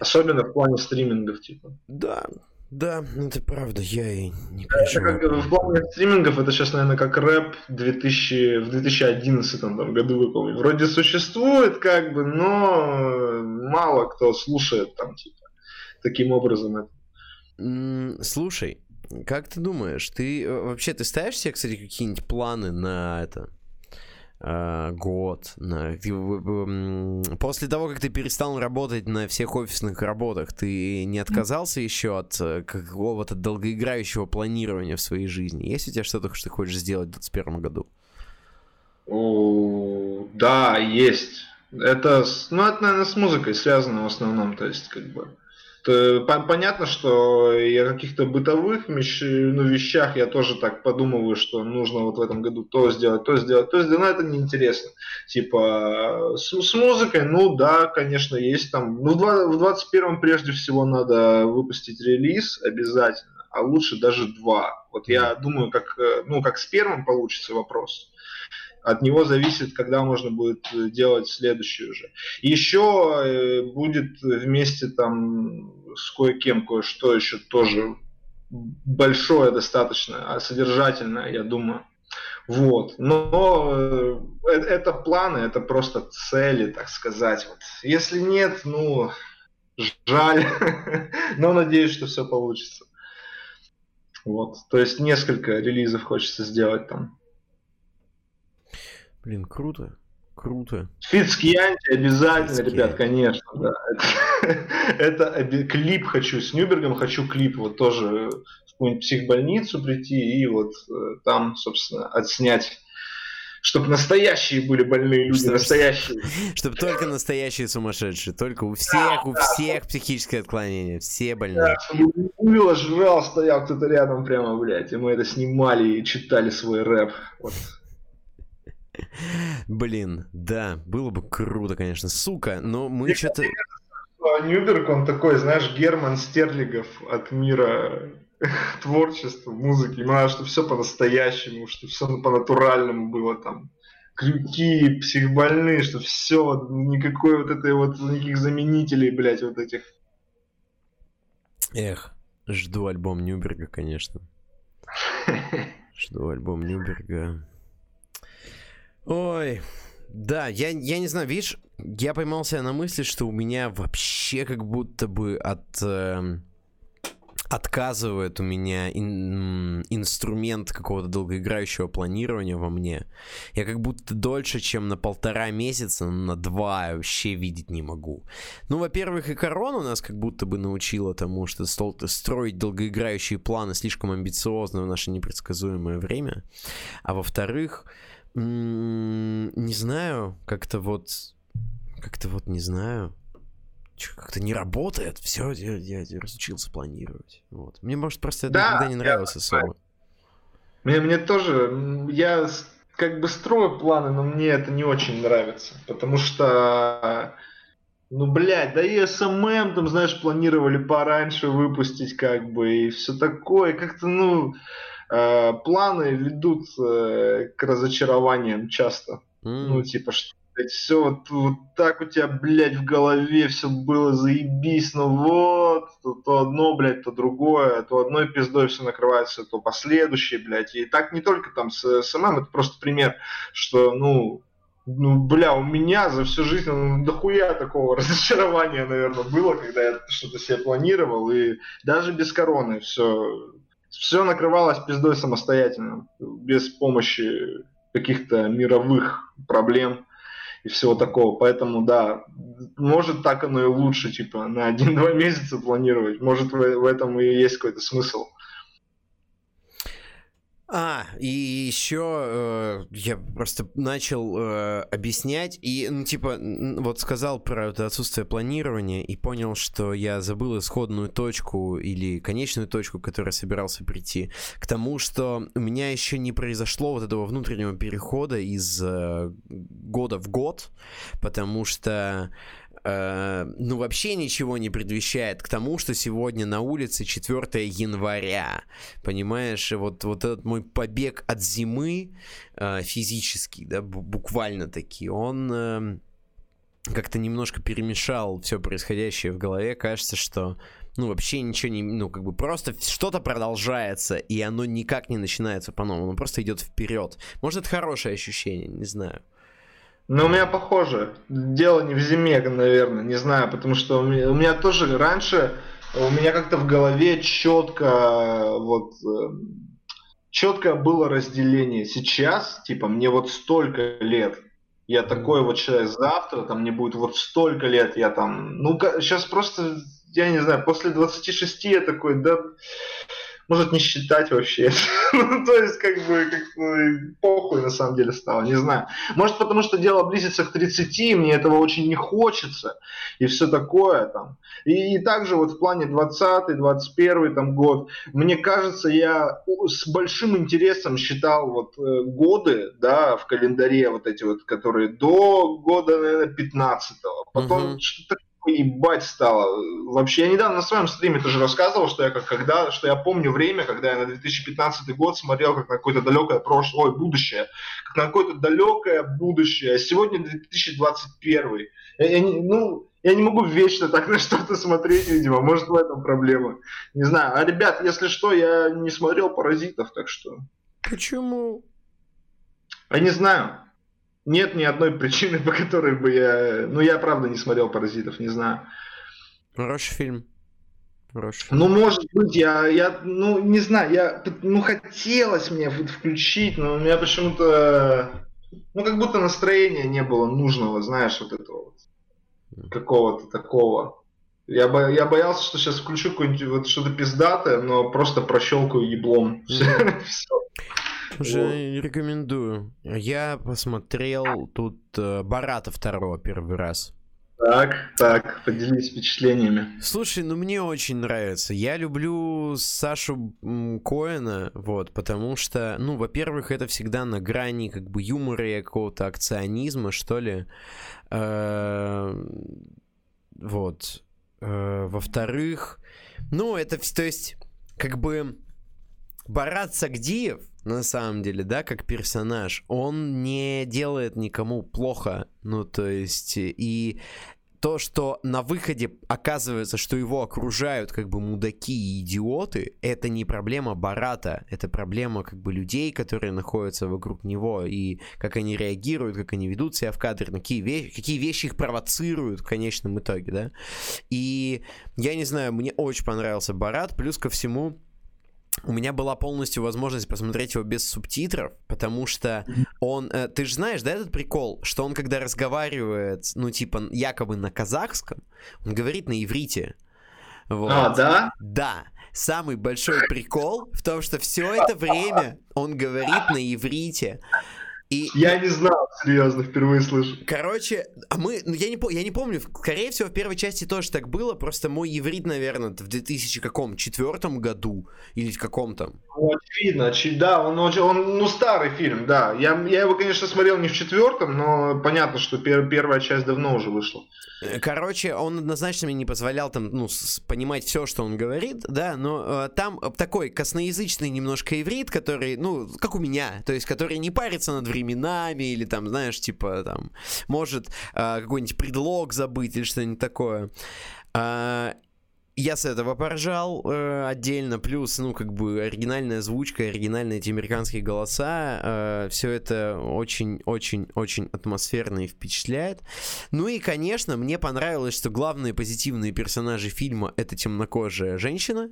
Speaker 2: Особенно в плане стримингов, типа.
Speaker 1: Да, да, это правда, я и не
Speaker 2: переживаю. Это как в плане стримингов, это сейчас, наверное, как рэп 2000, в 2011 там, году выполнен. Вроде существует, как бы, но мало кто слушает там, типа, таким образом
Speaker 1: это. Слушай, как ты думаешь, ты э, вообще ты ставишь себе, кстати, какие-нибудь планы на это? Э, год. После того, как ты перестал работать на всех офисных работах, ты не отказался еще от э, какого-то долгоиграющего планирования в своей жизни? Есть у тебя что-то, что ты хочешь сделать в 2021 году?
Speaker 2: Да, есть. Это, ну, это, наверное, с музыкой связано в основном, то есть, как бы, Понятно, что и о каких-то бытовых ну, вещах я тоже так подумываю, что нужно вот в этом году то сделать, то сделать, то сделать, но это неинтересно. Типа с, с музыкой, ну да, конечно, есть там. Ну, в 21-м прежде всего надо выпустить релиз обязательно, а лучше даже два. Вот я думаю, как, э, ну, как с первым получится вопрос от него зависит, когда можно будет э, делать следующий уже. Еще э, будет вместе там с кое-кем кое-что еще тоже большое достаточно, а содержательное, я думаю. Вот. Но э, это планы, это просто цели, так сказать. Вот. Если нет, ну, жаль. Но надеюсь, что все получится. Вот. То есть несколько релизов хочется сделать там.
Speaker 1: Блин, круто. Круто.
Speaker 2: Фит с Кьянти обязательно, Фит ребят, конечно. Да. Это, это клип хочу с Нюбергом, хочу клип вот тоже в какую-нибудь психбольницу прийти и вот э, там, собственно, отснять чтобы настоящие были больные люди, чтобы, настоящие.
Speaker 1: Чтобы только настоящие сумасшедшие, только у всех, у всех психическое отклонение, все больные. Да,
Speaker 2: Уилла жрал, стоял кто-то рядом прямо, блядь, и мы это снимали и читали свой рэп. Вот.
Speaker 1: Блин, да, было бы круто, конечно, сука, но мы что-то...
Speaker 2: Нюберг, он такой, знаешь, Герман Стерлигов от мира творчества, музыки. Ему надо, чтобы все по-настоящему, чтобы все по-натуральному было там. Крюки, психбольные, что все, никакой вот этой вот, никаких заменителей, блядь, вот этих.
Speaker 1: Эх, жду альбом Нюберга, конечно. Жду альбом Нюберга. Ой, да, я, я не знаю, видишь, я поймался на мысли, что у меня вообще как будто бы от... Э, отказывает у меня ин, инструмент какого-то долгоиграющего планирования во мне. Я как будто дольше, чем на полтора месяца, на два вообще видеть не могу. Ну, во-первых, и корона нас как будто бы научила тому, что строить долгоиграющие планы слишком амбициозно в наше непредсказуемое время. А во-вторых, не знаю, как-то вот, как-то вот не знаю, как-то не работает, все, я, я, разучился планировать. Вот. Мне, может, просто это да, никогда не нравилось особо.
Speaker 2: Мне, мне тоже, я как бы строю планы, но мне это не очень нравится, потому что, ну, блядь, да и SMM там, знаешь, планировали пораньше выпустить, как бы, и все такое, как-то, ну, планы ведут э, к разочарованиям часто. Mm. Ну, типа, что все вот, вот так у тебя, блядь, в голове все было заебись, ну вот, то, то одно, блядь, то другое, то одной пиздой все накрывается, то последующее, блядь. И так не только там с СММ, это просто пример, что, ну, ну, бля, у меня за всю жизнь ну, дохуя такого разочарования, наверное, было, когда я что-то себе планировал, и даже без короны все все накрывалось пиздой самостоятельно, без помощи каких-то мировых проблем и всего такого. Поэтому, да, может так оно и лучше, типа, на один-два месяца планировать. Может в, в этом и есть какой-то смысл.
Speaker 1: А, и еще э, я просто начал э, объяснять, и, ну, типа, вот сказал про это отсутствие планирования, и понял, что я забыл исходную точку или конечную точку, к которой собирался прийти, к тому, что у меня еще не произошло вот этого внутреннего перехода из э, года в год, потому что э, ну, вообще ничего не предвещает к тому, что сегодня на улице 4 января. Понимаешь, вот, вот этот мой побег от зимы э, физический, да, буквально таки, он... Э, как-то немножко перемешал все происходящее в голове. Кажется, что ну, вообще ничего не, ну, как бы просто что-то продолжается, и оно никак не начинается по-новому, оно просто идет вперед. Может, это хорошее ощущение, не знаю.
Speaker 2: Ну, у меня похоже. Дело не в зиме, наверное, не знаю, потому что у меня, у меня тоже раньше, у меня как-то в голове четко вот эм, четко было разделение. Сейчас, типа, мне вот столько лет, я такой вот человек завтра, там мне будет вот столько лет, я там, ну, сейчас просто, я не знаю, после 26 я такой, да, может не считать вообще. ну, то есть, как бы, как, ну, похуй на самом деле стало, не знаю. Может, потому что дело близится к 30, и мне этого очень не хочется, и все такое там. И, и также вот в плане 20 21 там год, мне кажется, я с большим интересом считал вот э, годы, да, в календаре вот эти вот, которые до года, наверное, 15-го. Потом uh-huh. что-то ебать стало. Вообще, я недавно на своем стриме тоже рассказывал, что я как когда, что я помню время, когда я на 2015 год смотрел как на какое-то далекое прошлое, ой, будущее, как на какое-то далекое будущее. Сегодня 2021. Я, я, ну, Я не могу вечно так на что-то смотреть, видимо. Может, в этом проблема. Не знаю. А, ребят, если что, я не смотрел «Паразитов», так что...
Speaker 1: Почему?
Speaker 2: Я не знаю. Нет ни одной причины, по которой бы я... Ну, я правда не смотрел «Паразитов», не знаю.
Speaker 1: Хороший фильм. Хороший.
Speaker 2: Ну, может быть, я, я, ну, не знаю, я, ну, хотелось мне включить, но у меня почему-то, ну, как будто настроения не было нужного, знаешь, вот этого вот, какого-то такого. Я, бо, я боялся, что сейчас включу какое-нибудь вот что-то пиздатое, но просто прощелкаю еблом.
Speaker 1: Уже вот. рекомендую. Я посмотрел тут э, Барата второго первый раз.
Speaker 2: Так, так, поделись впечатлениями.
Speaker 1: Слушай, ну мне очень нравится. Я люблю Сашу Коэна, вот, потому что, ну, во-первых, это всегда на грани как бы юмора и какого-то акционизма, что ли. Э, вот. Э, во-вторых, ну, это, то есть, как бы Барат Сагдиев, на самом деле, да, как персонаж, он не делает никому плохо, ну, то есть, и то, что на выходе оказывается, что его окружают как бы мудаки и идиоты, это не проблема Барата, это проблема как бы людей, которые находятся вокруг него, и как они реагируют, как они ведут себя в кадре, какие, вещи, какие вещи их провоцируют в конечном итоге, да. И я не знаю, мне очень понравился Барат, плюс ко всему, у меня была полностью возможность посмотреть его без субтитров, потому что он... Э, ты же знаешь, да, этот прикол, что он, когда разговаривает, ну, типа, якобы на казахском, он говорит на иврите.
Speaker 2: Вот. А, да?
Speaker 1: Да. Самый большой прикол в том, что все это время он говорит на иврите.
Speaker 2: И, я не знал, серьезно, впервые слышу.
Speaker 1: Короче, а мы, ну я не, я не помню, скорее всего, в первой части тоже так было, просто мой иврит, наверное, в 2000 каком, четвертом году или в каком-то.
Speaker 2: Ну, очевидно, да, он, он, он, ну, старый фильм, да. Я, я его, конечно, смотрел не в четвертом, но понятно, что пер, первая часть давно уже вышла.
Speaker 1: Э, короче, он однозначно мне не позволял там, ну, понимать все, что он говорит, да, но э, там такой косноязычный немножко иврит, который, ну, как у меня, то есть, который не парится над временами или там, знаешь, типа, там, может э, какой-нибудь предлог забыть или что-нибудь такое. Э, я с этого поржал э, отдельно, плюс, ну, как бы оригинальная озвучка, оригинальные эти американские голоса, э, все это очень-очень-очень атмосферно и впечатляет. Ну и, конечно, мне понравилось, что главные позитивные персонажи фильма это темнокожая женщина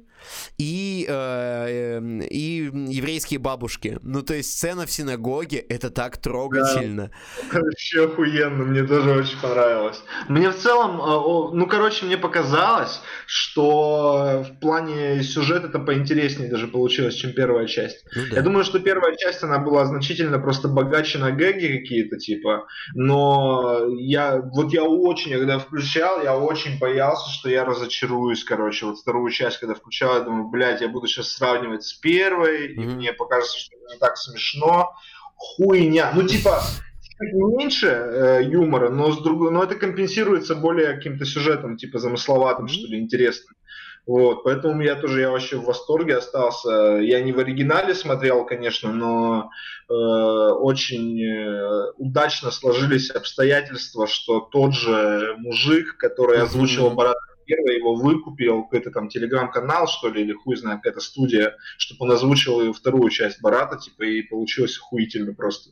Speaker 1: и, э, э, и еврейские бабушки. Ну, то есть сцена в синагоге, это так трогательно.
Speaker 2: Да, вообще охуенно, мне тоже очень понравилось. Мне в целом, э, ну, короче, мне показалось, что что в плане сюжета это поинтереснее даже получилось, чем первая часть. Ну, да. Я думаю, что первая часть, она была значительно просто богаче на гэги какие-то, типа, но я, вот я очень, когда включал, я очень боялся, что я разочаруюсь, короче, вот вторую часть, когда включал, я думаю, блядь, я буду сейчас сравнивать с первой, mm-hmm. и мне покажется, что это не так смешно, хуйня, ну, типа, меньше э, юмора, но, с другой, но это компенсируется более каким-то сюжетом, типа замысловатым, что ли, интересным. Вот, поэтому я тоже я вообще в восторге остался. Я не в оригинале смотрел, конечно, но э, очень э, удачно сложились обстоятельства, что тот же мужик, который озвучил Барата первый, его выкупил какой-то там телеграм-канал, что ли, или хуй знает, какая-то студия, чтобы он озвучил вторую часть Барата, типа, и получилось охуительно просто.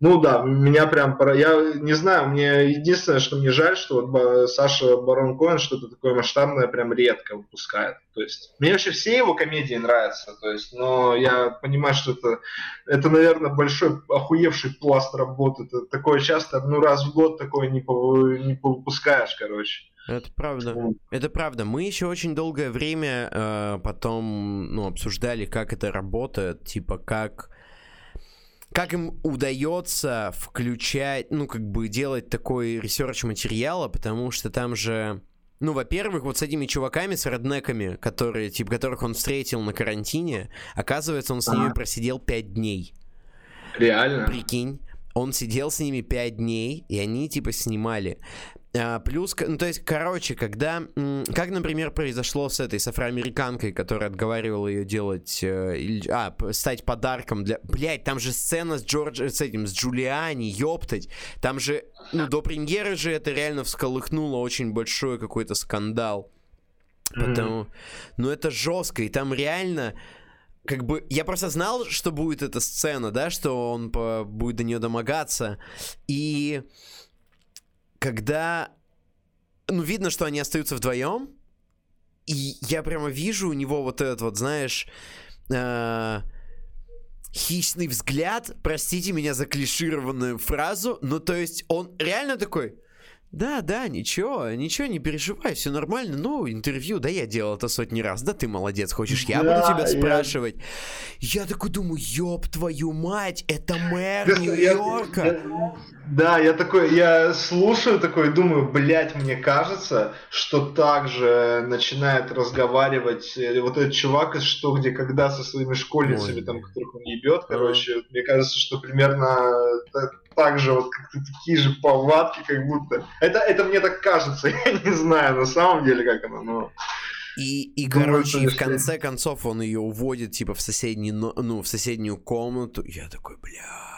Speaker 2: Ну да, меня прям пора. Я не знаю, мне единственное, что мне жаль, что вот Саша Барон Коэн что-то такое масштабное прям редко выпускает. То есть мне вообще все его комедии нравятся, то есть, но я понимаю, что это, это, наверное, большой охуевший пласт работы. Это такое часто, ну раз в год такое не, по, не выпускаешь, короче.
Speaker 1: Это правда. Это правда. Мы еще очень долгое время э, потом ну, обсуждали, как это работает, типа как как им удается включать, ну, как бы делать такой research материала, потому что там же... Ну, во-первых, вот с этими чуваками, с реднеками, которые, типа, которых он встретил на карантине, оказывается, он с ними просидел пять дней.
Speaker 2: Реально?
Speaker 1: Прикинь. Он сидел с ними пять дней, и они, типа, снимали. А, плюс, ну, то есть, короче, когда, как, например, произошло с этой, с афроамериканкой, которая отговаривала ее делать, э, а, стать подарком для, блять, там же сцена с Джордж, с этим, с Джулиани, ёптать, там же, ну, до премьеры же это реально всколыхнуло очень большой какой-то скандал, потому, ну, это жестко, и там реально, как бы, я просто знал, что будет эта сцена, да, что он по, будет до нее домогаться, и когда, ну, видно, что они остаются вдвоем, и я прямо вижу у него вот этот вот, знаешь, э, хищный взгляд, простите меня за клишированную фразу, но то есть он реально такой, да, да, ничего, ничего, не переживай, все нормально. Ну, интервью, да, я делал это сотни раз. Да ты молодец, хочешь, я да, буду тебя спрашивать. Я... я такой думаю, ёб твою мать, это мэр Нью-Йорка.
Speaker 2: Да, я такой, я слушаю такой, думаю, блядь, мне кажется, что также начинает разговаривать э, вот этот чувак из «Что, где, когда» со своими школьницами, Ой. там, которых он ебет, короче, мне кажется, что примерно так же, вот как такие же повадки, как будто. Это, это мне так кажется, я не знаю на самом деле, как оно, но...
Speaker 1: И, и Думаю, короче, и в конце концов он ее уводит, типа, в соседний, ну, в соседнюю комнату. Я такой, бля.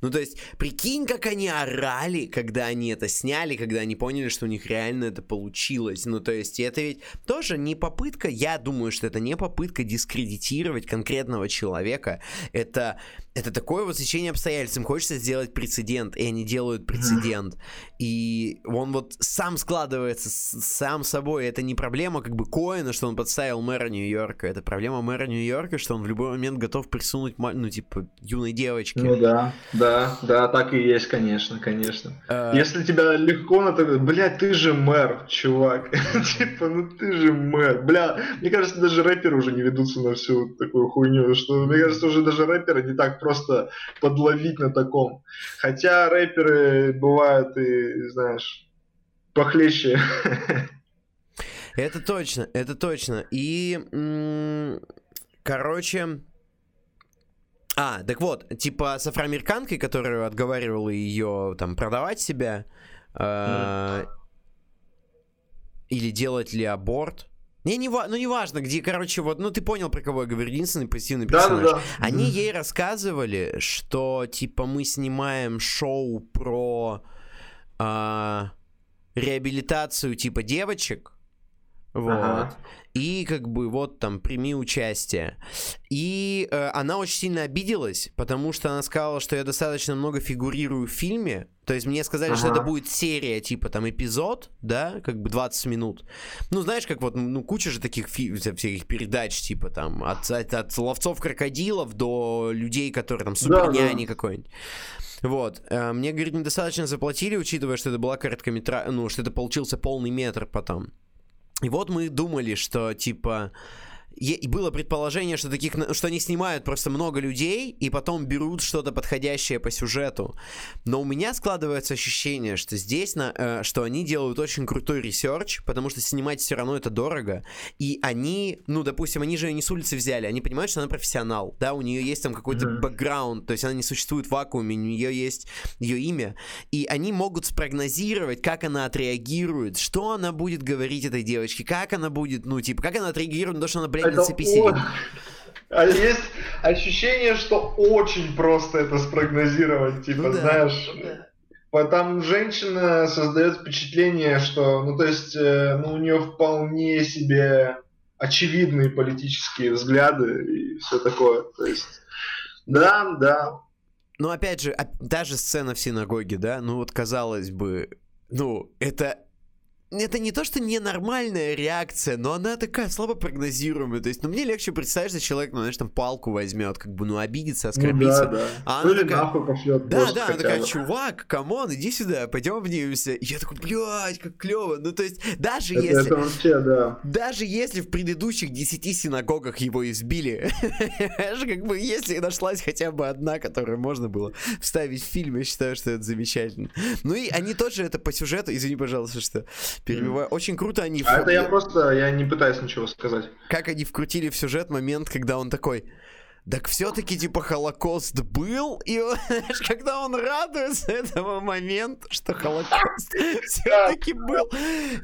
Speaker 1: Ну, то есть, прикинь, как они орали, когда они это сняли, когда они поняли, что у них реально это получилось. Ну, то есть, это ведь тоже не попытка, я думаю, что это не попытка дискредитировать конкретного человека. Это это такое вот сечение обстоятельств. Им хочется сделать прецедент, и они делают прецедент. И он вот сам складывается сам собой. Это не проблема как бы Коина, что он подставил мэра Нью-Йорка. Это проблема мэра Нью-Йорка, что он в любой момент готов присунуть, ну, типа, юной девочке.
Speaker 2: Ну да, да, да, так и есть, конечно, конечно. А... Если тебя легко на то, блядь, ты же мэр, чувак. типа, ну ты же мэр. Бля, мне кажется, даже рэперы уже не ведутся на всю такую хуйню, что, мне кажется, уже даже рэперы не так просто подловить на таком. Хотя рэперы бывают и, знаешь, похлеще.
Speaker 1: Это точно, это точно. И, короче, а, так вот, типа с афроамериканкой, которая отговаривала ее там продавать себя, э, или делать ли аборт, не, не, ну не важно, где, короче, вот, ну ты понял, про кого я говорю, единственный позитивный персонаж. Да, да, да. Они mm. ей рассказывали, что, типа, мы снимаем шоу про а, реабилитацию, типа, девочек, вот. Ага. И как бы вот там прими участие. И э, она очень сильно обиделась, потому что она сказала, что я достаточно много фигурирую в фильме. То есть мне сказали, ага. что это будет серия, типа там эпизод, да, как бы 20 минут. Ну, знаешь, как вот, ну, куча же таких фи- всяких передач, типа там от, от, от ловцов крокодилов до людей, которые там суперняни да, да. какой-нибудь. Вот. Э, мне, говорит, недостаточно заплатили, учитывая, что это была короткометражка, ну, что это получился полный метр потом. И вот мы думали, что типа было предположение, что таких, что они снимают просто много людей и потом берут что-то подходящее по сюжету. Но у меня складывается ощущение, что здесь, на, э, что они делают очень крутой research, потому что снимать все равно это дорого. И они, ну, допустим, они же ее не с улицы взяли, они понимают, что она профессионал, да, у нее есть там какой-то mm-hmm. бэкграунд, то есть она не существует в вакууме, у нее есть ее имя, и они могут спрогнозировать, как она отреагирует, что она будет говорить этой девочке, как она будет, ну, типа, как она отреагирует на то, что она, блядь, это сидит.
Speaker 2: А есть ощущение, что очень просто это спрогнозировать, типа, ну, да, знаешь. Ну, да. Там женщина создает впечатление, что, ну, то есть, э, ну, у нее вполне себе очевидные политические взгляды и все такое. То есть, да, да.
Speaker 1: Ну, опять же, даже сцена в синагоге, да, ну вот казалось бы, ну, это это не то, что ненормальная реакция, но она такая слабо прогнозируемая. То есть, ну, мне легче представить, что человек, ну, знаешь, там палку возьмет, как бы, ну, обидится, оскорбится. Ну, да, да. А она такая... нахуй пошлет. Да, да, она такая, чувак, come on, иди сюда, пойдем обнимемся. И я такой, блядь, как клево. Ну, то есть, даже это, если... Это вообще, да. Даже если в предыдущих десяти синагогах его избили, как бы, если нашлась хотя бы одна, которую можно было вставить в фильм, я считаю, что это замечательно. Ну, и они тоже это по сюжету, извини, пожалуйста, что перебиваю. Очень круто они...
Speaker 2: А это я просто, я не пытаюсь ничего сказать.
Speaker 1: Как они вкрутили в сюжет момент, когда он такой... так все-таки типа Холокост был, и знаешь, когда он радуется этого момента, что Холокост все-таки был.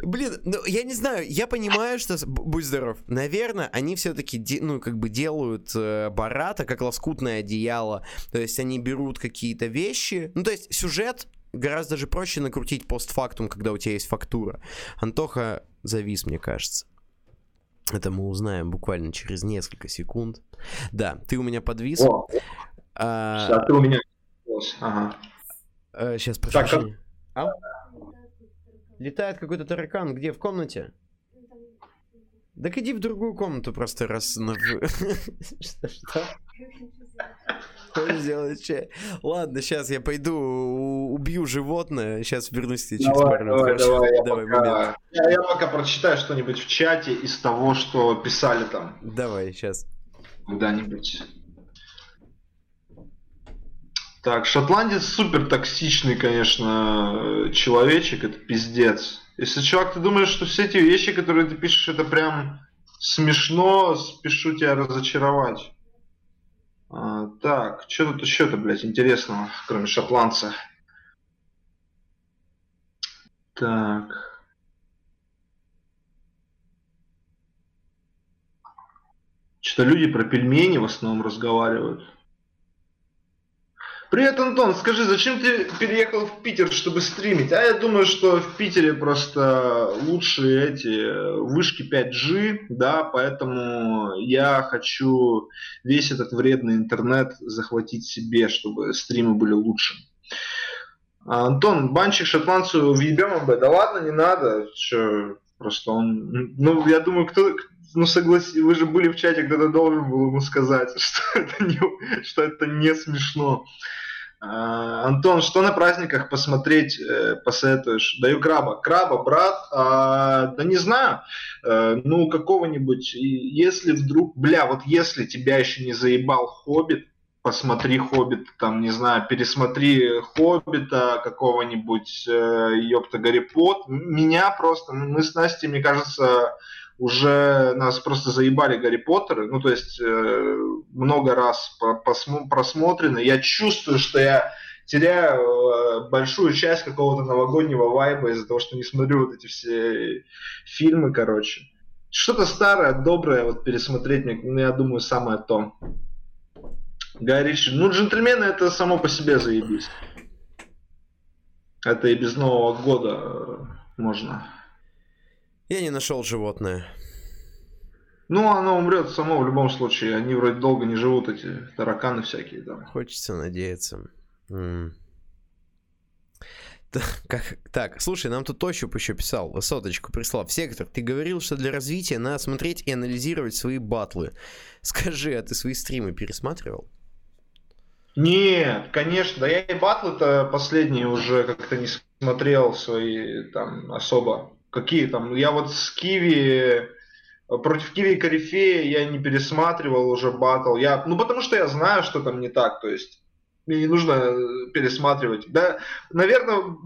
Speaker 1: Блин, ну я не знаю, я понимаю, что... Будь здоров. Наверное, они все-таки, ну, как бы делают э, Барата как лоскутное одеяло. То есть они берут какие-то вещи. Ну, то есть сюжет гораздо же проще накрутить постфактум, когда у тебя есть фактура. Антоха завис, мне кажется. Это мы узнаем буквально через несколько секунд. Да, ты у меня подвис. О,
Speaker 2: а... а ты у меня... Ага.
Speaker 1: А, сейчас, прошу так, как... а? Летает какой-то таракан. Где? В комнате? Так иди в другую комнату просто раз... Что? Что? Хочешь сделать чай? Ладно, сейчас я пойду убью животное, сейчас вернусь тебе через
Speaker 2: пару минут. Давай, давай, давай пока, я, я пока прочитаю что-нибудь в чате из того, что писали там.
Speaker 1: Давай, сейчас.
Speaker 2: Куда-нибудь. Так, шотландец супер токсичный, конечно, человечек, это пиздец. Если, чувак, ты думаешь, что все эти вещи, которые ты пишешь, это прям смешно, спешу тебя разочаровать. А, так, что тут еще-то, блядь, интересного, кроме шотландца? Так. Что-то люди про пельмени в основном разговаривают. Привет, Антон, скажи, зачем ты переехал в Питер, чтобы стримить? А я думаю, что в Питере просто лучшие эти вышки 5G, да, поэтому я хочу весь этот вредный интернет захватить себе, чтобы стримы были лучше. А, Антон, банчик шотландцу въебем об Да ладно, не надо. Что, просто он... Ну, я думаю, кто, ну согласись, вы же были в чате, кто-то должен был ему сказать, что это не, что это не смешно. А, Антон, что на праздниках посмотреть э, посоветуешь? Даю краба. Краба, брат, а, да не знаю, э, ну какого-нибудь, если вдруг, бля, вот если тебя еще не заебал Хоббит, посмотри Хоббит, там, не знаю, пересмотри Хоббита какого-нибудь, э, ёпта, Гарри Пот. Меня просто, мы с Настей, мне кажется, уже нас просто заебали Гарри Поттеры, ну то есть э, много раз просмотрены. Я чувствую, что я теряю э, большую часть какого-то новогоднего вайба из-за того, что не смотрю вот эти все фильмы, короче. Что-то старое, доброе вот пересмотреть, мне, ну, я думаю, самое то. Гай Ричи. Ну, джентльмены это само по себе заебись. Это и без Нового года э, можно.
Speaker 1: Я не нашел животное.
Speaker 2: Ну, оно умрет само в любом случае. Они вроде долго не живут, эти тараканы всякие. Да.
Speaker 1: Хочется надеяться. М как, так, слушай, нам тут Тощуп еще писал, соточку прислал. Сектор, ты говорил, что для развития надо смотреть и анализировать свои батлы. Скажи, а ты свои стримы пересматривал?
Speaker 2: Нет, конечно, да я и батлы-то последние уже как-то не смотрел свои там особо. Какие там? Я вот с Киви против Киви Корифея я не пересматривал уже батл. Я, ну потому что я знаю, что там не так. То есть мне не нужно э, пересматривать. Да, наверное,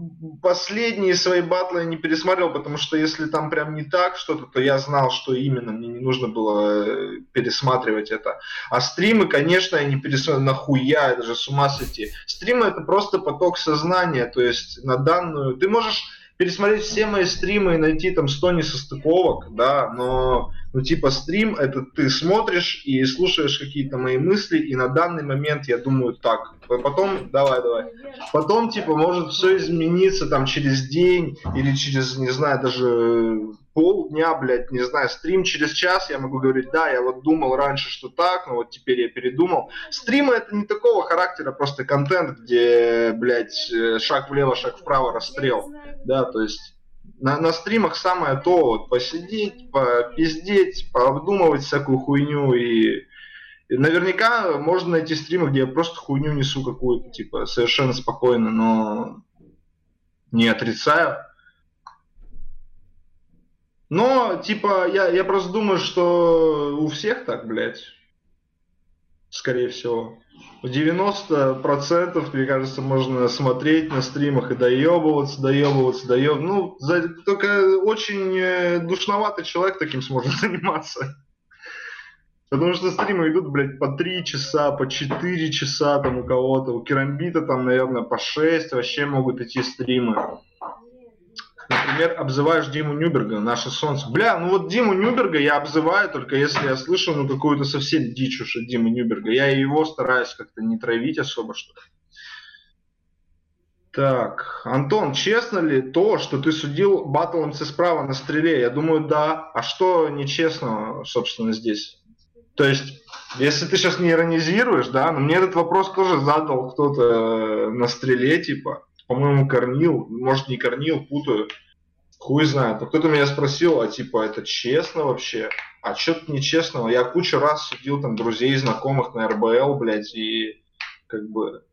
Speaker 2: последние свои батлы я не пересматривал, потому что если там прям не так что-то, то я знал, что именно. Мне не нужно было э, пересматривать это. А стримы, конечно, я не пересматривал. Нахуя, это же с ума сойти. Стримы это просто поток сознания. То есть на данную... Ты можешь пересмотреть все мои стримы и найти там 100 несостыковок, да, но, ну, типа, стрим, это ты смотришь и слушаешь какие-то мои мысли, и на данный момент я думаю так. Потом, давай, давай. Потом, типа, может все измениться там через день или через, не знаю, даже полдня, блядь, не знаю, стрим через час, я могу говорить, да, я вот думал раньше, что так, но вот теперь я передумал. Стримы это не такого характера, просто контент, где, блядь, э, шаг влево, шаг вправо, расстрел, да, то есть на, на стримах самое то, вот, посидеть, попиздеть, пообдумывать всякую хуйню и и наверняка можно найти стримы, где я просто хуйню несу какую-то, типа, совершенно спокойно, но не отрицаю. Но, типа, я, я просто думаю, что у всех так, блядь. Скорее всего. В 90% мне кажется, можно смотреть на стримах и доебываться, доебываться, доебываться. Ну, только очень э, душноватый человек таким сможет заниматься. Потому что стримы идут, блядь, по 3 часа, по 4 часа там у кого-то. У Керамбита там, наверное, по 6 вообще могут идти стримы. Например, обзываешь Диму Нюберга, наше солнце. Бля, ну вот Диму Нюберга я обзываю только если я слышу ну какую-то совсем дичь уж от Димы Нюберга. Я его стараюсь как-то не травить особо что -то. Так, Антон, честно ли то, что ты судил батл МЦ справа на стреле? Я думаю, да. А что нечестно, собственно, здесь? То есть, если ты сейчас не иронизируешь, да, но мне этот вопрос тоже задал кто-то э, на стреле, типа, по-моему, Корнил, может, не Корнил, путаю, хуй знает. Но кто-то меня спросил, а типа, это честно вообще? А что-то нечестного. Я кучу раз судил там друзей, знакомых на РБЛ, блядь, и как бы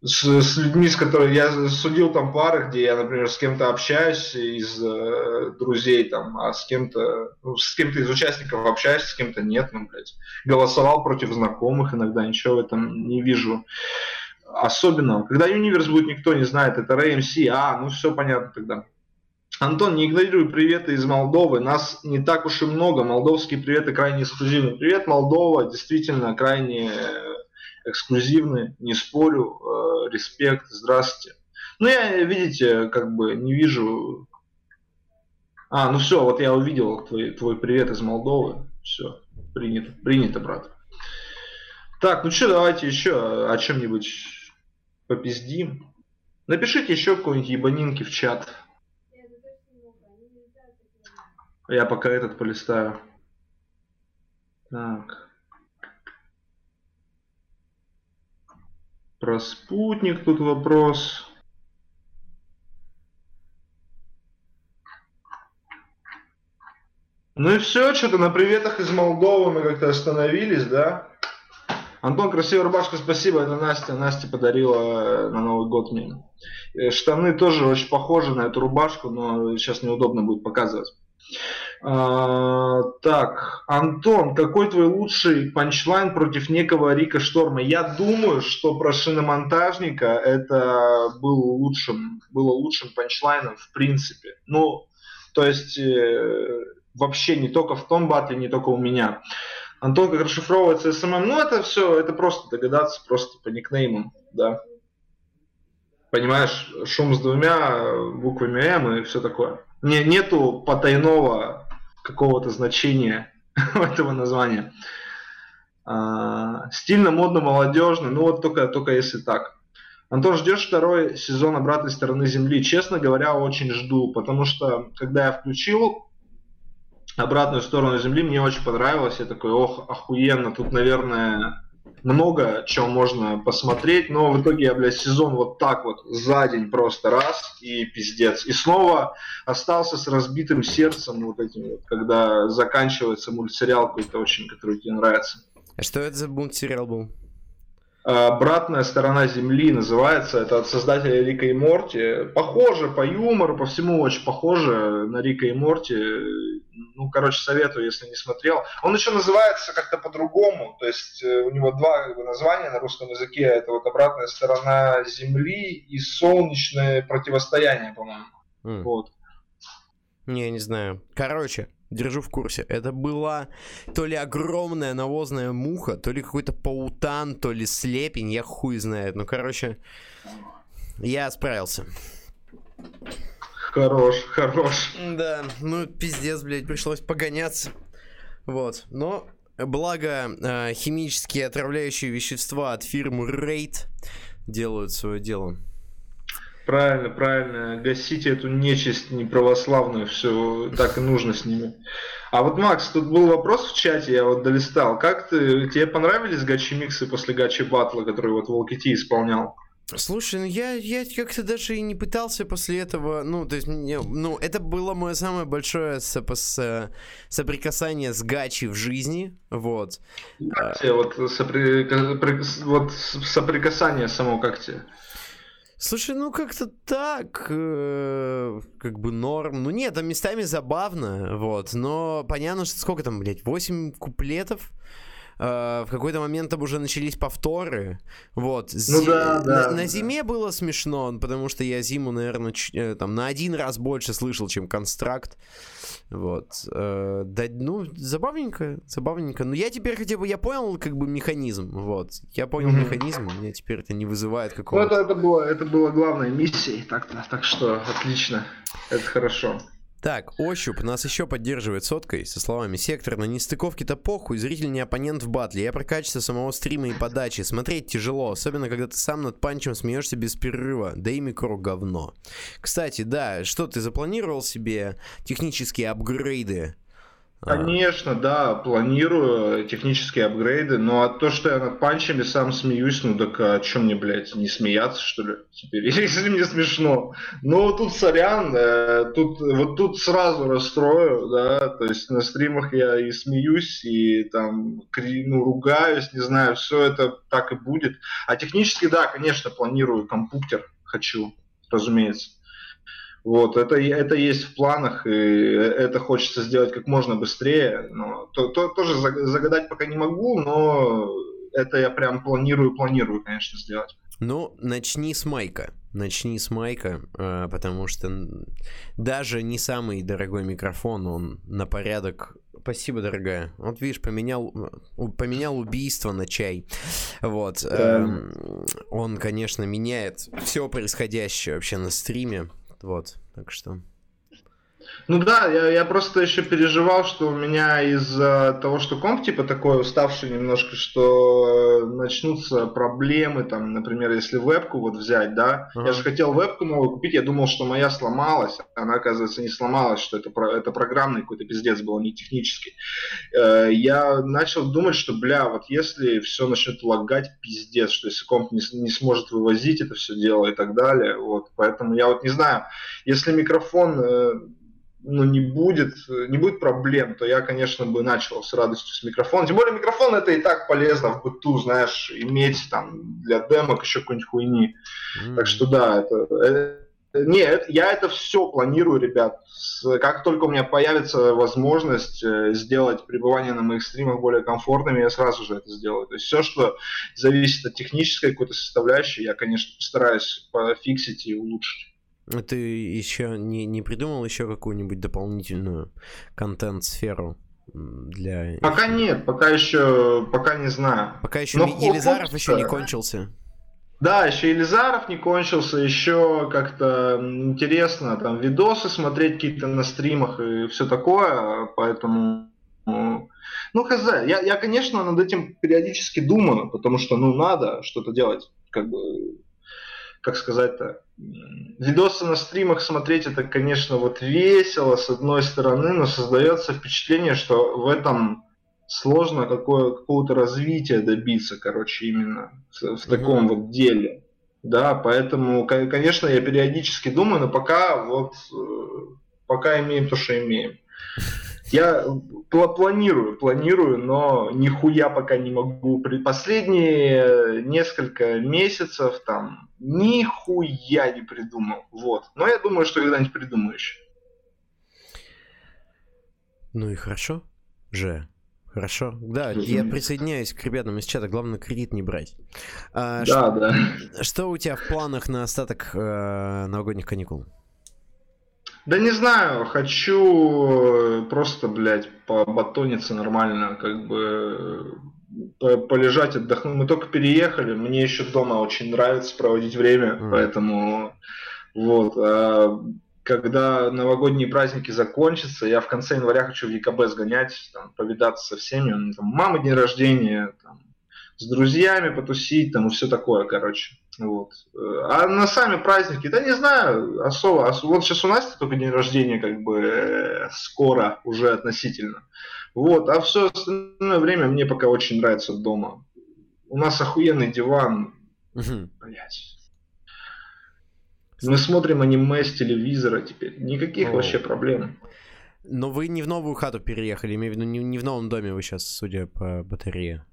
Speaker 2: с, с людьми, с которыми я судил там пары, где я, например, с кем-то общаюсь из э, друзей там, а с кем-то, ну, с кем-то из участников общаюсь, с кем-то нет, ну, блядь. Голосовал против знакомых иногда, ничего в этом не вижу особенного. Когда Универс будет, никто не знает, это RMC, а, ну все понятно тогда. Антон, не игнорируй приветы из Молдовы. Нас не так уж и много. Молдовские приветы крайне эксклюзивны. Привет, Молдова, действительно крайне эксклюзивны, не спорю, э, респект, здравствуйте. Ну, я, видите, как бы не вижу... А, ну все, вот я увидел твой, твой привет из Молдовы. Все, принято, принято, брат. Так, ну что, давайте еще о чем-нибудь попиздим. Напишите еще какой-нибудь ебанинки в чат. Я пока этот полистаю. Так. Про спутник тут вопрос. Ну и все, что-то на приветах из Молдовы мы как-то остановились, да? Антон, красивая рубашка, спасибо, это Настя. Настя подарила э, на Новый год мне. Э, штаны тоже очень похожи на эту рубашку, но сейчас неудобно будет показывать. А, так, Антон, какой твой лучший панчлайн против некого Рика Шторма? Я думаю, что про шиномонтажника это был лучшим, было лучшим панчлайном в принципе. Ну, то есть э, вообще не только в том батле, не только у меня. Антон, как расшифровывается СММ, ну это все, это просто догадаться, просто по никнеймам, да. Понимаешь, шум с двумя буквами М и все такое. Не, нету потайного какого-то значения этого названия. А, стильно, модно, молодежно, ну вот только, только если так. Антон, ждешь второй сезон обратной стороны Земли? Честно говоря, очень жду, потому что когда я включил обратную сторону Земли, мне очень понравилось. Я такой, ох, охуенно, тут, наверное, много чего можно посмотреть, но в итоге я, блядь, сезон вот так вот за день просто раз и пиздец. И снова остался с разбитым сердцем вот этим вот, когда заканчивается мультсериал какой-то очень, который тебе нравится.
Speaker 1: А что это за мультсериал был?
Speaker 2: Обратная сторона Земли называется. Это от создателя Рика и Морти. Похоже по юмору, по всему очень похоже на Рика и Морти. Ну, короче, советую, если не смотрел. Он еще называется как-то по-другому. То есть э, у него два названия на русском языке. Это вот обратная сторона Земли и солнечное противостояние, по-моему. Mm. Вот.
Speaker 1: Не, не знаю. Короче, держу в курсе. Это была то ли огромная навозная муха, то ли какой-то паутан, то ли слепень, я хуй знает. Ну, короче, я справился.
Speaker 2: Хорош, хорош.
Speaker 1: Да, ну пиздец, блядь, пришлось погоняться. Вот, но благо э, химические отравляющие вещества от фирмы Raid делают свое дело.
Speaker 2: Правильно, правильно. Гасите эту нечисть неправославную, все так и нужно с ними. А вот, Макс, тут был вопрос в чате, я вот долистал. Как ты, тебе понравились гачи-миксы после гачи-батла, который вот Волки Ти исполнял?
Speaker 1: Слушай, ну я, я как-то даже и не пытался после этого, ну, то есть, мне, ну, это было мое самое большое сопос, соприкасание с гачи в жизни, вот.
Speaker 2: Как тебе вот, сопри, вот соприкасание само, как тебе?
Speaker 1: Слушай, ну как-то так, э, как бы норм. Ну нет, там местами забавно, вот. Но понятно, что сколько там, блядь, 8 куплетов. э, в какой-то момент там уже начались повторы. Вот.
Speaker 2: Ну, да, да,
Speaker 1: на, на зиме было смешно, потому что я зиму, наверное, ч- э, там на один раз больше слышал, чем констракт. Вот. Э, да, ну, забавненько, забавненько. Но я теперь хотя бы, я понял как бы механизм, вот. Я понял
Speaker 2: Мгм.
Speaker 1: механизм, у меня теперь это не вызывает
Speaker 2: Ну,
Speaker 1: какого-то...
Speaker 2: это, это, было, это было главной миссией, так, так что отлично, это хорошо.
Speaker 1: Так, Ощуп нас еще поддерживает соткой со словами «Сектор, на нестыковке-то похуй, зритель не оппонент в батле. Я про качество самого стрима и подачи. Смотреть тяжело, особенно когда ты сам над панчем смеешься без перерыва. Да и микро говно». Кстати, да, что ты запланировал себе технические апгрейды? А,
Speaker 2: Конечно, да, планирую технические апгрейды, но а то, что я над панчами сам смеюсь, ну так а что мне, блядь, не смеяться, что ли, теперь, если мне смешно? Ну, тут сорян, э, тут, вот тут сразу расстрою, да, то есть на стримах я и смеюсь, и там, кри- ну, ругаюсь, не знаю, все это так и будет. А технически, да, конечно, планирую компьютер, хочу, разумеется. Вот, это, это есть в планах, и это хочется сделать как можно быстрее. Но то, то- тоже заг- загадать пока не могу, но это я прям планирую, планирую, конечно, сделать.
Speaker 1: Ну, начни с майка. Начни с майка, э, потому что даже не самый дорогой микрофон, он на порядок... Спасибо, дорогая. Вот видишь, поменял, поменял убийство на чай. Вот.
Speaker 2: Да.
Speaker 1: эм, Он, конечно, меняет все происходящее вообще на стриме. Вот, так что...
Speaker 2: Ну да, я, я просто еще переживал, что у меня из-за того, что комп типа такой уставший немножко, что э, начнутся проблемы, там, например, если вебку вот взять, да,
Speaker 1: Ага.
Speaker 2: я же хотел вебку новую купить, я думал, что моя сломалась, она, оказывается, не сломалась, что это, это программный какой-то пиздец был, а не технический. Э, Я начал думать, что, бля, вот если все начнет лагать, пиздец, что если комп не, не сможет вывозить это все дело и так далее, вот, поэтому я вот не знаю, если микрофон э, ну, не будет, э, не будет проблем, то я, конечно, бы начал с радостью с микрофона. Тем более микрофон это и так полезно в быту, знаешь, иметь там для демок еще какой-нибудь хуйни.
Speaker 1: м,
Speaker 2: Так что да, это... э, Не, это- я это все планирую, ребят. Как только у меня появится возможность э, сделать пребывание на моих стримах более комфортными, я сразу же это сделаю. То есть все, что зависит от технической какой-то составляющей, я, конечно, постараюсь пофиксить и улучшить.
Speaker 1: Ты еще не, не придумал еще какую-нибудь дополнительную контент-сферу для...
Speaker 2: Пока нет, пока еще, пока не знаю.
Speaker 1: Пока еще
Speaker 2: Но
Speaker 1: Елизаров
Speaker 2: хочется.
Speaker 1: еще не кончился.
Speaker 2: Да, еще Елизаров не кончился, еще как-то интересно там видосы смотреть какие-то на стримах и все такое, поэтому ну, хз, я, я, конечно, над этим периодически думаю, потому что, ну, надо что-то делать, как бы, как сказать-то, видосы на стримах смотреть, это, конечно, вот весело, с одной стороны, но создается впечатление, что в этом сложно какое, какого-то развития добиться, короче, именно в, в таком вот деле. Да, поэтому, ко- конечно, я периодически думаю, но пока вот э, пока имеем то, что имеем. Я пла- планирую, планирую, но нихуя пока не могу. Последние несколько месяцев там нихуя не придумал. Вот. Но я думаю, что когда-нибудь придумаю еще.
Speaker 1: Ну и хорошо же. Хорошо. Да, я присоединяюсь к ребятам из чата. Главное, кредит не брать. А,
Speaker 2: Да, да.
Speaker 1: ш- Что у тебя в планах на остаток э, новогодних каникул?
Speaker 2: Да не знаю, хочу просто, блядь, побатониться нормально, как бы полежать, отдохнуть. Мы только переехали, мне еще дома очень нравится проводить время,
Speaker 1: Мгм.
Speaker 2: поэтому вот. а когда новогодние праздники закончатся, я в конце января хочу в ЕКБ сгонять, там, повидаться со всеми, там мамы день рождения, там, с друзьями потусить, там, и все такое, короче. Вот. А на сами праздники, да не знаю, особо. Ос- Вот сейчас у Насти только день рождения, как бы э, скоро уже относительно. Вот, а все остальное время мне пока очень нравится дома. У нас охуенный диван,
Speaker 1: Мгм.
Speaker 2: блядь. Мы смотрим аниме с телевизора теперь. Никаких
Speaker 1: О.
Speaker 2: вообще проблем.
Speaker 1: Но вы не в новую хату переехали, имею в виду, не, не в новом доме вы сейчас, судя по батарее.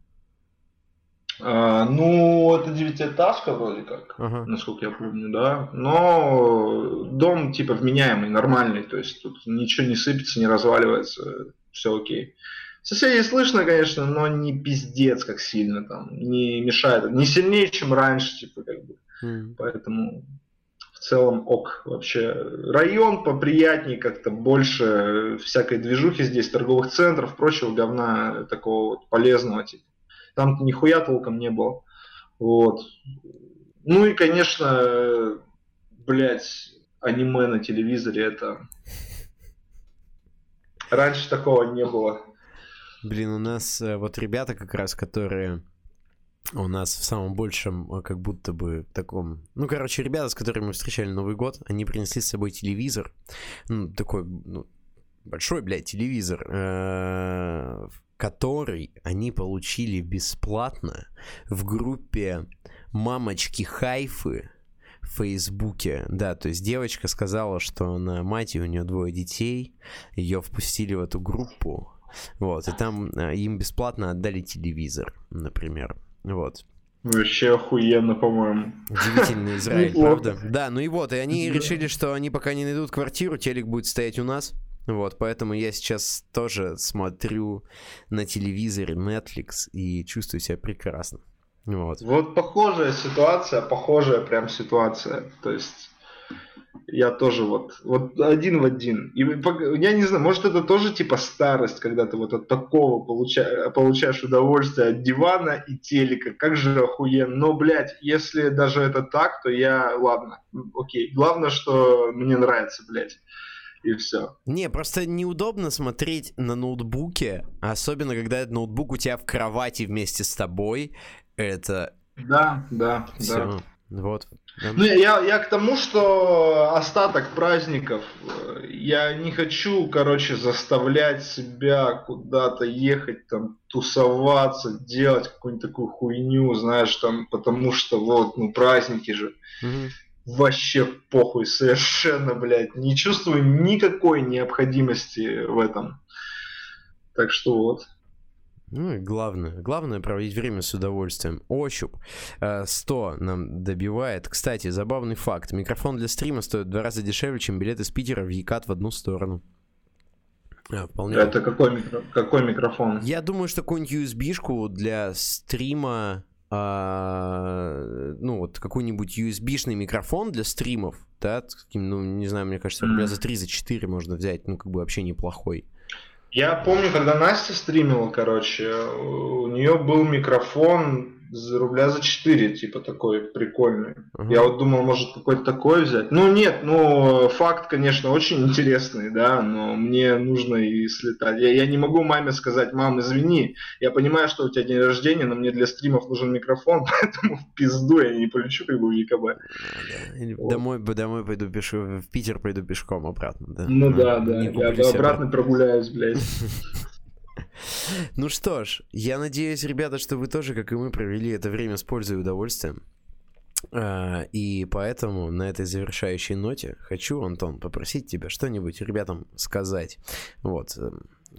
Speaker 2: А, ну, это девятиэтажка вроде как.
Speaker 1: Ага.
Speaker 2: насколько я помню, да. Но дом типа вменяемый, нормальный, то есть тут ничего не сыпется, не разваливается, все окей. Соседей слышно, конечно, но не пиздец как сильно там, не мешает, не сильнее, чем раньше, типа, как бы. Mm. Поэтому в целом ок вообще. Район поприятнее как-то, больше всякой движухи здесь, торговых центров, прочего говна такого вот полезного, типа. Там нихуя толком не было. Вот. Ну и, конечно, блядь, аниме на телевизоре это... Раньше такого не было.
Speaker 1: Блин, у нас э, вот ребята как раз, которые у нас в самом большем, э, как будто бы таком... Ну, короче, ребята, с которыми мы встречали Новый год, они принесли с собой телевизор. Ну, такой, ну, большой, блядь, телевизор, э, который они получили бесплатно в группе «Мамочки Хайфы», в Фейсбуке, да, то есть девочка сказала, что она мать, и у нее двое детей, ее впустили в эту группу, вот, и там э, им бесплатно отдали телевизор, например. Вот.
Speaker 2: Вообще охуенно, по-моему.
Speaker 1: Удивительный Израиль, правда? Да, ну и вот, и они решили, что они пока не найдут квартиру, телек будет стоять у нас. Вот, поэтому я сейчас тоже смотрю на телевизоре Netflix и чувствую себя прекрасно. Вот.
Speaker 2: Вот похожая ситуация, похожая прям ситуация. То есть я тоже вот, вот один в один. И я не знаю, может это тоже типа старость, когда ты вот от такого получаешь, получаешь удовольствие от дивана и телека. Как же охуенно. Но, блядь, если даже это так, то я, ладно, окей. Главное, что мне нравится, блядь. И все.
Speaker 1: Не, просто неудобно смотреть на ноутбуке, особенно когда этот ноутбук у тебя в кровати вместе с тобой. Это...
Speaker 2: Да, да,
Speaker 1: Все.
Speaker 2: да.
Speaker 1: Вот.
Speaker 2: Ну, я, я к тому, что остаток праздников, э, я не хочу, короче, заставлять себя куда-то ехать, там, тусоваться, делать какую-нибудь такую хуйню, знаешь, там, потому что вот, ну, праздники же. Угу. Вообще похуй, совершенно, блядь. Не чувствую никакой необходимости в этом. Так что вот.
Speaker 1: Ну и главное, главное проводить время с удовольствием. Ощуп 100 э, нам добивает. Кстати, забавный факт. Микрофон для стрима стоит в два раза дешевле, чем билет из Питера в Екат в одну сторону.
Speaker 2: А, вполне. Это какой, микро... какой микрофон?
Speaker 1: Я думаю, что какую-нибудь USB-шку для стрима, а, ну вот какой-нибудь USB-шный микрофон для стримов, да, ну не знаю, мне кажется, рубля за 3, за 4 можно взять, ну как бы вообще неплохой.
Speaker 2: Я помню, когда Настя стримила, короче, у нее был микрофон за рубля за 4, типа такой прикольный. Uh-huh. Я вот думал, может какой-то такой взять. Ну нет, ну факт, конечно, очень интересный, да, но мне нужно и слетать. Я, я не могу маме сказать, мам, извини, я понимаю, что у тебя день рождения, но мне для стримов нужен микрофон, поэтому в пизду я не полечу как бы в ЕКБ.
Speaker 1: Вот. Домой, домой пойду пешу, в Питер пойду пешком обратно, да.
Speaker 2: Ну да, да, я обратно прогуляюсь, блядь.
Speaker 1: Ну что ж, я надеюсь, ребята, что вы тоже, как и мы, провели это время с пользой и удовольствием. А, и поэтому на этой завершающей ноте хочу, Антон, попросить тебя что-нибудь ребятам сказать. Вот. Э,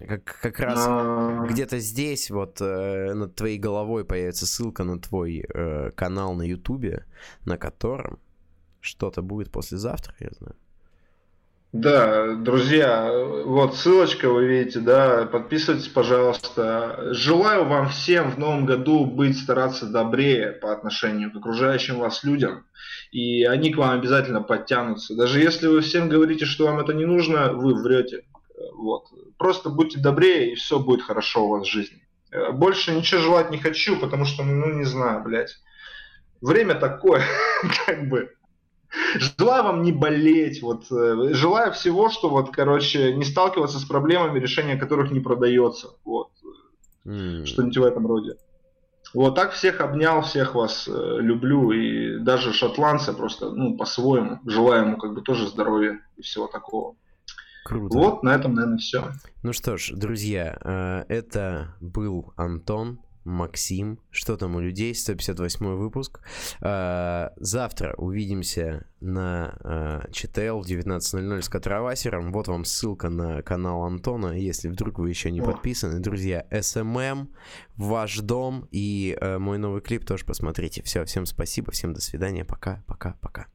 Speaker 1: как, как раз а... где-то здесь, вот э, над твоей головой появится ссылка на твой э, канал на Ютубе, на котором что-то будет послезавтра, я знаю.
Speaker 2: Да, друзья, вот ссылочка вы видите, да, подписывайтесь, пожалуйста. Желаю вам всем в новом году быть, стараться добрее по отношению к окружающим вас людям, и они к вам обязательно подтянутся. Даже если вы всем говорите, что вам это не нужно, вы врете. Вот. Просто будьте добрее, и все будет хорошо у вас в жизни. Больше ничего желать не хочу, потому что, ну, не знаю, блядь. Время такое, как бы. Желаю вам не болеть, вот, э, желаю всего, что вот, короче, не сталкиваться с проблемами, решение которых не продается, вот, mm. что-нибудь в этом роде. Вот так всех обнял, всех вас э, люблю, и даже шотландца просто, ну, по-своему, желаю ему как бы тоже здоровья и всего такого. Круто. Вот, на этом, наверное, все.
Speaker 1: Ну что ж, друзья, э, это был Антон. Максим. Что там у людей? 158 выпуск. А, завтра увидимся на ЧТЛ в 19.00 с Катравасером. Вот вам ссылка на канал Антона, если вдруг вы еще не подписаны. Друзья, СММ, ваш дом и а, мой новый клип тоже посмотрите. Все, всем спасибо, всем до свидания. Пока, пока, пока.